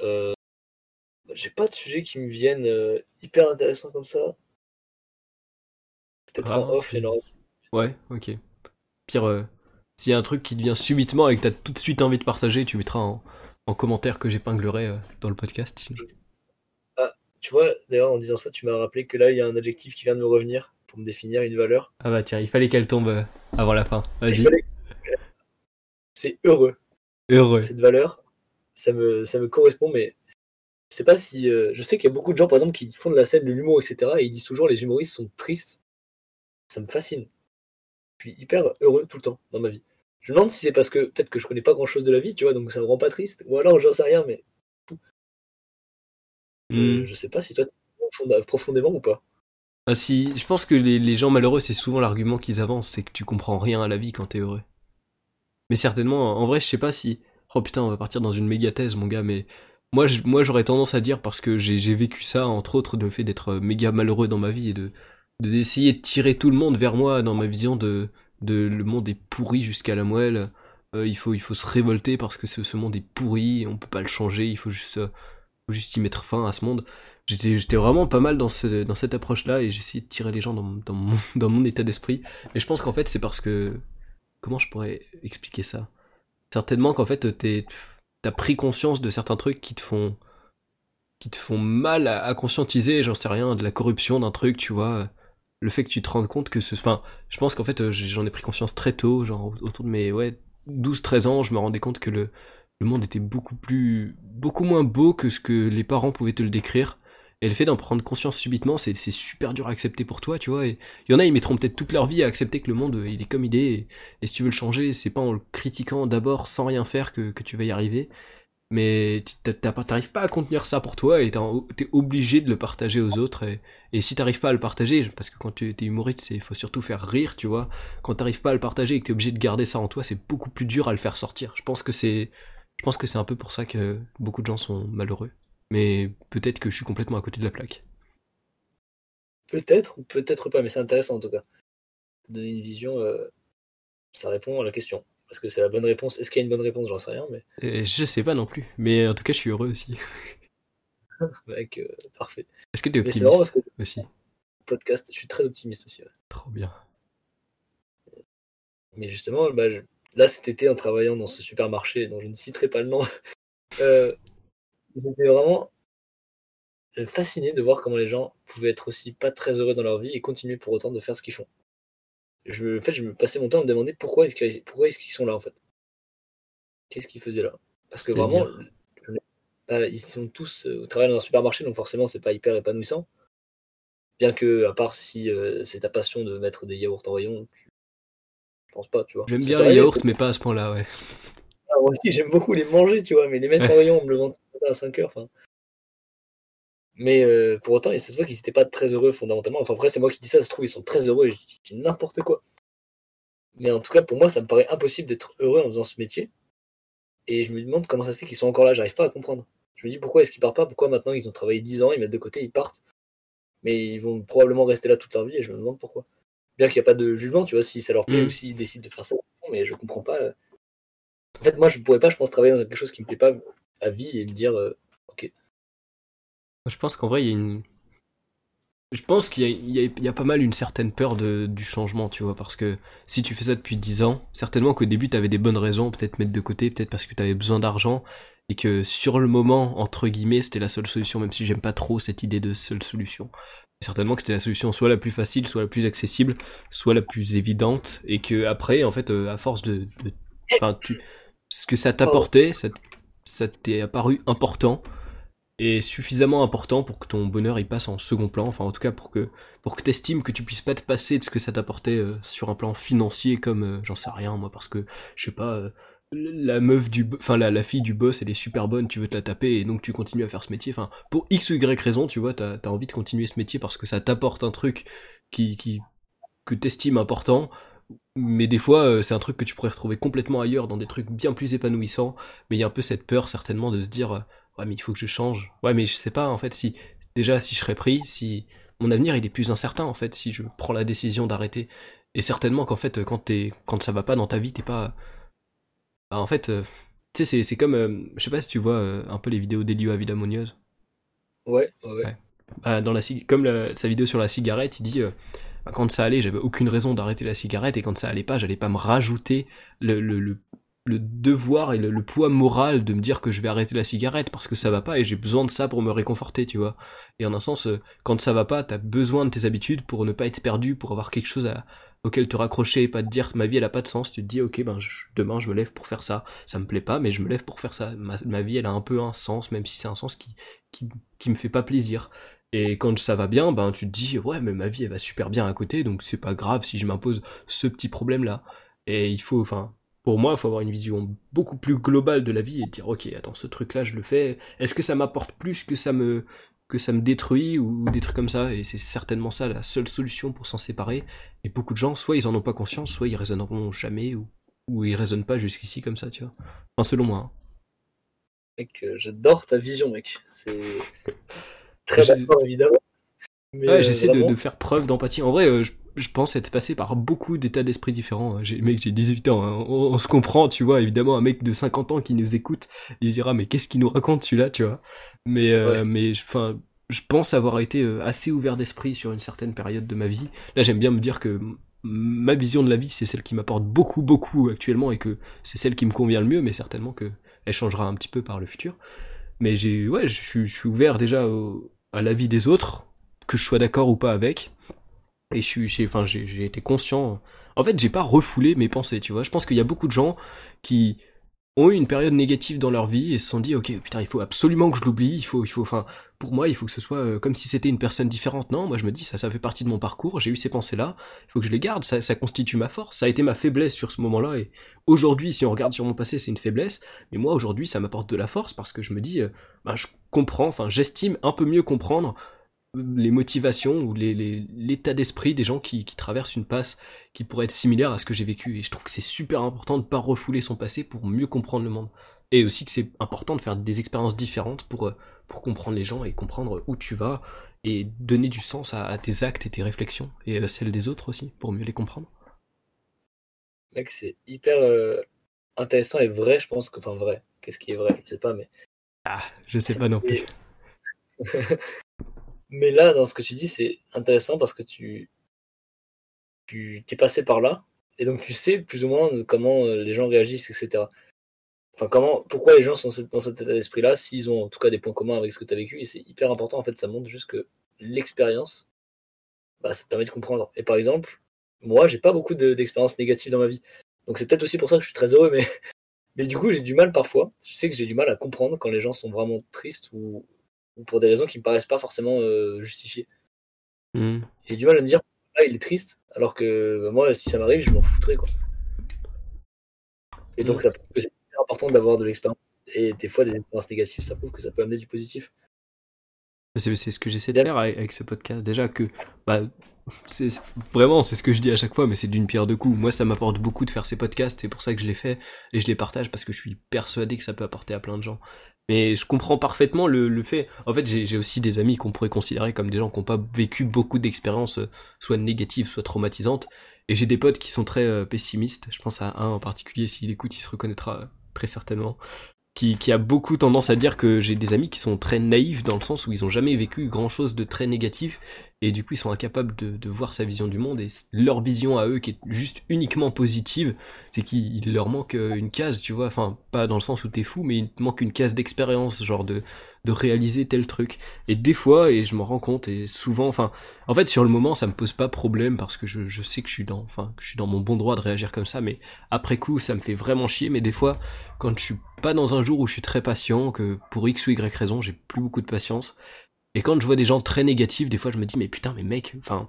Euh, J'ai pas de sujet qui me viennent euh, hyper intéressants comme ça. Peut-être Ah, en off, aura. Ouais, ok. Pire, euh, s'il y a un truc qui te vient subitement et que t'as tout de suite envie de partager, tu mettras en, en commentaire que j'épinglerai euh, dans le podcast. Tu vois, d'ailleurs, en disant ça, tu m'as rappelé que là, il y a un adjectif qui vient de me revenir pour me définir une valeur. Ah bah tiens, il fallait qu'elle tombe euh, avant la fin. Vas-y. fallait- C'est heureux. Heureux. cette valeur, ça me, ça me correspond, mais je sais pas si. euh, je sais qu'il y a beaucoup de gens, par exemple, qui font de la scène, de l'humour, etc. Et ils disent toujours les humoristes sont tristes. Ça me fascine. Je suis hyper heureux tout le temps dans ma vie. Je me demande si c'est parce que peut-être que je connais pas grand chose de la vie, tu vois, donc ça me rend pas triste. Ou alors j'en sais rien, mais euh, Hmm. je sais pas si toi profondément ou pas. Ah si, je pense que les, les gens malheureux, c'est souvent l'argument qu'ils avancent, c'est que tu comprends rien à la vie quand t'es heureux. Mais certainement, en vrai, je sais pas si... Oh putain, on va partir dans une méga thèse, mon gars, mais moi, je- moi j'aurais tendance à dire, parce que j'ai vécu ça, entre autres, le fait d'être méga malheureux dans ma vie et de de- d'essayer de tirer tout le monde vers moi dans ma vision de, de le monde est pourri jusqu'à la moelle. Euh, il, faut, il faut se révolter parce que ce, ce monde est pourri, on peut pas le changer, il faut juste, euh, juste y mettre fin à ce monde. J'étais vraiment pas mal dans, ce, dans cette approche-là et j'essayais de tirer les gens dans, dans, mon, état d'esprit. Et je pense qu'en fait, c'est parce que. Comment je pourrais expliquer ça? Certainement qu'en fait, t'as pris conscience de certains trucs qui te font. qui te font mal à, à conscientiser, j'en sais rien, de la corruption d'un truc, tu vois. Le fait que tu te rendes compte que ce. Enfin, je pense qu'en fait, euh, j'en ai pris conscience très tôt, genre autour de mes ouais, 12-13 ans, je me rendais compte que le, monde était beaucoup plus. beaucoup moins beau que ce que les parents pouvaient te le décrire. Et le fait d'en prendre conscience subitement, c'est super dur à accepter pour toi, tu vois. Et il y en a, ils mettront peut-être toute leur vie à accepter que le monde, il est comme il est. Et, si tu veux le changer, c'est pas en le critiquant d'abord sans rien faire que tu vas y arriver mais t'arrives pas à contenir ça pour toi et t'es obligé de le partager aux autres et, si t'arrives pas à le partager parce que quand tu es humoriste il faut surtout faire rire tu vois. Quand t'arrives pas à le partager et que t'es obligé de garder ça en toi c'est beaucoup plus dur à le faire sortir. Je pense que c'est je pense que c'est un peu pour ça que beaucoup de gens sont malheureux. Mais peut-être que je suis complètement à côté de la plaque. Peut-être ou peut-être pas mais c'est intéressant en tout cas. Donner une vision euh, ça répond à la question parce que c'est la bonne réponse? Est-ce qu'il y a une bonne réponse? J'en sais rien. Mais... Euh, je sais pas non plus. Mais en tout cas, je suis heureux aussi. Mec, euh, parfait. Est-ce que tu es optimiste que aussi? Podcast, je suis très optimiste aussi. Trop bien. Mais justement, bah, là cet été, en travaillant dans ce supermarché dont je ne citerai pas le nom, euh, j'étais vraiment fasciné de voir comment les gens pouvaient être aussi pas très heureux dans leur vie et continuer pour autant de faire ce qu'ils font je, en fait, je me passais mon temps à me demander pourquoi est-ce qu'ils pourquoi est qu'ils sont là en fait. Qu'est-ce qu'ils faisaient là? Parce que vraiment, ils sont tous euh, au travail dans un supermarché, donc forcément, c'est pas hyper épanouissant. Bien que, à part si euh, c'est ta passion de mettre des yaourts en rayon, tu... je pense pas, tu vois. J'aime bien les yaourts, mais pas à ce point-là, ouais. Ah, moi aussi, j'aime beaucoup les manger, tu vois, mais les mettre en rayon, on me le vend à 5 heures. Enfin, mais euh, pour autant, ça se voit qu'ils n'étaient pas très heureux fondamentalement. Enfin, après, c'est moi qui dis ça, ça se trouve, ils sont très heureux et je dis n'importe quoi. Mais en tout cas, pour moi, ça me paraît impossible d'être heureux en faisant ce métier. Et je me demande comment ça se fait qu'ils sont encore là, j'arrive pas à comprendre. Je me dis pourquoi est-ce qu'ils partent pas? Pourquoi maintenant ils ont travaillé 10 ans, ils mettent de côté, ils partent? Mais ils vont probablement rester là toute leur vie et je me demande pourquoi. Bien qu'il n'y a pas de jugement, tu vois, si ça leur plaît mm. ou s'ils décident de faire ça, mais je comprends pas. En fait, moi, je pourrais pas, je pense, travailler dans quelque chose qui me plaît pas à vie et me dire, euh, je pense qu'en vrai, il y a une. Je pense qu'il y, a pas mal une certaine peur de, du changement, tu vois, parce que si tu fais ça depuis 10 ans, certainement qu'au début, tu avais des bonnes raisons, peut-être mettre de côté, peut-être parce que tu avais besoin d'argent, et que sur le moment, entre guillemets, c'était la seule solution, même si j'aime pas trop cette idée de seule solution. certainement que c'était la solution soit la plus facile, soit la plus accessible, soit la plus évidente, et que après, en fait, euh, à force de... Enfin, ce que ça t'apportait, ça t'est apparu important, est suffisamment important pour que ton bonheur il passe en second plan, enfin en tout cas pour que pour que t'estimes que tu puisses pas te passer de ce que ça t'apportait euh, sur un plan financier comme euh, j'en sais rien moi parce que je sais pas euh, la meuf du enfin la, la fille du boss elle est super bonne tu veux te la taper et donc tu continues à faire ce métier. Enfin pour x ou y raison tu vois t'as as envie de continuer ce métier parce que ça t'apporte un truc qui qui que t'estimes important. Mais des fois c'est un truc que tu pourrais retrouver complètement ailleurs dans des trucs bien plus épanouissants. Mais il y a un peu cette peur certainement de se dire ouais mais il faut que je change. Ouais mais je sais pas en fait si déjà si je serais pris, si mon avenir il est plus incertain en fait si je prends la décision d'arrêter. Et certainement qu'en fait quand t'es quand ça va pas dans ta vie t'es pas bah, en fait euh, tu sais c'est comme euh, je sais pas si tu vois euh, un peu les vidéos d'Elio Avilamonieuse. Ouais ouais. ouais. Bah, dans la comme sa vidéo sur la cigarette il dit bah, quand ça allait j'avais aucune raison d'arrêter la cigarette et quand ça allait pas j'allais pas me rajouter le, le, le le devoir et le, poids moral de me dire que je vais arrêter la cigarette parce que ça va pas et j'ai besoin de ça pour me réconforter, tu vois. Et en un sens, euh, quand ça va pas, t'as besoin de tes habitudes pour ne pas être perdu, pour avoir quelque chose auquel te raccrocher et pas te dire ma vie elle a pas de sens. Tu te dis ok ben demain je me lève pour faire ça. Ça me plaît pas mais je me lève pour faire ça. Ma, vie elle a un peu un sens même si c'est un sens qui, qui qui me fait pas plaisir. Et quand ça va bien, ben tu te dis ouais mais ma vie elle va super bien à côté donc c'est pas grave si je m'impose ce petit problème là. Et il faut enfin pour moi, il faut avoir une vision beaucoup plus globale de la vie et dire ok, attends, ce truc-là, je le fais. Est-ce que ça m'apporte plus que ça me que ça me détruit ou des trucs comme ça? Et c'est certainement ça la seule solution pour s'en séparer. Et beaucoup de gens, soit ils en ont pas conscience, soit ils raisonneront jamais ou ou ils raisonnent pas jusqu'ici comme ça, tu vois. Enfin, selon moi. Hein. Mec, euh, j'adore ta vision, mec. C'est très d'accord, évidemment. ouais, j'essaie de, de, faire preuve d'empathie. En vrai, euh, je, je pense être passé par beaucoup d'états d'esprit différents. J'ai, mec, j'ai 18 ans, hein. on, se comprend, tu vois. Évidemment, un mec de 50 ans qui nous écoute, il se dira, mais qu'est-ce qu'il nous raconte celui-là, tu vois. Mais, euh, mais, enfin, je pense avoir été euh, assez ouvert d'esprit sur une certaine période de ma vie. Là, j'aime bien me dire que ma vision de la vie, c'est celle qui m'apporte beaucoup, beaucoup actuellement et que c'est celle qui me convient le mieux, mais certainement que elle changera un petit peu par le futur. Mais j'ai, ouais, je suis, ouvert déjà à la vie des autres, que je sois d'accord ou pas avec Et je suis, enfin, j'ai été conscient. En fait, j'ai pas refoulé mes pensées, tu vois. Je pense qu'il y a beaucoup de gens qui ont eu une période négative dans leur vie et se sont dit, ok, putain, il faut absolument que je l'oublie. Il faut, il faut, enfin, pour moi, il faut que ce soit euh, comme si c'était une personne différente. Non, moi, je me dis, ça, ça fait partie de mon parcours. J'ai eu ces pensées-là. Il faut que je les garde. Ça, constitue ma force. Ça a été ma faiblesse sur ce moment-là. Et aujourd'hui, si on regarde sur mon passé, c'est une faiblesse. Mais moi, aujourd'hui, ça m'apporte de la force parce que je me dis, euh, ben, je comprends. Enfin, j'estime un peu mieux comprendre les motivations ou l'état d'esprit des gens qui, traversent une passe qui pourrait être similaire à ce que j'ai vécu. Et je trouve que c'est super important de ne pas refouler son passé pour mieux comprendre le monde. Et aussi que c'est important de faire des expériences différentes pour, euh, pour comprendre les gens et comprendre où tu vas et donner du sens à, tes actes et tes réflexions et à euh, celles des autres aussi pour mieux les comprendre. Mec, c'est hyper euh, intéressant et vrai, je pense que. Enfin, vrai. Qu'est-ce qui est vrai? Je sais pas, mais. Ah, je sais pas non plus. Mais là, dans ce que tu dis, c'est intéressant parce que tu, tu t'es passé par là et donc tu sais plus ou moins comment euh, les gens réagissent, etc. Enfin, comment, pourquoi les gens sont dans cet état d'esprit-là, s'ils ont en tout cas des points communs avec ce que tu as vécu, et c'est hyper important, en fait, ça montre juste que l'expérience, bah, ça te permet de comprendre. Et par exemple, moi, j'ai pas beaucoup d'expériences négatives dans ma vie. Donc c'est peut-être aussi pour ça que je suis très heureux, mais, mais du coup, j'ai du mal parfois. Je sais que j'ai du mal à comprendre quand les gens sont vraiment tristes ou, ou pour des raisons qui me paraissent pas forcément euh, justifiées. Hmm. J'ai du mal à me dire, ah, il est triste, alors que bah, moi, si ça m'arrive, je m'en foutrais. Quoi. Et donc, hmm. ça prouve que c'est important d'avoir de l'expérience. Et des fois, des expériences négatives, ça prouve que ça peut amener du positif. C'est ce que j'essaie de faire avec ce podcast. Déjà que, bah, c'est vraiment, c'est ce que je dis à chaque fois, mais c'est d'une pierre deux coups. Moi, ça m'apporte beaucoup de faire ces podcasts, c'est pour ça que je les fais et je les partage parce que je suis persuadé que ça peut apporter à plein de gens. Mais je comprends parfaitement le, fait. En fait, j'ai aussi des amis qu'on pourrait considérer comme des gens qui n'ont pas vécu beaucoup d'expériences, euh, soit négatives, soit traumatisantes. Et j'ai des potes qui sont très euh, pessimistes. Je pense à un en particulier, s'il écoute, il se reconnaîtra euh, très certainement qui, a beaucoup tendance à dire que j'ai des amis qui sont très naïfs dans le sens où ils ont jamais vécu grand chose de très négatif et du coup ils sont incapables de, voir sa vision du monde. Et leur vision à eux qui est juste uniquement positive, c'est qu'il leur manque euh, une case, tu vois, enfin pas dans le sens où t'es fou, mais il te manque une case d'expérience, genre de, réaliser tel truc. Et des fois, et je m'en rends compte, et souvent, enfin, en fait sur le moment ça me pose pas problème parce que je, je sais que je suis dans, enfin, que je suis dans mon bon droit de réagir comme ça, mais après coup ça me fait vraiment chier, mais des fois quand je suis pas dans un jour où je suis très patient, que pour X ou Y raison j'ai plus beaucoup de patience, et quand je vois des gens très négatifs, des fois je me dis mais putain mais mec, enfin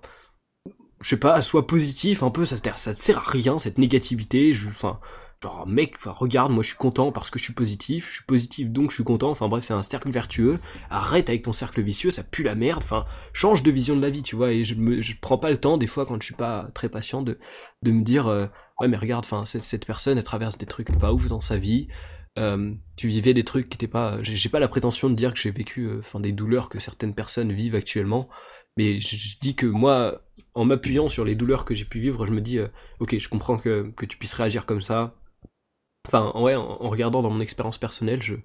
je sais pas, sois positif un peu, ça, ça te sert à rien cette négativité, enfin genre mec, regarde, moi je suis content parce que je suis positif, je suis positif donc je suis content, enfin bref c'est un cercle vertueux, arrête avec ton cercle vicieux, ça pue la merde, enfin change de vision de la vie tu vois, et je me prends pas le temps des fois quand je suis pas très patient de, me dire euh, ouais mais regarde, enfin cette personne elle traverse des trucs pas ouf dans sa vie, euh, tu vivais des trucs qui étaient pas. J'ai pas la prétention de dire que j'ai vécu, euh, des douleurs que certaines personnes vivent actuellement, mais je, dis que moi, en m'appuyant sur les douleurs que j'ai pu vivre, je me dis, euh, ok, je comprends que, que, tu puisses réagir comme ça. Enfin, ouais, en, regardant dans mon expérience personnelle, je,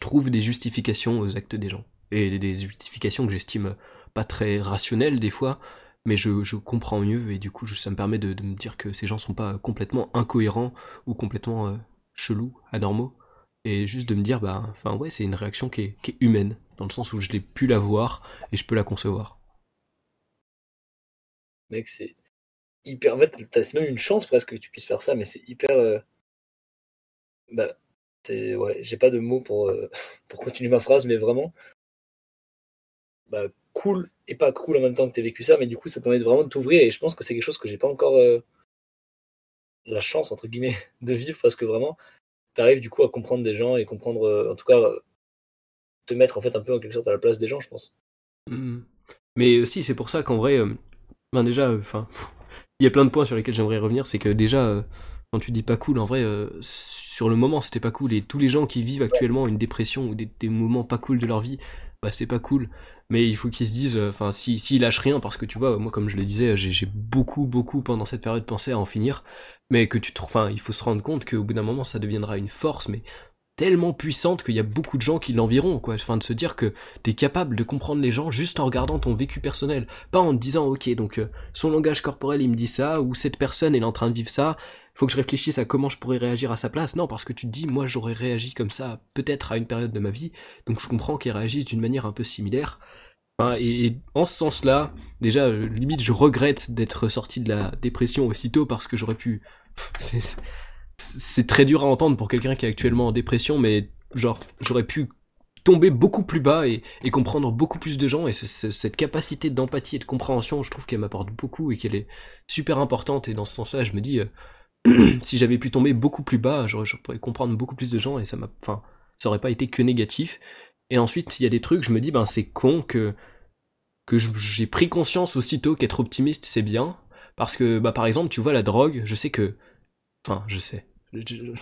trouve des justifications aux actes des gens et des justifications que j'estime pas très rationnelles des fois, mais je, je, comprends mieux et du coup, ça me permet de, de, me dire que ces gens sont pas complètement incohérents ou complètement chelous, anormaux, et juste de me dire, bah, enfin ouais, c'est une réaction qui est, qui est, humaine, dans le sens où je l'ai pu la voir et je peux la concevoir. Mec, c'est hyper. En fait, c'est même une chance presque que tu puisses faire ça, mais c'est hyper. Euh, bah, c'est. Ouais, j'ai pas de mots pour, euh, pour continuer ma phrase, mais vraiment. Bah, cool et pas cool en même temps que tu as vécu ça, mais du coup, ça permet vraiment de t'ouvrir et je pense que c'est quelque chose que j'ai pas encore. Euh, la chance, entre guillemets, de vivre parce que vraiment, tu arrives du coup à comprendre des gens et comprendre, euh, en tout cas, te mettre en fait un peu en quelque sorte à la place des gens, je pense. Mmh. Mais aussi, c'est pour ça qu'en vrai, euh, ben déjà, euh, enfin, il y a plein de points sur lesquels j'aimerais revenir. C'est que déjà, quand tu dis pas cool, en vrai, sur le moment, c'était pas cool. Et tous les gens qui vivent actuellement une dépression ou des, moments pas cool de leur vie, bah c'est pas cool mais il faut qu'ils se disent, euh, enfin, s'ils si, lâchent rien, parce que tu vois, moi, comme je le disais, j'ai beaucoup, beaucoup pendant cette période pensé à en finir, mais que tu enfin, il faut se rendre compte qu'au bout d'un moment, ça deviendra une force, mais tellement puissante qu'il y a beaucoup de gens qui l'environt, quoi. Enfin, de se dire que t'es capable de comprendre les gens juste en regardant ton vécu personnel, pas en te disant, ok, donc euh, son langage corporel il me dit ça, ou cette personne elle est en train de vivre ça, faut que je réfléchisse à comment je pourrais réagir à sa place. Non, parce que tu te dis, moi j'aurais réagi comme ça peut-être à une période de ma vie, donc je comprends qu'il réagisse d'une manière un peu similaire. Et, en ce sens-là, déjà, euh, limite, je regrette d'être sorti de la dépression aussitôt parce que j'aurais pu. C'est très dur à entendre pour quelqu'un qui est actuellement en dépression, mais genre, j'aurais pu tomber beaucoup plus bas et, comprendre beaucoup plus de gens. Et cette capacité d'empathie et de compréhension, je trouve qu'elle m'apporte beaucoup et qu'elle est super importante. Et dans ce sens-là, je me dis, euh, si j'avais pu tomber beaucoup plus bas, j'aurais pourrais comprendre beaucoup plus de gens et ça m'a, enfin, ça aurait pas été que négatif. Et ensuite, il y a des trucs, je me dis, ben c'est con que j'ai pris conscience aussitôt qu'être optimiste c'est bien. Parce que bah par exemple tu vois la drogue je sais que enfin je sais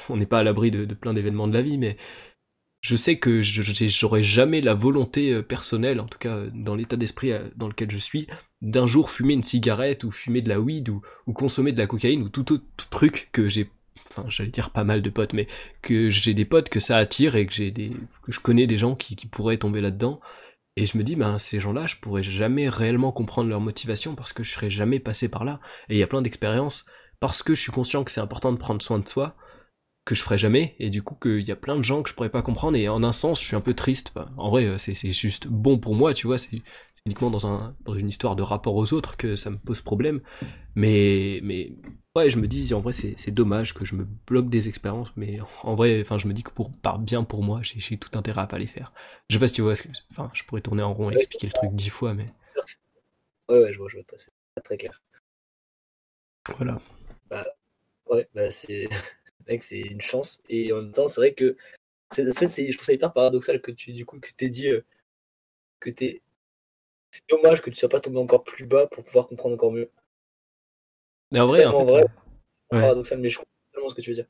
on n'est pas à l'abri de, plein d'événements de la vie mais je sais que j'aurais jamais la volonté euh, personnelle en tout cas dans l'état d'esprit euh, dans lequel je suis d'un jour fumer une cigarette ou fumer de la weed ou, consommer de la cocaïne ou tout autre truc que j'ai enfin j'allais dire pas mal de potes mais que j'ai des potes que ça attire et que j'ai des que je connais des gens qui, qui pourraient tomber là-dedans. Et je me dis, ben, ces gens-là, je pourrais jamais réellement comprendre leur motivation parce que je serais jamais passé par là. Et il y a plein d'expériences parce que je suis conscient que c'est important de prendre soin de soi que je ferai jamais. Et du coup qu'il y a plein de gens que je pourrais pas comprendre. Et en un sens je suis un peu triste en vrai euh, c'est juste bon pour moi tu vois c'est uniquement dans un dans une histoire de rapport aux autres que ça me pose problème mais mais ouais je me dis en vrai c'est dommage que je me bloque des expériences mais en vrai enfin je me dis que pour par bien pour moi j'ai tout intérêt à pas les faire je sais pas si tu vois ce que enfin je pourrais tourner en rond et expliquer le truc dix fois mais ouais ouais je vois je vois c'est très clair voilà bah ouais bah c'est mec, c'est une chance. Et en même temps, c'est vrai que c'est, je trouve ça hyper paradoxal que tu, du coup, que t'aies dit euh, que t'es. C'est dommage que tu sois pas tombé encore plus bas pour pouvoir comprendre encore mieux. Mais en vrai, en vrai, paradoxal, mais je comprends tellement ce que tu veux dire.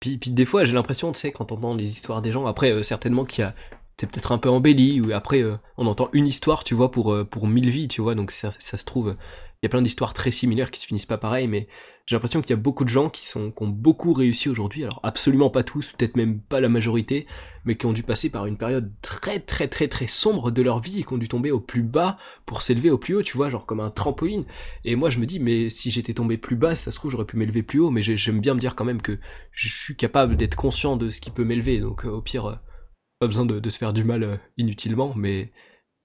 Puis, puis des fois, j'ai l'impression, tu sais, quand on entend les histoires des gens, après, euh, certainement qu'il y a c'est peut-être un peu embelli ou après euh, on entend une histoire tu vois pour pour mille vies tu vois donc ça, ça se trouve il y a plein d'histoires très similaires qui se finissent pas pareil, mais j'ai l'impression qu'il y a beaucoup de gens qui, sont, qui ont beaucoup réussi aujourd'hui, alors absolument pas tous, peut-être même pas la majorité, mais qui ont dû passer par une période très très très très sombre de leur vie et qui ont dû tomber au plus bas pour s'élever au plus haut, tu vois, genre comme un trampoline. Et moi je me dis, mais si j'étais tombé plus bas, ça se trouve j'aurais pu m'élever plus haut, mais j'aime bien me dire quand même que je suis capable d'être conscient de ce qui peut m'élever, donc euh, au pire, euh, pas besoin de, se faire du mal euh, inutilement, mais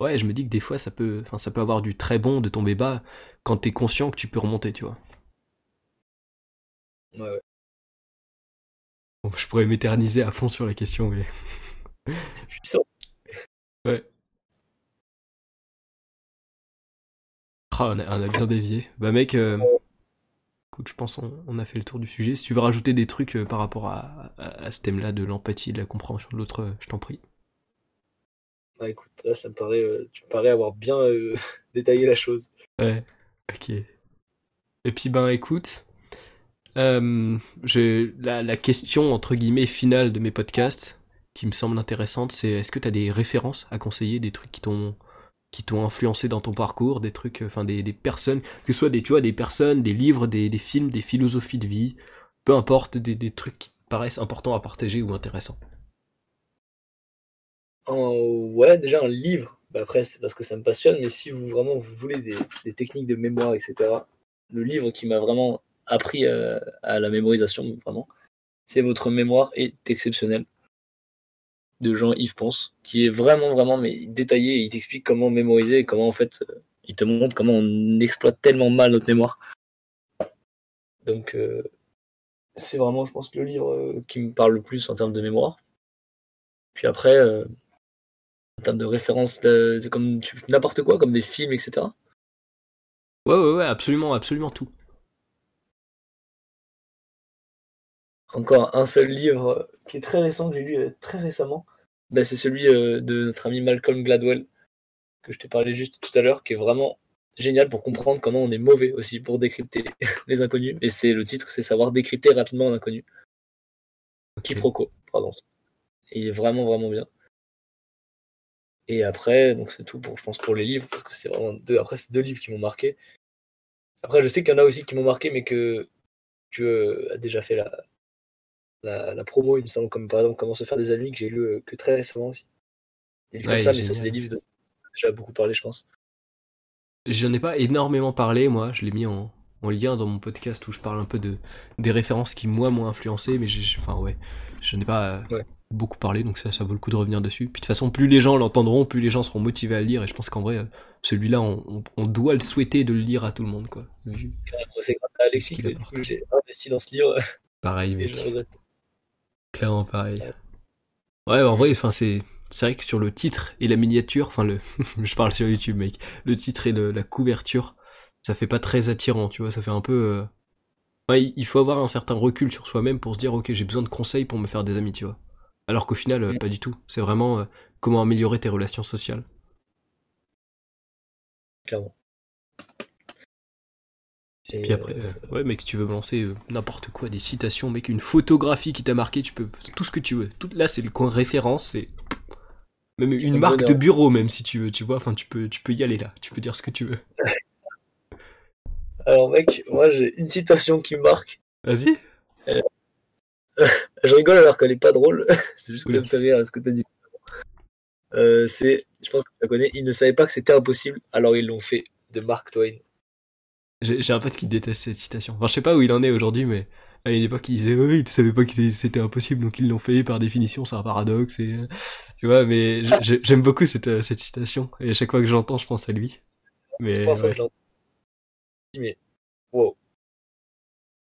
ouais, je me dis que des fois ça peut, enfin ça peut avoir du très bon de tomber bas quand t'es conscient que tu peux remonter, tu vois. Ouais, ouais. Bon, je pourrais m'éterniser à fond sur la question, mais. C'est puissant. Ouais. Ah, on, a, bien dévié. Bah, mec, euh, écoute, je pense on, a fait le tour du sujet. Si tu veux rajouter des trucs euh, par rapport à, à, ce thème-là de l'empathie, de la compréhension de l'autre, euh, je t'en prie. Bah, écoute, là, ça me paraît, tu me parais avoir bien détaillé la chose. Ouais. Ok. Et puis ben écoute, euh, la, question entre guillemets finale de mes podcasts qui me semble intéressante, c'est est-ce que tu as des références à conseiller, des trucs qui t'ont qui t'ont influencé dans ton parcours, des trucs, enfin des, personnes, que ce soit des, tu vois, des personnes, des livres, des, films, des philosophies de vie, peu importe, des, trucs qui paraissent importants à partager ou intéressants? Ouais, déjà un livre bah, après, c'est parce que ça me passionne, mais si vous vraiment voulez des, techniques de mémoire, etc., le livre qui m'a vraiment appris euh, à, la mémorisation, vraiment, c'est Votre mémoire est exceptionnelle de Jean-Yves Ponce, qui est vraiment, vraiment détaillé. il t'explique comment mémoriser et comment, en fait, euh, il te montre comment on exploite tellement mal notre mémoire. Donc, euh, c'est vraiment, je pense, le livre qui me parle le plus en termes de mémoire. Puis après, en termes de références, de, comme n'importe quoi, comme des films, etc. Ouais, ouais, ouais, absolument, absolument tout. Encore un seul livre qui est très récent, que j'ai lu euh, très récemment, ben, c'est celui euh, de notre ami Malcolm Gladwell, que je t'ai parlé juste tout à l'heure, qui est vraiment génial pour comprendre comment on est mauvais aussi pour décrypter les inconnus. Et c'est le titre, c'est savoir décrypter rapidement un inconnu. Quiproquo, pardon. il est vraiment, vraiment bien. Et après, donc c'est tout pour, je pense, pour les livres, parce que c'est vraiment deux, après, c'est deux livres qui m'ont marqué. Après, je sais qu'il y en a aussi qui m'ont marqué, mais que tu euh, as déjà fait la, la, promo, il me semble, comme par exemple Comment se faire des amis, que j'ai lu euh, que très récemment aussi. Des livres comme ça, mais ça, c'est des livres de. J'ai beaucoup parlé, je pense. J'en ai pas énormément parlé, moi, je l'ai mis en, en lien dans mon podcast où je parle un peu de des références qui moi m'ont influencé, mais j'ai, enfin ouais, je n'ai pas euh, Ouais. Beaucoup parlé, donc ça, ça vaut le coup de revenir dessus. Puis de toute façon, plus les gens l'entendront, plus les gens seront motivés à le lire, et je pense qu'en vrai, euh, celui-là, on, doit le souhaiter de le lire à tout le monde, quoi. C'est grâce à Alexis Qu'il que j'ai investi dans ce livre Pareil, regrette. Clairement pareil. Ouais, en vrai, enfin, c'est, c'est vrai que sur le titre et la miniature, enfin, le, je parle sur YouTube, mec, le titre et le- la couverture, ça fait pas très attirant, tu vois, ça fait un peu, euh, ouais, il faut avoir un certain recul sur soi-même pour se dire, ok, j'ai besoin de conseils pour me faire des amis, tu vois. Alors qu'au final, euh, Mm. pas du tout. C'est vraiment euh, comment améliorer tes relations sociales. clairement. Et, Puis après, euh, ouais, mec, si tu veux me lancer euh, n'importe quoi, des citations, mec, une photographie qui t'a marqué, tu peux, tout ce que tu veux. Tout, là, c'est le coin référence, c'est même une marque de bureau, même si tu veux, tu vois. Enfin, tu peux, tu peux y aller là. Tu peux dire ce que tu veux. Alors mec, moi j'ai une citation qui me marque. Vas-y. Je rigole alors qu'elle est pas drôle. c'est juste que ça me fait rire à ce que t'as dit. Euh, c'est, je pense que tu la connais. Ils ne savaient pas que c'était impossible, alors ils l'ont fait. De Mark Twain. J'ai un pote qui déteste cette citation. Enfin, je sais pas où il en est aujourd'hui, mais à une époque, il disait, oui, ils savaient pas que c'était- impossible, donc ils l'ont fait. Par définition, c'est un paradoxe. Et euh, tu vois, mais j'ai- j'ai- j'aime beaucoup cette, euh, cette citation. Et à chaque fois que je l'entends, je pense à lui. Mais ouais. Mais wow.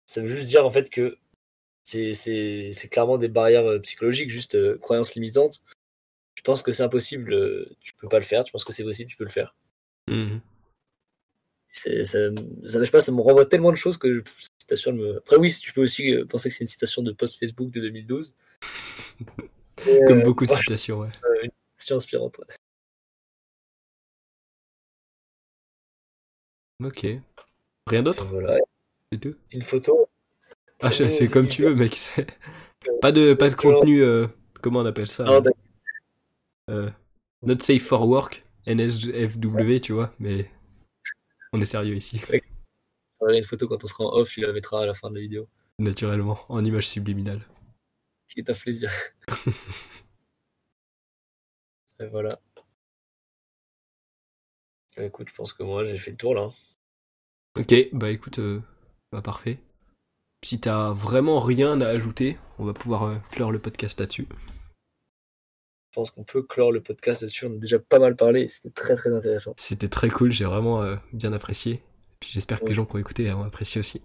Ça veut juste dire en fait que c'est, clairement des barrières euh, psychologiques, juste euh, croyances limitantes. Tu penses que c'est impossible, euh, tu peux pas le faire. Tu penses que c'est possible, tu peux le faire. Mhm. Ça, ça, je sais pas, ça me renvoie tellement de choses que cette citation me. Après oui, tu peux aussi penser que c'est une citation de post Facebook de 2012. Et, Comme beaucoup de moi, citations, ouais. une citation inspirante. ouais. Ok. Rien d'autre? Voilà, une photo? Ah, c'est comme tu veux, mec. Pas de, pas de contenu, euh, comment on appelle ça d'accord. euh, Not safe for work, NSFW, tu vois, mais on est sérieux ici, Voilà, une photo quand on sera en off, il la mettra à la fin de la vidéo. naturellement, en image subliminale. Qui est à plaisir. Et voilà. Bah, écoute, je pense que moi j'ai fait le tour là. Ok, bah écoute, euh, bah parfait. Si t'as vraiment rien à ajouter, on va pouvoir euh, clore le podcast là-dessus. Je pense qu'on peut clore le podcast là-dessus. On a déjà pas mal parlé. C'était très très intéressant. C'était très cool, j'ai vraiment euh, bien apprécié. Puis j'espère que les gens qui ont écouté ont apprécié aussi.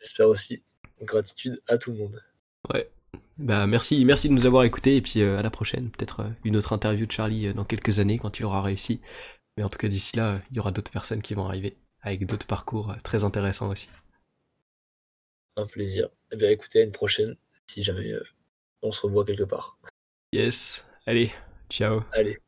J'espère aussi. Gratitude à tout le monde. Ouais. Bah merci, merci de nous avoir écoutés et puis euh, à la prochaine. Peut-être une autre interview de Charlie dans quelques années quand il aura réussi. Mais en tout cas d'ici là, il y aura d'autres personnes qui vont arriver avec d'autres parcours très intéressants aussi. Un plaisir. Eh bien écoutez, à une prochaine. Si jamais euh, on se revoit quelque part. Yes. Allez, ciao. Allez.